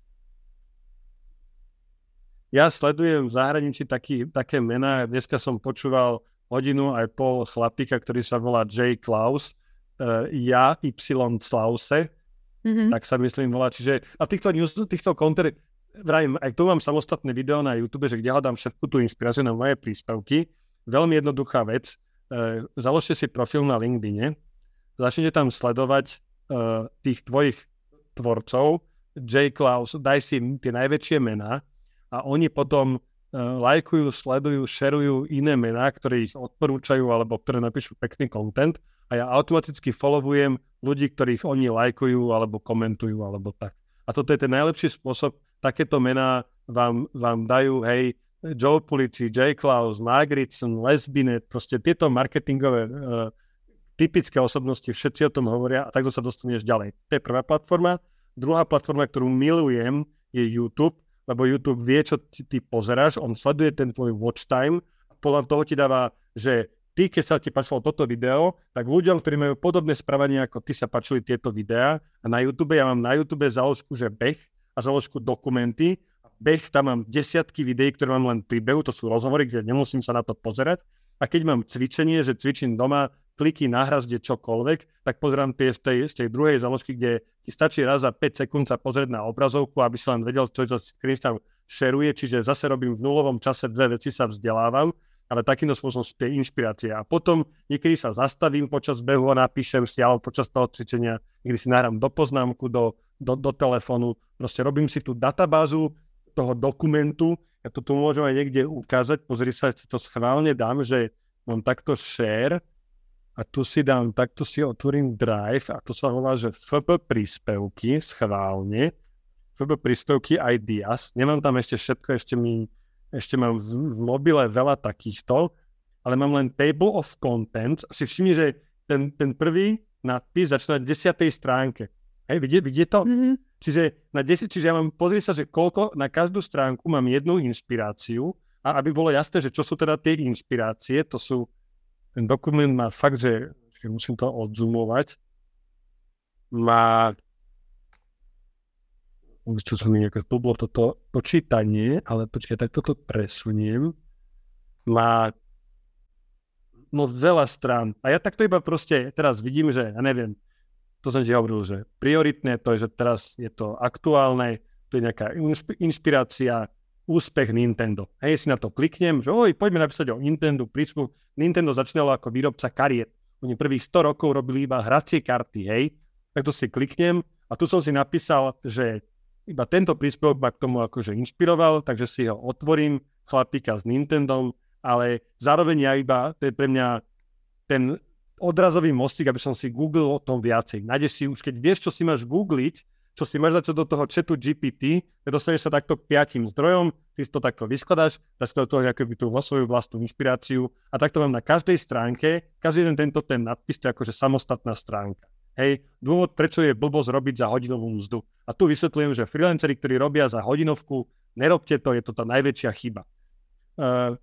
Ja sledujem v zahraničí taký, také mená. Dneska som počúval hodinu aj pol chlapíka, ktorý sa volá J. Klaus. Uh, ja Y. Slause. Mm-hmm. Tak sa myslím volá. Čiže, a týchto, news, týchto konter, vrajím, aj tu mám samostatné video na YouTube, že kde hľadám všetku tú inšpiráciu na moje príspevky. Veľmi jednoduchá vec založte si profil na LinkedIne, začnete tam sledovať uh, tých tvojich tvorcov, J. Klaus, daj si tie najväčšie mená a oni potom uh, lajkujú, sledujú, šerujú iné mená, ktoré ich odporúčajú alebo ktoré napíšu pekný content a ja automaticky followujem ľudí, ktorých oni lajkujú alebo komentujú alebo tak. A toto je ten najlepší spôsob, takéto mená vám, vám dajú, hej, Joe Pulici, J. Klaus, Margritson, Les Binet, proste tieto marketingové uh, typické osobnosti, všetci o tom hovoria a takto sa dostaneš ďalej. To je prvá platforma. Druhá platforma, ktorú milujem, je YouTube, lebo YouTube vie, čo ty, ty pozeráš, on sleduje ten tvoj watch time a podľa toho ti dáva, že ty, keď sa ti páčilo toto video, tak ľuďom, ktorí majú podobné správanie ako ty, sa páčili tieto videá a na YouTube, ja mám na YouTube záložku, že beh a záložku dokumenty beh, tam mám desiatky videí, ktoré mám len príbehu, to sú rozhovory, kde nemusím sa na to pozerať. A keď mám cvičenie, že cvičím doma, kliky na hrazde čokoľvek, tak pozerám tie z tej, z tej druhej založky, kde ti stačí raz za 5 sekúnd sa pozrieť na obrazovku, aby si len vedel, čo to screen tam šeruje, čiže zase robím v nulovom čase dve veci, sa vzdelávam, ale takýmto spôsobom sú tie inšpirácie. A potom niekedy sa zastavím počas behu a napíšem si, alebo počas toho cvičenia, niekedy si nahrám do poznámku, do, do, do telefónu, proste robím si tú databázu, toho dokumentu, ja to tu môžem aj niekde ukázať, pozri sa, to schválne dám, že mám takto share a tu si dám, takto si otvorím drive a to sa volá, že FB príspevky schválne, FB príspevky ideas, nemám tam ešte všetko, ešte mi, ešte mám v, v mobile veľa takýchto, ale mám len table of contents a si všimni, že ten, ten prvý nadpis začína na desiatej stránke. Hej, vidie, vidie to? Mm-hmm. Čiže, na 10, čiže ja mám, pozri sa, že koľko, na každú stránku mám jednu inšpiráciu a aby bolo jasné, že čo sú teda tie inšpirácie, to sú, ten dokument má fakt, že, že musím to odzoomovať, má čo sa mi nejaké blblo toto počítanie, ale počkaj, tak toto presuniem, má no veľa strán. A ja takto iba proste teraz vidím, že ja neviem, to som ti hovoril, že prioritné, to je, že teraz je to aktuálne, to je nejaká inšpirácia, úspech Nintendo. Hej, si na to kliknem, že oj, poďme napísať o Nintendo prísmu. Nintendo začínalo ako výrobca kariet. Oni prvých 100 rokov robili iba hracie karty, hej. Tak to si kliknem a tu som si napísal, že iba tento príspevok ma k tomu akože inšpiroval, takže si ho otvorím, chlapíka s Nintendom, ale zároveň ja iba, to je pre mňa ten odrazový mostík, aby som si googlil o tom viacej. Nájdeš si už, keď vieš, čo si máš googliť, čo si máš dať do toho chatu GPT, dostaneš sa takto k piatým zdrojom, ty si to takto vyskladáš, dáš do toho nejakú tú svoju vlastnú inšpiráciu a takto mám na každej stránke, každý jeden tento ten nadpis, to akože samostatná stránka. Hej, dôvod, prečo je blbosť robiť za hodinovú mzdu. A tu vysvetľujem, že freelanceri, ktorí robia za hodinovku, nerobte to, je to tá najväčšia chyba. Uh,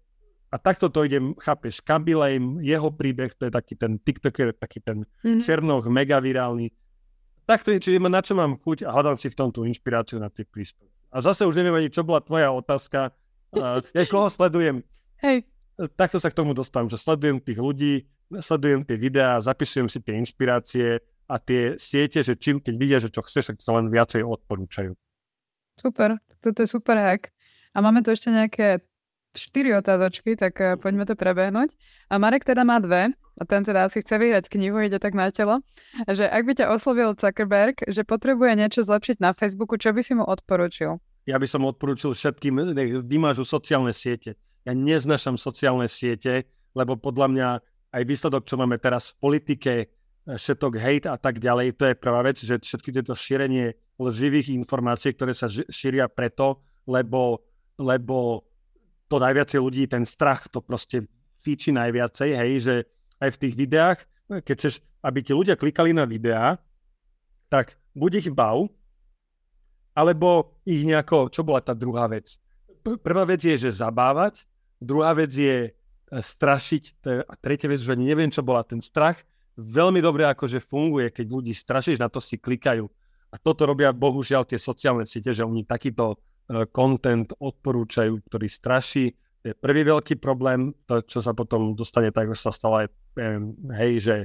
a takto to idem, chápeš, Kabilejm, jeho príbeh, to je taký ten TikToker, taký ten mm-hmm. Cernoch, mega virálny. Takto čiže na čo mám chuť a hľadám si v tomto inšpiráciu na tie príspevky. A zase už neviem ani, čo bola tvoja otázka. Uh, ja koho sledujem? Hej. Takto sa k tomu dostávam, že sledujem tých ľudí, sledujem tie videá, zapisujem si tie inšpirácie a tie siete, že čím, keď vidia, že čo chceš, tak sa len viacej odporúčajú. Super, toto je super hack. A máme tu ešte nejaké štyri otázočky, tak uh, poďme to prebehnúť. A Marek teda má dve, a ten teda asi chce vyhrať knihu, ide tak na telo, že ak by ťa oslovil Zuckerberg, že potrebuje niečo zlepšiť na Facebooku, čo by si mu odporučil? Ja by som odporučil všetkým, nech vymážu sociálne siete. Ja neznašam sociálne siete, lebo podľa mňa aj výsledok, čo máme teraz v politike, e, všetok hate a tak ďalej, to je prvá vec, že všetky tieto šírenie lživých informácií, ktoré sa šíria preto, lebo, lebo to najviacej ľudí, ten strach to proste fíči najviacej, hej, že aj v tých videách, keď chceš, aby ti ľudia klikali na videá, tak buď ich bav, alebo ich nejako, čo bola tá druhá vec? Prvá vec je, že zabávať, druhá vec je strašiť. A tretia vec, že neviem, čo bola ten strach. Veľmi dobre akože funguje, keď ľudí strašíš, na to si klikajú. A toto robia bohužiaľ tie sociálne siete, že oni takýto content odporúčajú, ktorý straší. To je prvý veľký problém, to, čo sa potom dostane tak, že sa stalo aj, hej, že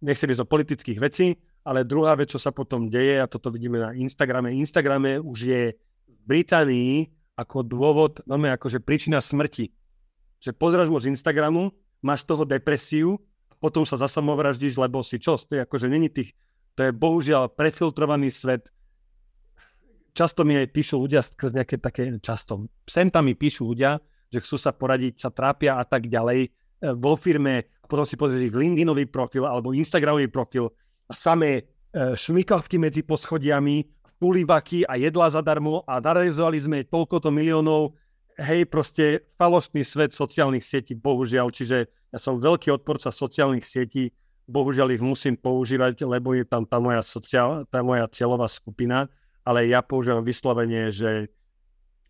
nechcem ísť o politických vecí, ale druhá vec, čo sa potom deje, a toto vidíme na Instagrame, Instagrame už je v Británii ako dôvod, no akože príčina smrti. Že pozráš mu z Instagramu, máš z toho depresiu, potom sa zasamovraždíš, lebo si čo? To je akože není tých, to je bohužiaľ prefiltrovaný svet. Často mi aj píšu ľudia skrz nejaké také, často, sem tam mi píšu ľudia, že chcú sa poradiť, sa trápia a tak ďalej e, vo firme a potom si pozrieš ich LinkedInový profil alebo Instagramový profil a samé e, šmykavky medzi poschodiami, pulivaky a jedla zadarmo a narealizovali sme toľkoto miliónov, hej, proste falošný svet sociálnych sietí, bohužiaľ, čiže ja som veľký odporca sociálnych sietí, bohužiaľ ich musím používať, lebo je tam tá moja, sociál, tá moja cieľová skupina, ale ja používam vyslovene, že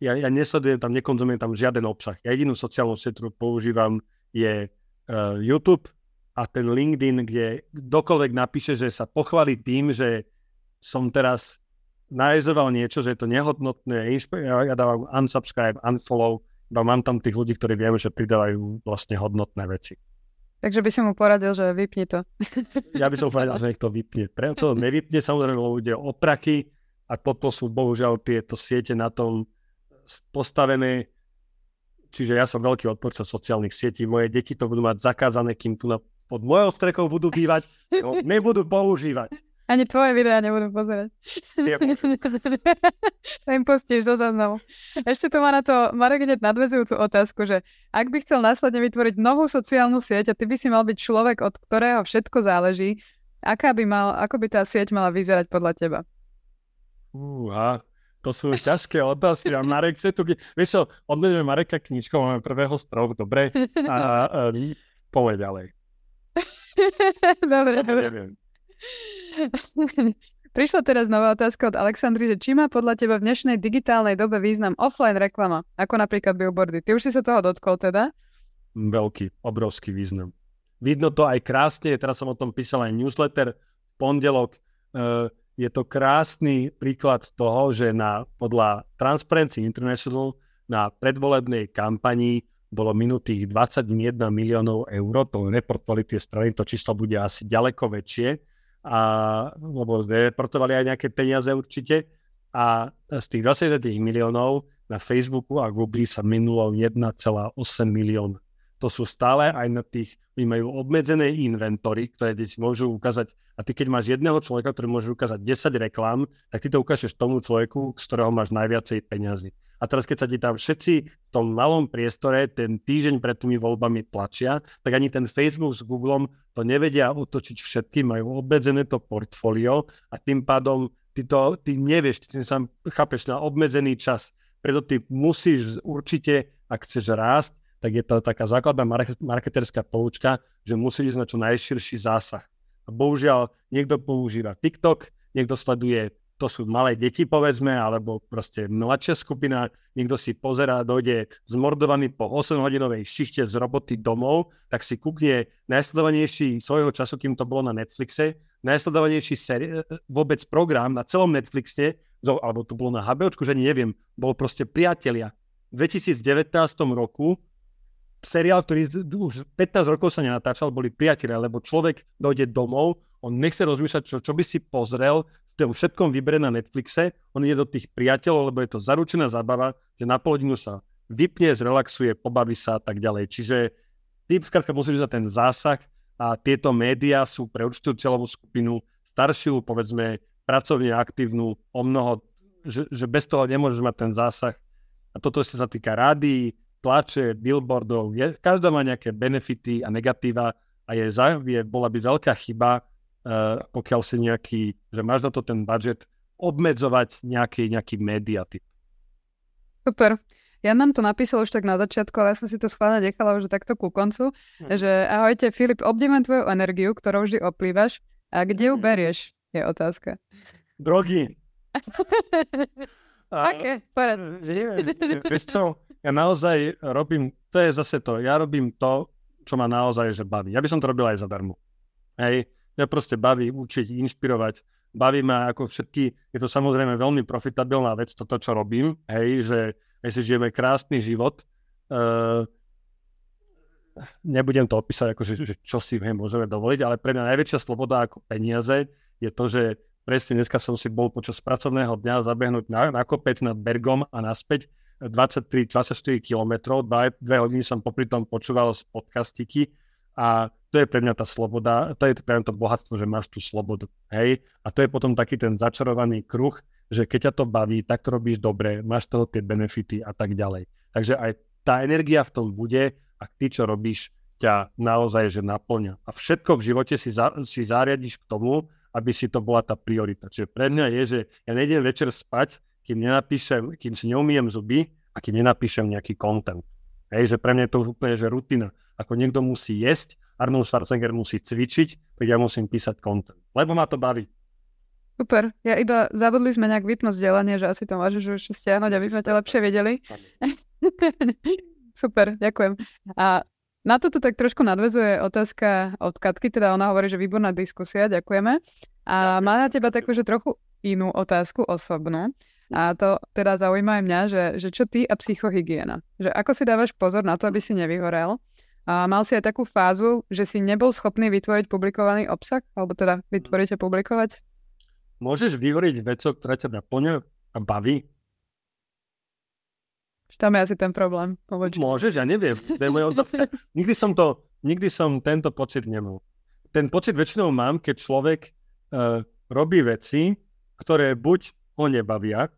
ja, ja nesledujem tam, nekonzumujem tam žiaden obsah. Ja jedinú sociálnu sieť, ktorú používam, je uh, YouTube a ten LinkedIn, kde kdokoľvek napíše, že sa pochváli tým, že som teraz najezoval niečo, že je to nehodnotné, ja, dávam unsubscribe, unfollow, iba mám tam tých ľudí, ktorí viem, že pridávajú vlastne hodnotné veci. Takže by som mu poradil, že vypni to. Ja by som povedal, že nech to vypne. Preto nevypne, samozrejme, lebo ide o opraky a toto sú bohužiaľ tieto siete na tom postavené. Čiže ja som veľký odporca sociálnych sietí. Moje deti to budú mať zakázané, kým tu na pod mojou strekou budú bývať, no, nebudú používať. Ani tvoje videá nebudú pozerať. to im pustíš zo zaznamu. Ešte tu má na to Marek hneď nadvezujúcu otázku, že ak by chcel následne vytvoriť novú sociálnu sieť a ty by si mal byť človek, od ktorého všetko záleží, aká by mal, ako by tá sieť mala vyzerať podľa teba? Uha, to sú ťažké otázky. A Marek sa tu... Vieš čo, odmenujeme Mareka knižkou, máme prvého strok, dobre? A, a, poďme ďalej. dobre, dobre. Neviem. Prišla teraz nová otázka od Alexandry, že či má podľa teba v dnešnej digitálnej dobe význam offline reklama, ako napríklad billboardy. Ty už si sa toho dotkol teda? Veľký, obrovský význam. Vidno to aj krásne, teraz som o tom písal aj newsletter v pondelok. Uh, je to krásny príklad toho, že na, podľa Transparency International na predvolebnej kampanii bolo minutých 21 miliónov eur, to reportovali tie strany, to číslo bude asi ďaleko väčšie, a, lebo reportovali aj nejaké peniaze určite. A z tých 20 miliónov na Facebooku a Google sa minulo 1,8 milión. To sú stále aj na tých, oni majú obmedzené inventory, ktoré si môžu ukázať. A ty keď máš jedného človeka, ktorý môže ukázať 10 reklám, tak ty to ukážeš tomu človeku, z ktorého máš najviacej peňazí. A teraz, keď sa ti tam všetci v tom malom priestore ten týždeň pred tými voľbami tlačia, tak ani ten Facebook s Googlem to nevedia otočiť všetky, majú obmedzené to portfólio a tým pádom ty to ty nevieš, ty sa chápeš na obmedzený čas. Preto ty musíš určite, ak chceš rásť, tak je to taká základná marketerská poučka, že musíš ísť na čo najširší zásah. A bohužiaľ, niekto používa TikTok, niekto sleduje to sú malé deti, povedzme, alebo proste mladšia skupina, niekto si pozerá, dojde zmordovaný po 8-hodinovej šište z roboty domov, tak si kúkne najsledovanejší svojho času, kým to bolo na Netflixe, najsledovanejší seri- vôbec program na celom Netflixe, alebo to bolo na HBOčku, že ani neviem, bol proste Priatelia. V 2019 roku seriál, ktorý už 15 rokov sa nenatáčal, boli priatelia, lebo človek dojde domov, on nechce rozmýšľať, čo, čo by si pozrel, tom všetkom vybere na Netflixe, on ide do tých priateľov, lebo je to zaručená zábava, že na pol sa vypne, zrelaxuje, pobaví sa a tak ďalej. Čiže ty skrátka musíš za ten zásah a tieto médiá sú pre určitú celovú skupinu staršiu, povedzme, pracovne aktívnu, o mnoho, že, že bez toho nemôžeš mať ten zásah. A toto sa týka rádií, tlače, billboardov, je, každá má nejaké benefity a negatíva a je, je, bola by veľká chyba uh, pokiaľ si nejaký, že máš na to ten budget, obmedzovať nejaký, nejaký mediatyp. Super. Ja nám to napísal už tak na začiatku, ale ja som si to schválne nechala už takto ku koncu, hm. že ahojte Filip, obdivujem tvoju energiu, ktorou vždy oplývaš. A kde ju hm. berieš, je otázka. Drogy. Aké? Porad. Vieš čo, ja naozaj robím to je zase to. Ja robím to, čo ma naozaj že baví. Ja by som to robil aj zadarmo. Hej, ja proste baví učiť, inšpirovať. Baví ma ako všetky, je to samozrejme veľmi profitabilná vec, toto, čo robím, hej, že my si žijeme krásny život. Uh, nebudem to opísať, ako, že, že čo si hej, môžeme dovoliť, ale pre mňa najväčšia sloboda ako peniaze je to, že presne dneska som si bol počas pracovného dňa zabehnúť na, na kopec nad Bergom a naspäť 23-24 kilometrov, dve, dve hodiny som popri tom počúval z podcastiky a to je pre mňa tá sloboda, to je pre mňa to bohatstvo, že máš tú slobodu, hej? A to je potom taký ten začarovaný kruh, že keď ťa to baví, tak to robíš dobre, máš toho tie benefity a tak ďalej. Takže aj tá energia v tom bude, ak ty, čo robíš, ťa naozaj že naplňa. A všetko v živote si, za, si zariadiš k tomu, aby si to bola tá priorita. Čiže pre mňa je, že ja nejdem večer spať, kým nenapíšem, kým si neumiem zuby a kým nenapíšem nejaký content. Hej, že pre mňa je to už úplne že rutina. Ako niekto musí jesť, Arnold Schwarzenegger musí cvičiť, tak ja musím písať content. Lebo ma to baví. Super. Ja iba zabudli sme nejak vypnúť vzdelanie, že asi to môžeš už stiahnuť, aby sme ťa lepšie vedeli. Super, ďakujem. A na toto tak trošku nadvezuje otázka od Katky, teda ona hovorí, že výborná diskusia, ďakujeme. A má na teba takú, že trochu inú otázku osobnú. A to teda zaujíma aj mňa, že, že čo ty a psychohygiena. Že ako si dávaš pozor na to, aby si nevyhorel. A mal si aj takú fázu, že si nebol schopný vytvoriť publikovaný obsah? Alebo teda vytvoriť a publikovať? Môžeš vyhoriť vecou, ktorá ťa naplňa a baví? Tam je asi ten problém. Povedz. Môžeš, ja neviem. nikdy som to, nikdy som tento pocit nemal. Ten pocit väčšinou mám, keď človek uh, robí veci, ktoré buď ho nebavia,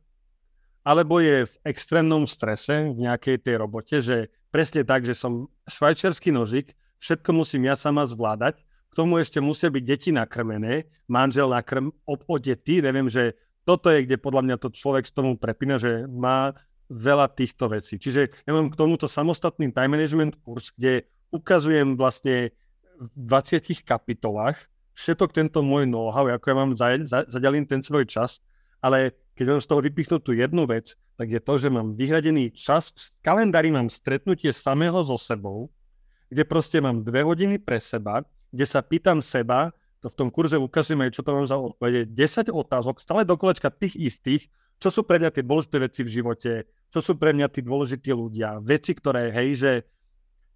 alebo je v extrémnom strese v nejakej tej robote, že presne tak, že som švajčiarsky nožik, všetko musím ja sama zvládať, k tomu ešte musia byť deti nakrmené, manžel nakrm, odetý, neviem, že toto je, kde podľa mňa to človek z tomu prepína, že má veľa týchto vecí. Čiže ja mám k tomuto samostatný time management kurz, kde ukazujem vlastne v 20 kapitolách všetok tento môj know-how, ako ja mám zadelím ten svoj čas, ale keď mám z toho vypichnúť tú jednu vec, tak je to, že mám vyhradený čas, v kalendári mám stretnutie samého so sebou, kde proste mám dve hodiny pre seba, kde sa pýtam seba, to v tom kurze ukazujem čo to mám za odpovede, 10 otázok, stále do kolečka tých istých, čo sú pre mňa tie dôležité veci v živote, čo sú pre mňa tí dôležití ľudia, veci, ktoré, hej, že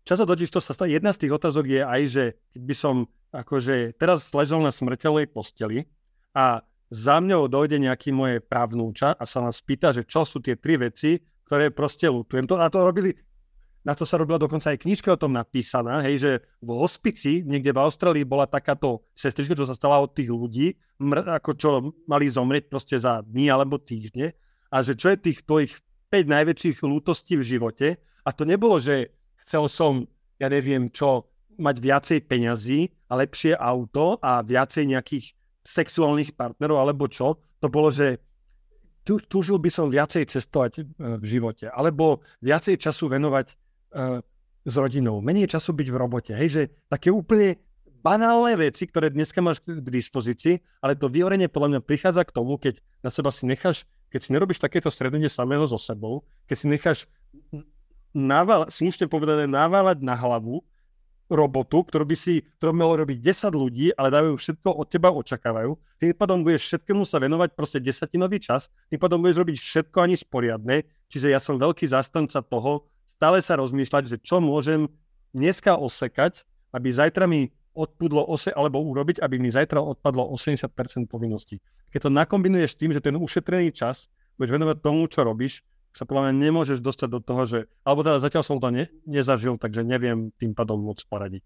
často totiž to sa stane, jedna z tých otázok je aj, že keď by som akože teraz ležal na smrteľnej posteli a za mňou dojde nejaký moje právnúča a sa nás pýta, že čo sú tie tri veci, ktoré proste lutujem. To, a to robili, na to sa robila dokonca aj knižka o tom napísaná, hej, že v hospici, niekde v Austrálii bola takáto sestrička, čo sa stala od tých ľudí, mr, ako čo mali zomrieť proste za dní alebo týždne a že čo je tých tvojich 5 najväčších lútostí v živote a to nebolo, že chcel som, ja neviem čo, mať viacej peňazí a lepšie auto a viacej nejakých sexuálnych partnerov alebo čo, to bolo, že tu, túžil by som viacej cestovať e, v živote, alebo viacej času venovať uh, s rodinou, menej času byť v robote. Hej, že také úplne banálne veci, ktoré dneska máš k dispozícii, ale to vyhorenie podľa mňa prichádza k tomu, keď na seba si necháš, keď si nerobíš takéto strednutie samého so sebou, keď si necháš naval, slušne povedané, naválať na hlavu robotu, ktorú by si, ktorú malo robiť 10 ľudí, ale dajú všetko od teba očakávajú. Tým pádom budeš všetkému sa venovať proste desatinový čas, tým pádom budeš robiť všetko ani sporiadne, čiže ja som veľký zástanca toho, stále sa rozmýšľať, že čo môžem dneska osekať, aby zajtra mi odpudlo ose, alebo urobiť, aby mi zajtra odpadlo 80% povinností. Keď to nakombinuješ tým, že ten ušetrený čas budeš venovať tomu, čo robíš, sa podľa mňa nemôžeš dostať do toho, že, alebo teda zatiaľ som to ne, nezažil, takže neviem tým pádom moc poradiť.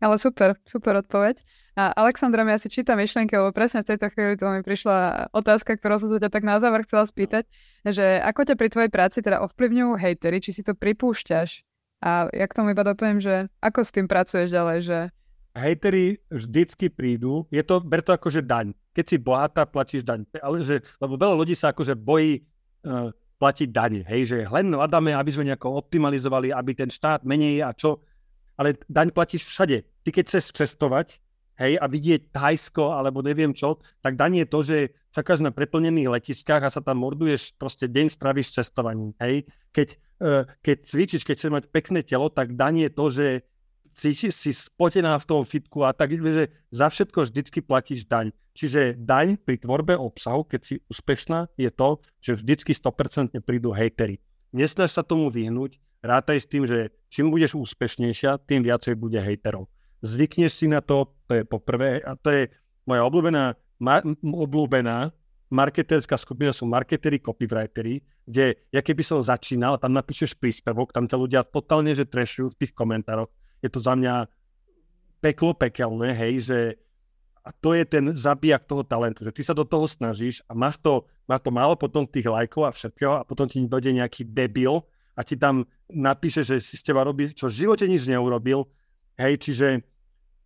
Ale super, super odpoveď. A Alexandra, ja si čítam myšlienky, lebo presne v tejto chvíli to mi prišla otázka, ktorú som sa ťa tak na záver chcela spýtať, že ako ťa pri tvojej práci teda ovplyvňujú hejtery, či si to pripúšťaš? A ja k tomu iba dopoviem, že ako s tým pracuješ ďalej, že... Hejtery vždycky prídu, je to, ber to ako, že daň. Keď si bohatá, platíš daň. Ale že, lebo veľa ľudí sa akože bojí uh, platiť dane. Hej, že len hľadáme, aby sme nejako optimalizovali, aby ten štát menej a čo. Ale daň platíš všade. Ty keď chceš cestovať, hej, a vidieť Thajsko alebo neviem čo, tak daň je to, že čakáš na preplnených letiskách a sa tam morduješ, proste deň stravíš cestovaním, hej. Keď, uh, keď cvičíš, keď chceš mať pekné telo, tak daň je to, že cítiš si spotená v tom fitku a tak, že za všetko vždycky platíš daň. Čiže daň pri tvorbe obsahu, keď si úspešná, je to, že vždycky 100% prídu hejtery. Nesnaž sa tomu vyhnúť, rátaj s tým, že čím budeš úspešnejšia, tým viacej bude hejterov. Zvykneš si na to, to je poprvé, a to je moja obľúbená ma- obľúbená marketerská skupina sú marketeri, copywriteri, kde ja keby som začínal, tam napíšeš príspevok, tam ťa ľudia totálne, že trešujú v tých komentároch. Je to za mňa peklo pekelné, hej, že a to je ten zabijak toho talentu, že ty sa do toho snažíš a máš to, máš to málo potom tých lajkov a všetkého a potom ti dojde nejaký debil a ti tam napíše, že si s teba robí, čo v živote nič neurobil, hej, čiže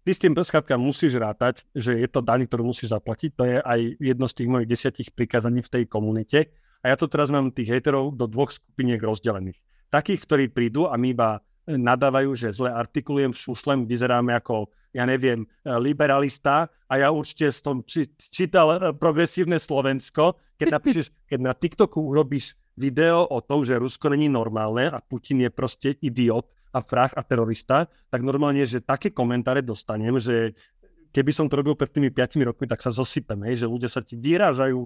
ty s tým skrátka musíš rátať, že je to daň, ktorú musíš zaplatiť. To je aj jedno z tých mojich desiatich prikázaní v tej komunite. A ja to teraz mám tých hejterov do dvoch skupiniek rozdelených. Takých, ktorí prídu a my iba nadávajú, že zle artikulujem, šušlem, vyzeráme ako, ja neviem, liberalista a ja určite som či, čítal eh, progresívne Slovensko, keď napíšeš, keď na TikToku urobíš video o tom, že Rusko není normálne a Putin je proste idiot, a frach a terorista, tak normálne, že také komentáre dostanem, že keby som to robil pred tými 5 rokmi, tak sa zosypem, hej, že ľudia sa ti vyrážajú.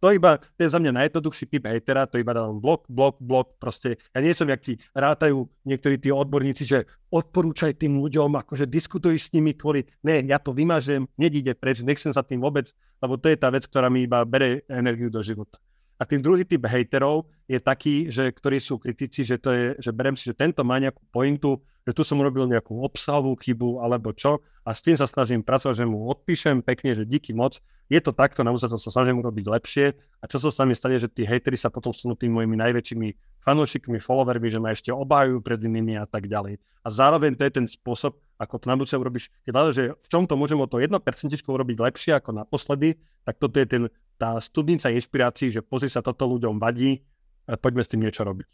To iba, to je za mňa najjednoduchší typ hejtera, to iba dám blok, blok, blok, proste, ja nie som, jak ti rátajú niektorí tí odborníci, že odporúčaj tým ľuďom, akože diskutuješ s nimi kvôli, ne, ja to vymažem, nedíde preč, nechcem sa tým vôbec, lebo to je tá vec, ktorá mi iba bere energiu do života. A tým druhý typ hejterov je taký, že, ktorí sú kritici, že, to je, že berem si, že tento má nejakú pointu, že tu som urobil nejakú obsahovú chybu alebo čo a s tým sa snažím pracovať, že mu odpíšem pekne, že díky moc, je to takto, naozaj sa snažím urobiť lepšie a čo sa s nami stane, že tí hejteri sa potom stanú tými mojimi najväčšími fanúšikmi, followermi, že ma ešte obhajujú pred inými a tak ďalej. A zároveň to je ten spôsob, ako to na budúce urobíš. Keď že v čom to môžem o to 1% urobiť lepšie ako naposledy, tak toto je ten tá studnica inšpirácií, že pozri sa, toto ľuďom vadí, a poďme s tým niečo robiť.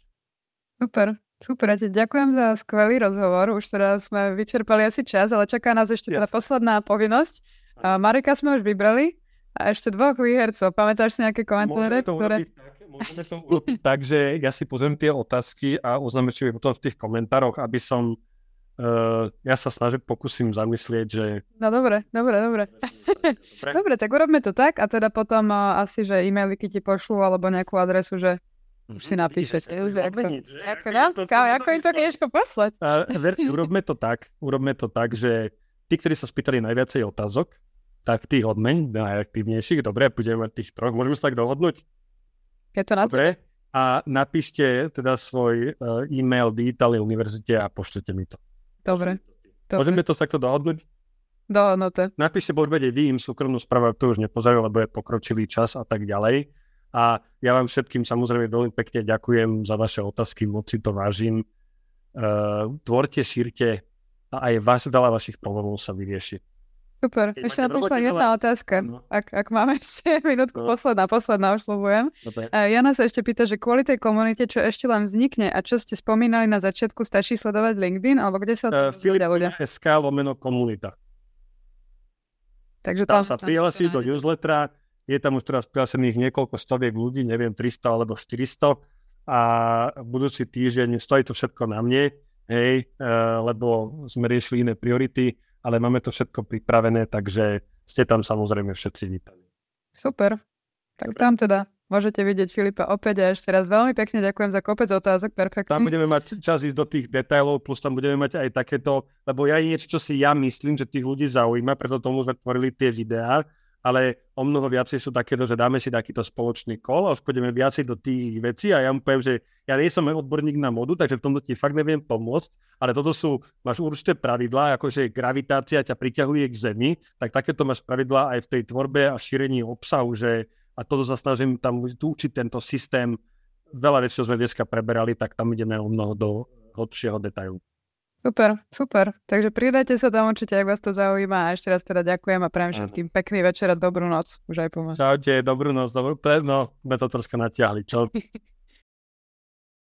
Super, super. Ja ďakujem za skvelý rozhovor. Už teda sme vyčerpali asi čas, ale čaká nás ešte teda posledná povinnosť. A Marika sme už vybrali a ešte dvoch výhercov. Pamätáš si nejaké komentáre? Môžeme ktoré... tak, môžeme to urobiť tak, že ja si pozriem tie otázky a oznamečujem potom v tých komentároch, aby som Uh, ja sa snažím, pokúsim zamyslieť, že... No dobre, dobre, dobre. Dobre, dobre tak urobme to tak a teda potom uh, asi, že e-maily ti pošlú alebo nejakú adresu, že už si mhm. napíšete. Už ako, ako, ako, ako im to knižko poslať. A, ver, urobme to tak, urobme to tak, že tí, ktorí sa spýtali najviacej otázok, tak tých odmeň, najaktívnejších, dobre, budeme mať tých troch, môžeme sa tak dohodnúť? Je to na Dobre, a napíšte teda svoj uh, e-mail Digitálnej univerzite a pošlete mi to. Dobre. Dobre. Môžeme to takto dohodnúť? Dohodnuté. Napíšte Borbede, vy im súkromnú správu, to už nepozerajú, lebo je pokročilý čas a tak ďalej. A ja vám všetkým samozrejme veľmi pekne ďakujem za vaše otázky, moc si to vážim. Uh, tvorte, šírte a aj vás, veľa vašich problémov sa vyrieši. Super, Keď ešte prišla jedna otázka, no. ak, ak máme ešte minútku, no. posledná, posledná, už slovujem. Uh, Jana sa ešte pýta, že kvôli tej komunite, čo ešte len vznikne a čo ste spomínali na začiatku, stačí sledovať LinkedIn, alebo kde sa to uh, ľudia? SK lomeno komunita. Takže tam, tam sa prihlasíš do newslettera, je tam už teraz prihlásených niekoľko stoviek ľudí, neviem, 300 alebo 400 a budúci týždeň stojí to všetko na mne, hej, uh, lebo sme riešili iné priority ale máme to všetko pripravené, takže ste tam samozrejme všetci vítaní. Super. Tak tam teda môžete vidieť Filipa opäť a ešte raz veľmi pekne ďakujem za kopec otázok, perfektne. Tam budeme mať čas ísť do tých detailov, plus tam budeme mať aj takéto, lebo ja niečo, čo si ja myslím, že tých ľudí zaujíma, preto tomu sme tvorili tie videá, ale o mnoho viacej sú takéto, že dáme si takýto spoločný kol a už viacej do tých vecí a ja mu poviem, že ja nie som odborník na modu, takže v tomto ti fakt neviem pomôcť, ale toto sú, máš určité pravidlá, akože gravitácia ťa priťahuje k Zemi, tak takéto máš pravidlá aj v tej tvorbe a šírení obsahu, že a toto sa snažím tam učiť tento systém. Veľa vecí, čo sme dneska preberali, tak tam ideme o mnoho do hlbšieho detailu. Super, super. Takže pridajte sa tam určite, ak vás to zaujíma. A ešte raz teda ďakujem a prajem všetkým pekný večer a dobrú noc. Už aj pomoc. Čaute, dobrú noc, dobrú, no, sme to troška natiahli. Čau.